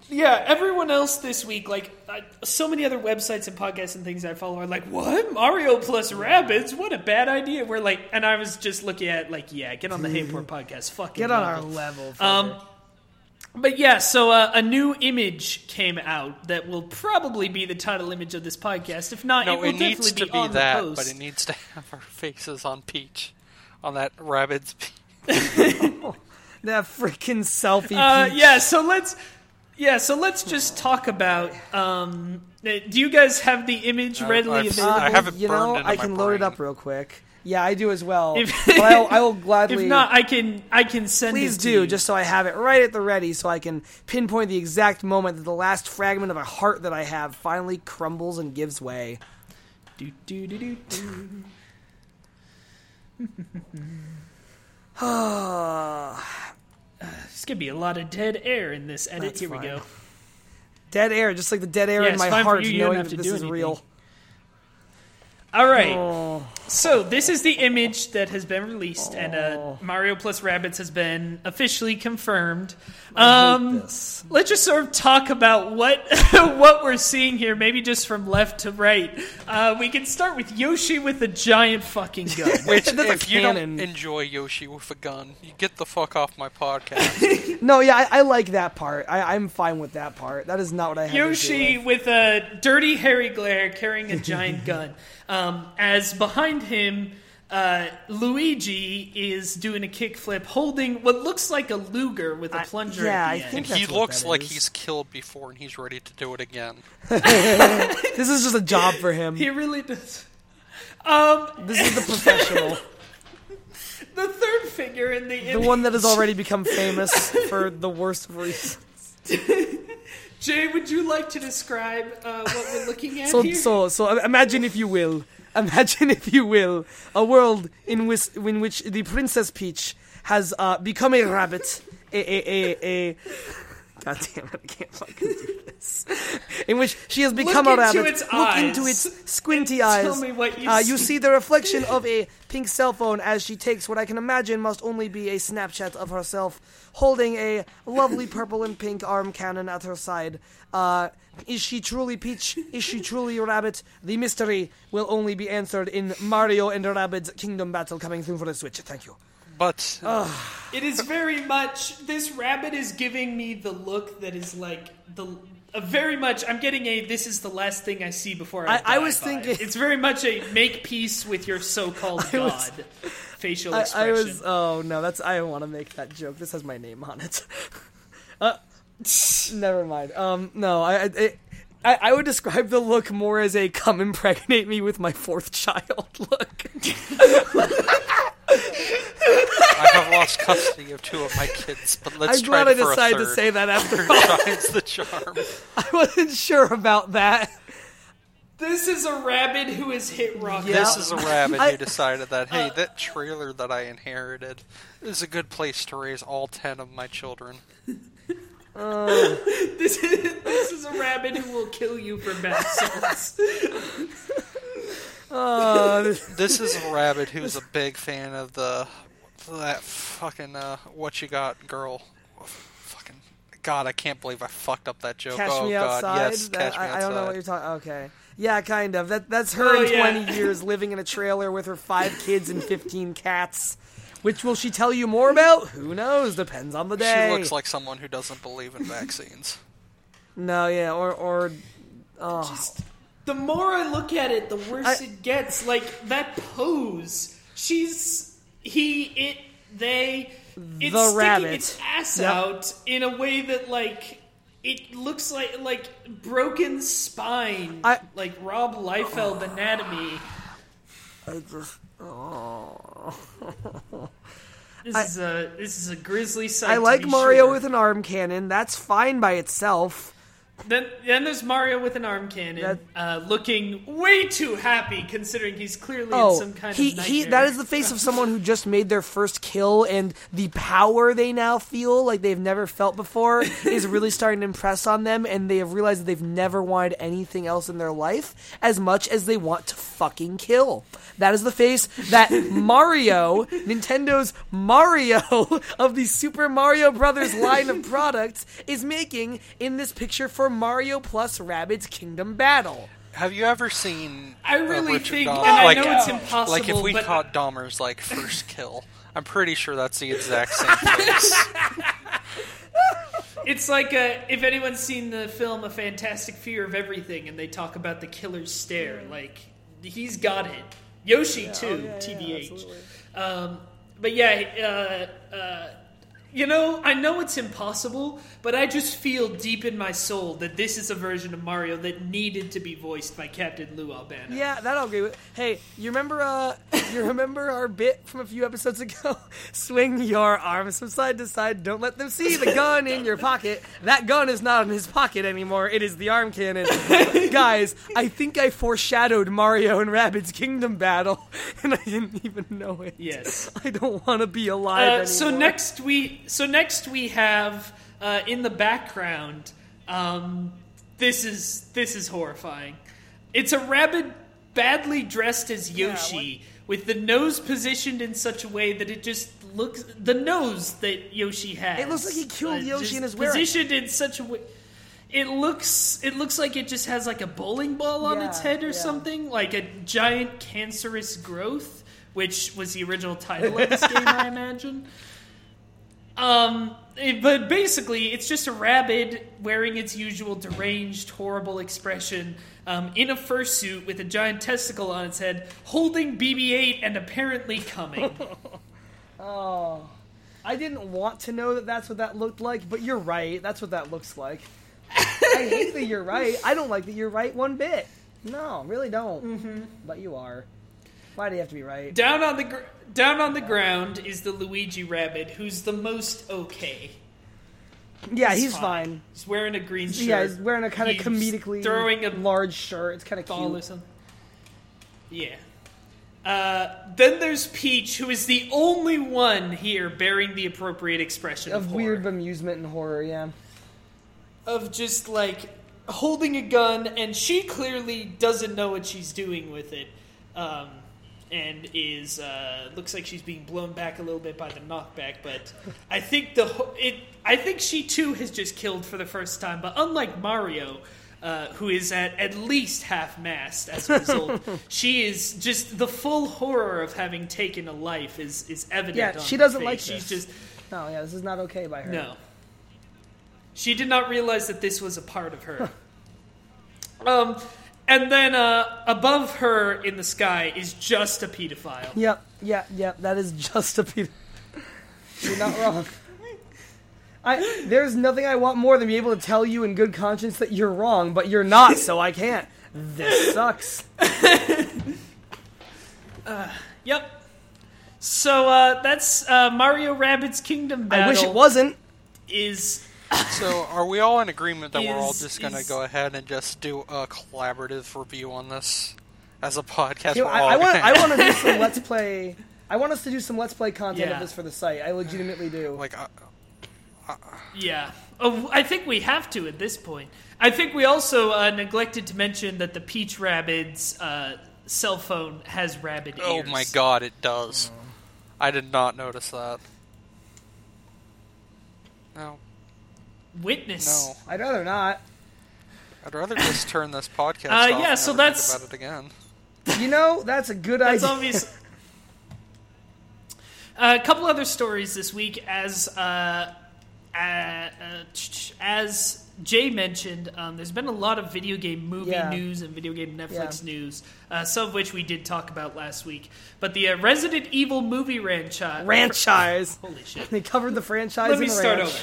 yeah everyone else this week like I, so many other websites and podcasts and things i follow are like what mario plus Rabbids what a bad idea we're like and i was just looking at like yeah get on the Hey Poor podcast fucking Get on our level. level. um fucker. But yeah so uh, a new image came out that will probably be the title image of this podcast if not it will it definitely to be, be on that, the post but it needs to have our faces on Peach, on that Rabbids. that freaking selfie. Uh, yeah, so let's yeah, so let's just talk about. Um, do you guys have the image Uh, readily I've- available? I have it you know, into I my can load it up real quick. Yeah, I do as well. If- but I'll, I will gladly. if not, I can I can send. Please it to do, you. just so I have it right at the ready, so I can pinpoint the exact moment that the last fragment of a heart that I have finally crumbles and gives way. Do, do, do, do, do. Ah. There's gonna be a lot of dead air in this edit. That's Here we go. Dead air, just like the dead air Yeah, in my heart, knowing that this is anything. real. All right. Oh, So this is the image that has been released, and uh, Oh. Mario plus Rabbids has been officially confirmed. Um, let's just sort of talk about what what we're seeing here, maybe just from left to right. Uh, we can start with Yoshi with a giant fucking gun. Which, That's a if you cannon. don't enjoy Yoshi with a gun, you get the fuck off my podcast. No, yeah, I, I like that part. I, I'm fine with that part. That is not what I had to Yoshi do with. with a dirty hairy glare carrying a giant gun. Um, as behind him, uh, Luigi is doing a kickflip holding what looks like a Luger with a plunger yeah, at I the end. think he looks like is. he's killed before and he's ready to do it again. This is just a job for him. He really does. Um, This is the professional. the third figure in the the one that has already become famous for the worst reasons. Jay, would you like to describe uh, what we're looking at So, here? so, so imagine if you will, imagine if you will, a world in which in which the Princess Peach has uh, become a rabbit, a a a. a God damn it! I can't fucking do this. In which she has become Look a rabbit. its Look into its squinty eyes. tell me what you uh, You see. see the reflection of a pink cell phone as she takes what I can imagine must only be a Snapchat of herself holding a lovely purple and pink arm cannon at her side. Uh, is she truly Peach? Is she truly a rabbit? The mystery will only be answered in Mario and Rabbids Kingdom Battle coming soon for the Switch. Thank you. But It is very much. This rabbit is giving me the look that is like the. A very much. I'm getting a. This is the last thing I see before I. I- I was vibe. thinking- It's very much a make peace with your so-called I was- god facial I, expression. I was. Oh no, that's. I don't want to make that joke. This has my name on it. uh, never mind. Um, no, I. I it, I, I would describe the look more as a "come impregnate me with my fourth child" look. I have lost custody of two of my kids, but let's I'm try glad I it for a decided to say that after all. Tries the charm. I wasn't sure about that. This is a rabbit who has hit rock. Yeah. This is a rabbit I- who decided that hey, uh, that trailer that I inherited is a good place to raise all ten of my children. Oh. This is this is a rabbit who will kill you for bath salts. Uh, this- is a rabbit who's a big fan of the that fucking uh, what you got girl. Fucking God, I can't believe I fucked up that joke. catch oh me God, outside. yes, That- catch me I, outside. I don't know what you're talking. Okay, yeah, kind of. That that's her Oh, in yeah. 20 years living in a trailer with her five kids and 15 cats. Which will she tell you more about? Who knows? Depends on the day. She looks like someone who doesn't believe in vaccines. no, yeah, or or oh, Just the more I look at it, the worse I- it gets. Like that pose. She's he it they it's The sticking rabbit. its ass Yep. out in a way that like it looks like like broken spine, I- like Rob Liefeld anatomy. I just oh. This I- is a this is a grisly sight. I like Mario sure. with an arm cannon. That's fine by itself. Then, then there's Mario with an arm cannon, uh, looking way too happy, considering he's clearly in Oh, some kind he, of he nightmare. that is the face of someone who just made their first kill and the power they now feel like they've never felt before is really starting to impress on them and they have realized that they've never wanted anything else in their life as much as they want to fucking kill. That is the face that Mario, Nintendo's Mario of the Super Mario Brothers line of products is making in this picture for Mario plus Rabbids Kingdom Battle. Have you ever seen? I uh, really Richard think, Donner? and I like, know it's impossible, Like if we but caught Dahmer's like first kill, I'm pretty sure that's the exact same face. it's like uh if anyone's seen the film A Fantastic Fear of Everything, and they talk about the killer's stare, like he's got it. Yoshi too, tbh. um, but yeah, uh, uh, you know, I know it's impossible, but I just feel deep in my soul that this is a version of Mario that needed to be voiced by Captain Lou Albano. Yeah, that I'll agree with. Hey, you remember uh you remember our bit from a few episodes ago? Swing your arms from side to side, don't let them see the gun in your pocket. That gun is not in his pocket anymore, it is the arm cannon. Guys, I think I foreshadowed Mario and Rabbids Kingdom battle, and I didn't even know it. Yes. I don't want to be alive Uh, anymore. so next we so next we have uh, in the background. Um, this is this is horrifying. It's a rabbit badly dressed as Yoshi with the nose positioned in such a way that it just looks the nose that Yoshi has. It looks like he killed Yoshi just and is wearing- positioned in such a way. It looks it looks like it just has like a bowling ball on its head or yeah. something, like a giant cancerous growth, which was the original title of this game, I imagine. Um, but basically, it's just a rabbit wearing its usual deranged, horrible expression um, in a fursuit with a giant testicle on its head, holding BB-8 and apparently coming. Oh. I didn't want to know that that's what that looked like, but you're right. That's what that looks like. I hate that you're right. I don't like that you're right one bit. No, really don't. Mm-hmm. But you are. Why do you have to be right? down on the gr- down on the ground is the Luigi rabbit, who's the most okay. Yeah, He's fine. He's wearing a green shirt. Yeah, he's wearing a kind of He's comedically throwing a large shirt. It's kind of ball or cute. something. Yeah. Uh, then there's Peach, who is the only one here bearing the appropriate expression of, Of horror. weird amusement and horror, yeah. of just like holding a gun, and she clearly doesn't know what she's doing with it, um, and is uh, looks like she's being blown back a little bit by the knockback. But I think the it I think she too has just killed for the first time. But unlike Mario. Uh, who is at at least half mast as a result? she is just the full horror of having taken a life is is evident. Yeah, on she doesn't face. like She's this. just No, yeah, this is not okay by her. no. She did not realize that this was a part of her. um, and then uh, above her in the sky is just a pedophile. Yep, yep, yep. That is just a piece. You're not wrong. I, there's nothing I want more than be able to tell you in good conscience that you're wrong, but you're not, so I can't. This sucks. Yep. So uh, that's uh, Mario Rabbids Kingdom Battle. I wish it wasn't. Is So, are we all in agreement that we're all just going to go ahead and just do a collaborative review on this as a podcast? You know, We're I, I want. gonna- I want to do some let's play. I want us to do some let's play content Yeah. of this for the site. I legitimately do. like uh, yeah. Oh, I think we have to at this point. I think we also uh, neglected to mention that the Peach Rabbids uh, cell phone has rabbit ears. oh my god, it does. I did not notice that. No, Witness. no. I'd rather not. I'd rather just turn this podcast Uh, off. yeah, and so never that's- about it again. You know, that's a good That's idea. obvious. a couple other stories this week, as uh, uh, uh, as Jay mentioned, um, there's been a lot of video game movie Yeah. news and video game Netflix Yeah. news, uh, some of which we did talk about last week. But the uh, Resident Evil movie ranchi- Franchise. Holy shit! They covered the franchise. Let me the start ranch. over.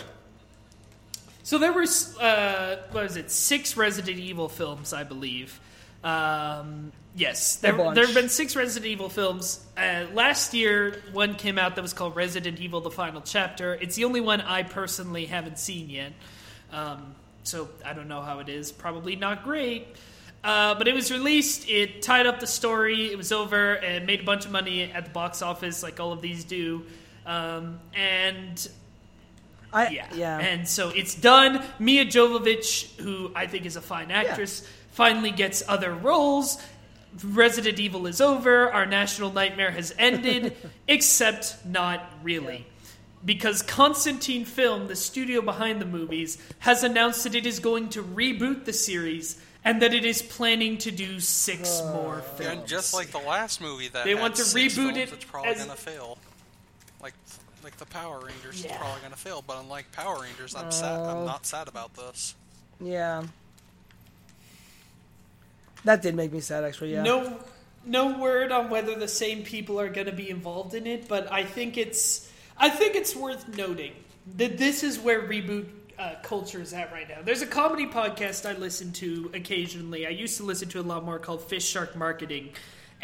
So there were uh, what was it? Six Resident Evil films, I believe. Um, yes, there, there have been six Resident Evil films. Uh, last year, one came out that was called Resident Evil: The Final Chapter. It's the only one I personally haven't seen yet, um, so I don't know how it is. Probably not great. Uh, but it was released. It tied up the story. It was over and made a bunch of money at the box office, like all of these do. Um, and I, yeah. yeah. And so it's done. Milla Jovovich, who I think is a fine actress, finally gets other roles. Resident Evil is over. Our national nightmare has ended, except not really. Because Constantine Film, the studio behind the movies, has announced that it is going to reboot the series and that it is planning to do six uh. more films. And just like the last movie that They had want to six reboot films, it it's probably as- gonna fail. Like like the Power Rangers, Yeah. it's probably gonna fail. But unlike Power Rangers, I'm sad. Oh. I'm not sad about this. yeah. That did make me sad, actually. Yeah. No, no word on whether the same people are going to be involved in it, but I think it's, I think it's worth noting that this is where reboot uh, culture is at right now. There's a comedy podcast I listen to occasionally. I used to listen to a lot more called Fish Shark Marketing,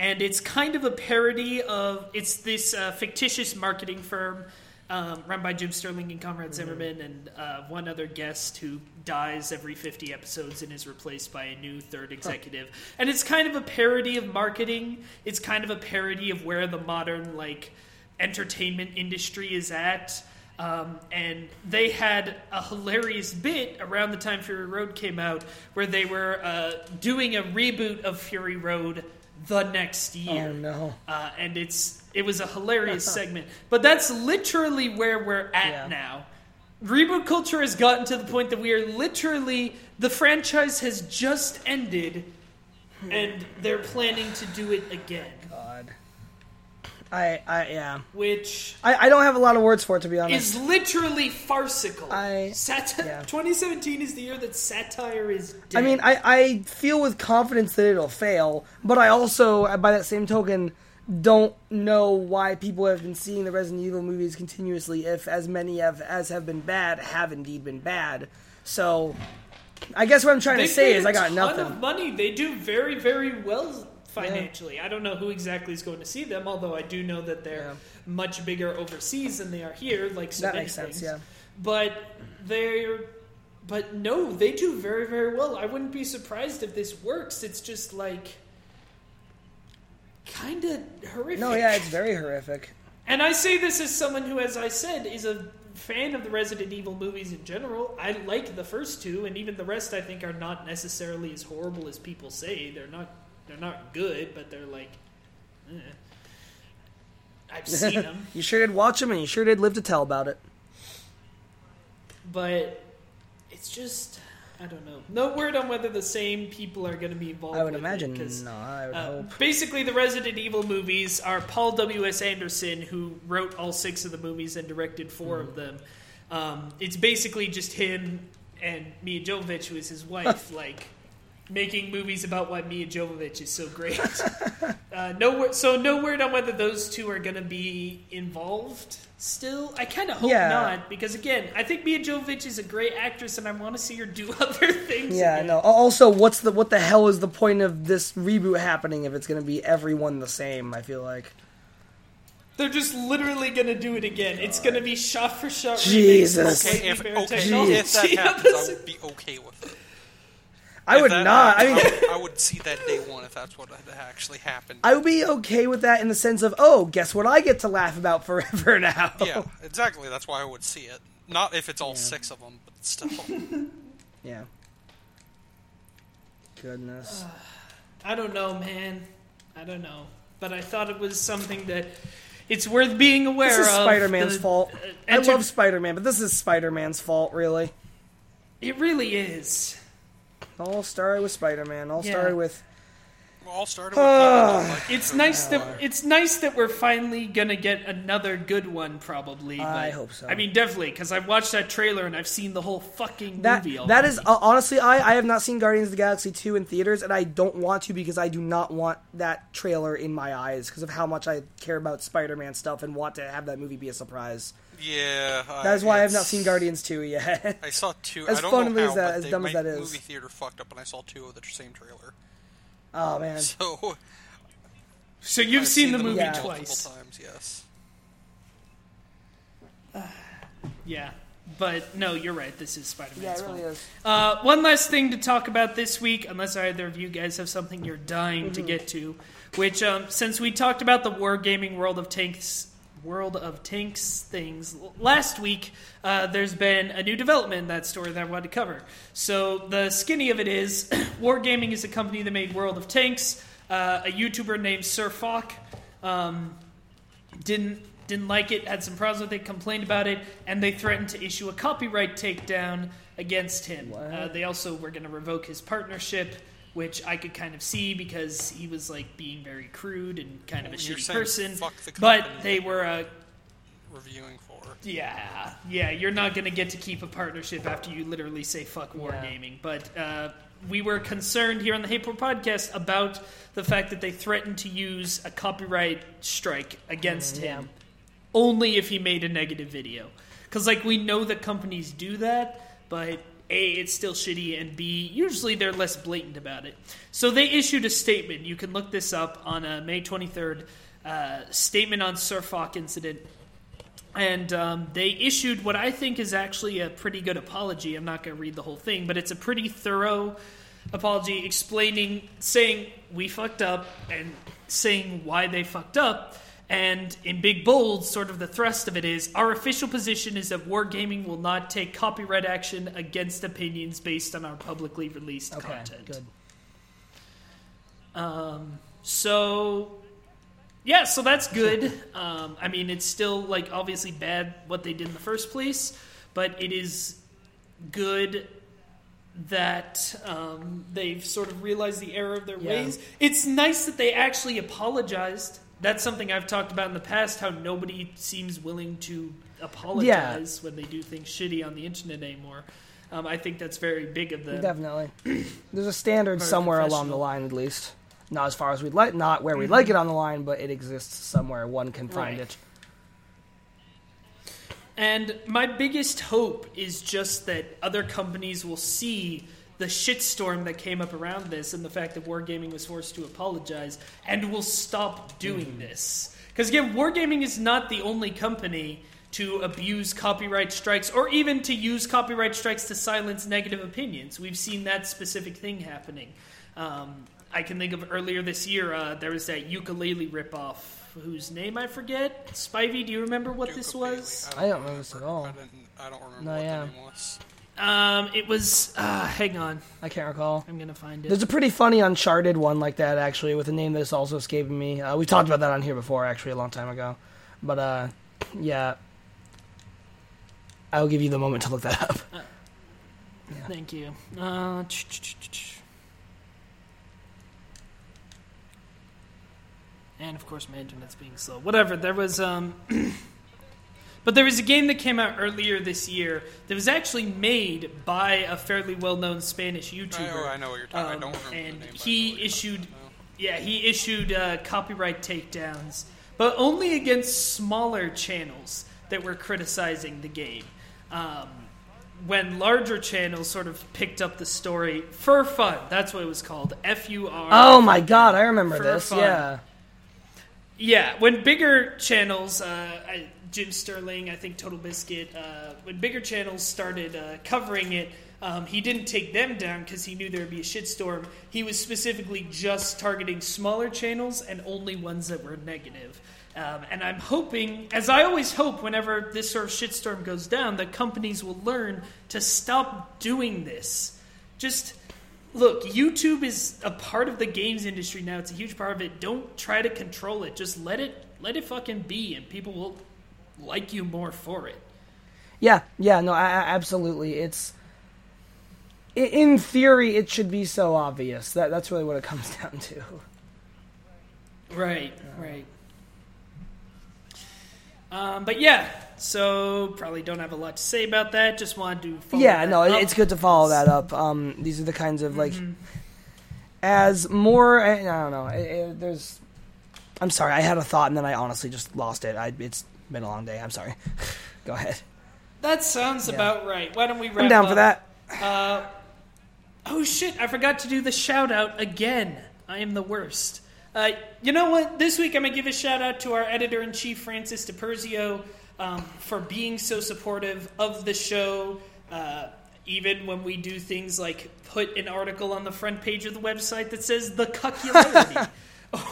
and it's kind of a parody of it's this uh, fictitious marketing firm. Um, run by Jim Sterling and Conrad Zimmerman, and uh, one other guest who dies every 50 episodes and is replaced by a new third executive. And it's kind of a parody of marketing. It's kind of a parody of where the modern like entertainment industry is at. Um, and they had a hilarious bit around the time Fury Road came out, where they were uh, doing a reboot of Fury Road the next year Oh no. uh, and it's it was a hilarious segment. But that's literally where we're at Yeah. now. Reboot culture has gotten to the point that we are literally the franchise has just ended, and they're planning to do it again. I, I, yeah. Which I, I don't have a lot of words for it, to be honest. is literally farcical. I- Sat- yeah. 2017 is the year that satire is dead. I mean, I, I feel with confidence that it'll fail, but I also, by that same token, don't know why people have been seeing the Resident Evil movies continuously if as many have, as have been bad have indeed been bad. So, I guess what I'm trying they to say is I got nothing. of money. They do very, very well financially. I don't know who exactly is going to see them, although I do know that they're Yeah. much bigger overseas than they are here. Like so That many makes sense, yeah. But they're, but no, they do very, very well. I wouldn't be surprised if this works. It's just like kind of horrific. No, yeah, it's very horrific. And I say this as someone who, as I said, is a fan of the Resident Evil movies in general. I like the first two, and even the rest I think are not necessarily as horrible as people say. They're not. They're not good, but they're like. eh. I've seen them, You sure did watch them, and you sure did live to tell about it. but it's just. I don't know. No word on whether the same people are going to be involved. I would imagine 'cause, no. I would uh, hope. Basically, the Resident Evil movies are Paul W. S. Anderson, who wrote all six of the movies and directed 4 Mm-hmm. of them. Um, it's basically just him and Milla Jovovich, who is his wife, like making movies about why Milla Jovovich is so great. uh, no, so no word on whether those two are going to be involved. Still, I kind of hope Yeah. not because again, I think Milla Jovovich is a great actress, and I want to see her do other things. Yeah, again. no. Also, what's the what the hell is the point of this reboot happening if it's going to be everyone the same? I feel like. They're just literally going to do it again. It's going to be shot for shot. Jesus. Okay, if, okay, if that happens, I would be okay with it. I would that not. I happened, mean, I would, see that day one if that's what actually happened. I would be okay with that in the sense of, oh, guess what I get to laugh about forever now. yeah, exactly. That's why I would see it. Not if it's all six of them, but still. Yeah. Goodness. I don't know, man. I don't know, but I thought it was something that it's worth being aware This is of. Spider Man's The- fault. uh, I love Spider Man, but this is Spider Man's fault, really. It really is. All started with Spider Man. All Yeah. started with. All started with people not liking It's nice that it's nice that we're finally gonna get another good one. Probably. I hope so. I mean, definitely, because I've watched that trailer and I've seen the whole fucking That movie. that already. is uh, honestly, I I have not seen Guardians of the Galaxy two in theaters, and I don't want to because I do not want that trailer in my eyes because of how much I care about Spider Man stuff and want to have that movie be a surprise. Yeah, uh, That is why I have not seen Guardians two yet. I saw two. As I don't fun know as that- as dumb as that is. movie theater fucked up, and I saw two of the same trailer. Oh man, So so you've I've seen, the movie Yeah. multiple twice. times. Yes. Yeah, but no, you're right. This is Spider yeah, it really fault. is. Uh, one last thing to talk about this week, unless either of you guys have something you're dying Mm-hmm. to get to, which um, since we talked about the Wargaming World of Tanks. World of Tanks things last week. Uh, there's been a new development in that story that I wanted to cover. So the skinny of it is, Wargaming is a company that made World of Tanks. Uh, a YouTuber named SirFoch um, didn't didn't like it, had some problems with it, complained about it, and they threatened to issue a copyright takedown against him. Uh, they also were going to revoke his partnership, which I could kind of see because he was like being very crude and kind of a You're shitty saying person. fuck the But they were uh, Reviewing for. yeah, yeah, you're not going to get to keep a partnership after you literally say fuck Yeah. wargaming. But uh, we were concerned here on the Hey Poor podcast about the fact that they threatened to use a copyright strike against Mm, him only if he made a negative video. Because, like, we know that companies do that, but A, it's still shitty, and B, usually they're less blatant about it. So they issued a statement. You can look this up on uh, May 23rd. Uh, statement on Sir incident and um, they issued what I think is actually a pretty good apology. I'm not going to read the whole thing, but it's a pretty thorough apology explaining, saying we fucked up and saying why they fucked up. And in big bold, sort of the thrust of it is our official position is that Wargaming will not take copyright action against opinions based on our publicly released Okay, content. good. So, yeah, so that's good. Um, I mean, it's still like obviously bad what they did in the first place, but it is good that um, they've sort of realized the error of their Yeah. ways. It's nice that they actually apologized. That's something I've talked about in the past. How nobody seems willing to apologize when they do things shitty on the internet anymore. Um, I think that's very big of them. Definitely. There's a standard somewhere along the line, at least. Not as far as we'd like, not where we'd like it on the line, but it exists somewhere. One can find Right. it. And my biggest hope is just that other companies will see the shitstorm that came up around this and the fact that Wargaming was forced to apologize and will stop doing this. Because again, Wargaming is not the only company to abuse copyright strikes or even to use copyright strikes to silence negative opinions. We've seen that specific thing happening. Um, I can think of earlier this year, uh, there was that ukulele ripoff whose name I forget. Spivey, do you remember what this Ukulele. was? I don't remember this at all. I, didn't, I don't remember No, what yeah. the name was. Um, it was. Uh, hang on, I can't recall. I'm gonna find it. There's a pretty funny Uncharted one like that, actually, with a name that's also escaping me. Uh, we talked about that on here before, actually, a long time ago. But, uh, yeah. I'll give you the moment to look that up. Thank you. Uh, ch- ch- ch- ch. and of course, my internet's being slow. Whatever. There was um. But there was a game that came out earlier this year that was actually made by a fairly well-known Spanish YouTuber. Oh, I know what you're talking. Um, I don't remember and the name. but I know he what issued, yeah, he issued uh, copyright takedowns, but only against smaller channels that were criticizing the game. Um, when larger channels sort of picked up the story for fun, that's what it was called. F U R. Oh my god, I remember For this. fun. Yeah. Yeah, when bigger channels, uh, I, Jim Sterling, I think Total Biscuit, uh, when bigger channels started uh, covering it, um, he didn't take them down because he knew there would be a shitstorm. He was specifically just targeting smaller channels and only ones that were negative. Um, and I'm hoping, as I always hope, whenever this sort of shitstorm goes down, that companies will learn to stop doing this. Just look, YouTube is a part of the games industry now. It's a huge part of it. Don't try to control it. Just let it let it fucking be, and people will like you more for it. Yeah, yeah, no, I, I- absolutely. It's in theory it should be so obvious. That that's really what it comes down to. Right, right. Um, but yeah, so probably don't have a lot to say about that. Just wanted to follow yeah, no, up. it's good to follow that up. Um, these are the kinds of like Mm-hmm. as more. I, I don't know. It, it- there's. I'm sorry. I had a thought and then I honestly just lost it. I, it's been a long day. I'm sorry. Go ahead. That sounds Yeah. about right. Why don't we wrap I'm down up? for that. Uh, oh shit! I forgot to do the shout out again. I am the worst. Uh, you know what? This week I'm gonna give a shout out to our editor in chief Francis DiPersio um, for being so supportive of the show. Uh, even when we do things like put an article on the front page of the website that says the cuckularity.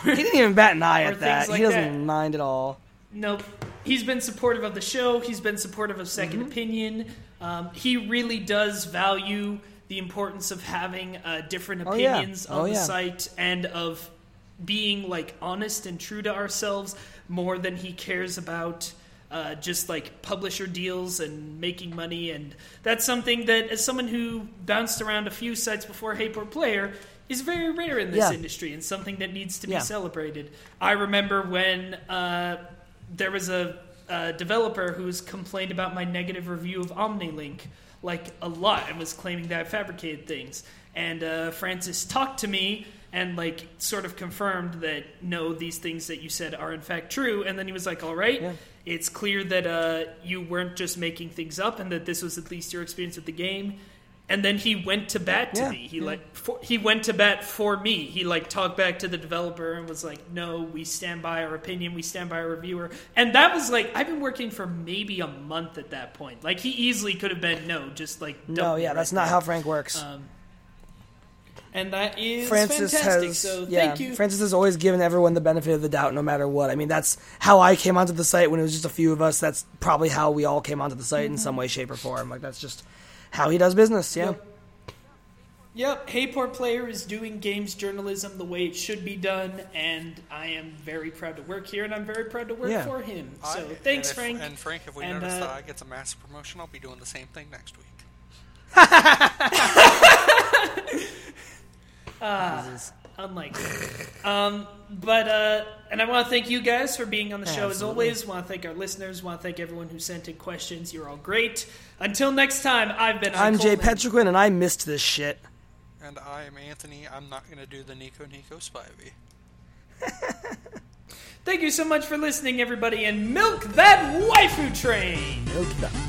He didn't even bat an eye at that. like he doesn't that. mind at all. Nope. He's been supportive of the show. He's been supportive of 2nd Mm-hmm. Opinion. Um, he really does value the importance of having uh, different Oh, yeah. opinions Oh, on the yeah. site and of being like honest and true to ourselves more than he cares about uh, just like publisher deals and making money. And that's something that, as someone who bounced around a few sites before Hey Hayport Player, is very rare in this Yeah. industry and something that needs to be Yeah. celebrated. I remember when uh, there was a, a developer who's complained about my negative review of OmniLink like a lot and was claiming that I fabricated things. And uh, Francis talked to me and like sort of confirmed that no, these things that you said are in fact true. And then he was like, "All right, Yeah. it's clear that uh, you weren't just making things up, and that this was at least your experience with the game." And then he went to bat to Yeah, me. He yeah. like for, he went to bat for me. He like talked back to the developer and was like, "No, we stand by our opinion. We stand by our reviewer." And that was like I've been working for maybe a month at that point. Like he easily could have been no, just like No, yeah, right that's not how Frank works. Um, and that is Francis fantastic. has, so yeah, thank you. Francis has always given everyone the benefit of the doubt, no matter what. I mean, that's how I came onto the site when it was just a few of us. That's probably how we all came onto the site in some way, shape, or form. Like that's just how he does business. Yeah, Yep. Yep, Hey Poor Player is doing games journalism the way it should be done, and I am very proud to work here, and I'm very proud to work Yeah. for him. I- So and thanks, if- Frank. And Frank, if we And, notice uh, that I get some mass promotion, I'll be doing the same thing next week. Jesus. Unlikely. um, but uh, and I want to thank you guys for being on the show as always. Want to thank our listeners. Want to thank everyone who sent in questions. You're all great. Until next time, I've been. I'm Jay Coleman. Petrequin, and I missed this shit. And I am Anthony. I'm not going to do the Nico Nico Spivey. Thank you so much for listening, everybody, and milk that waifu train. Milk it up.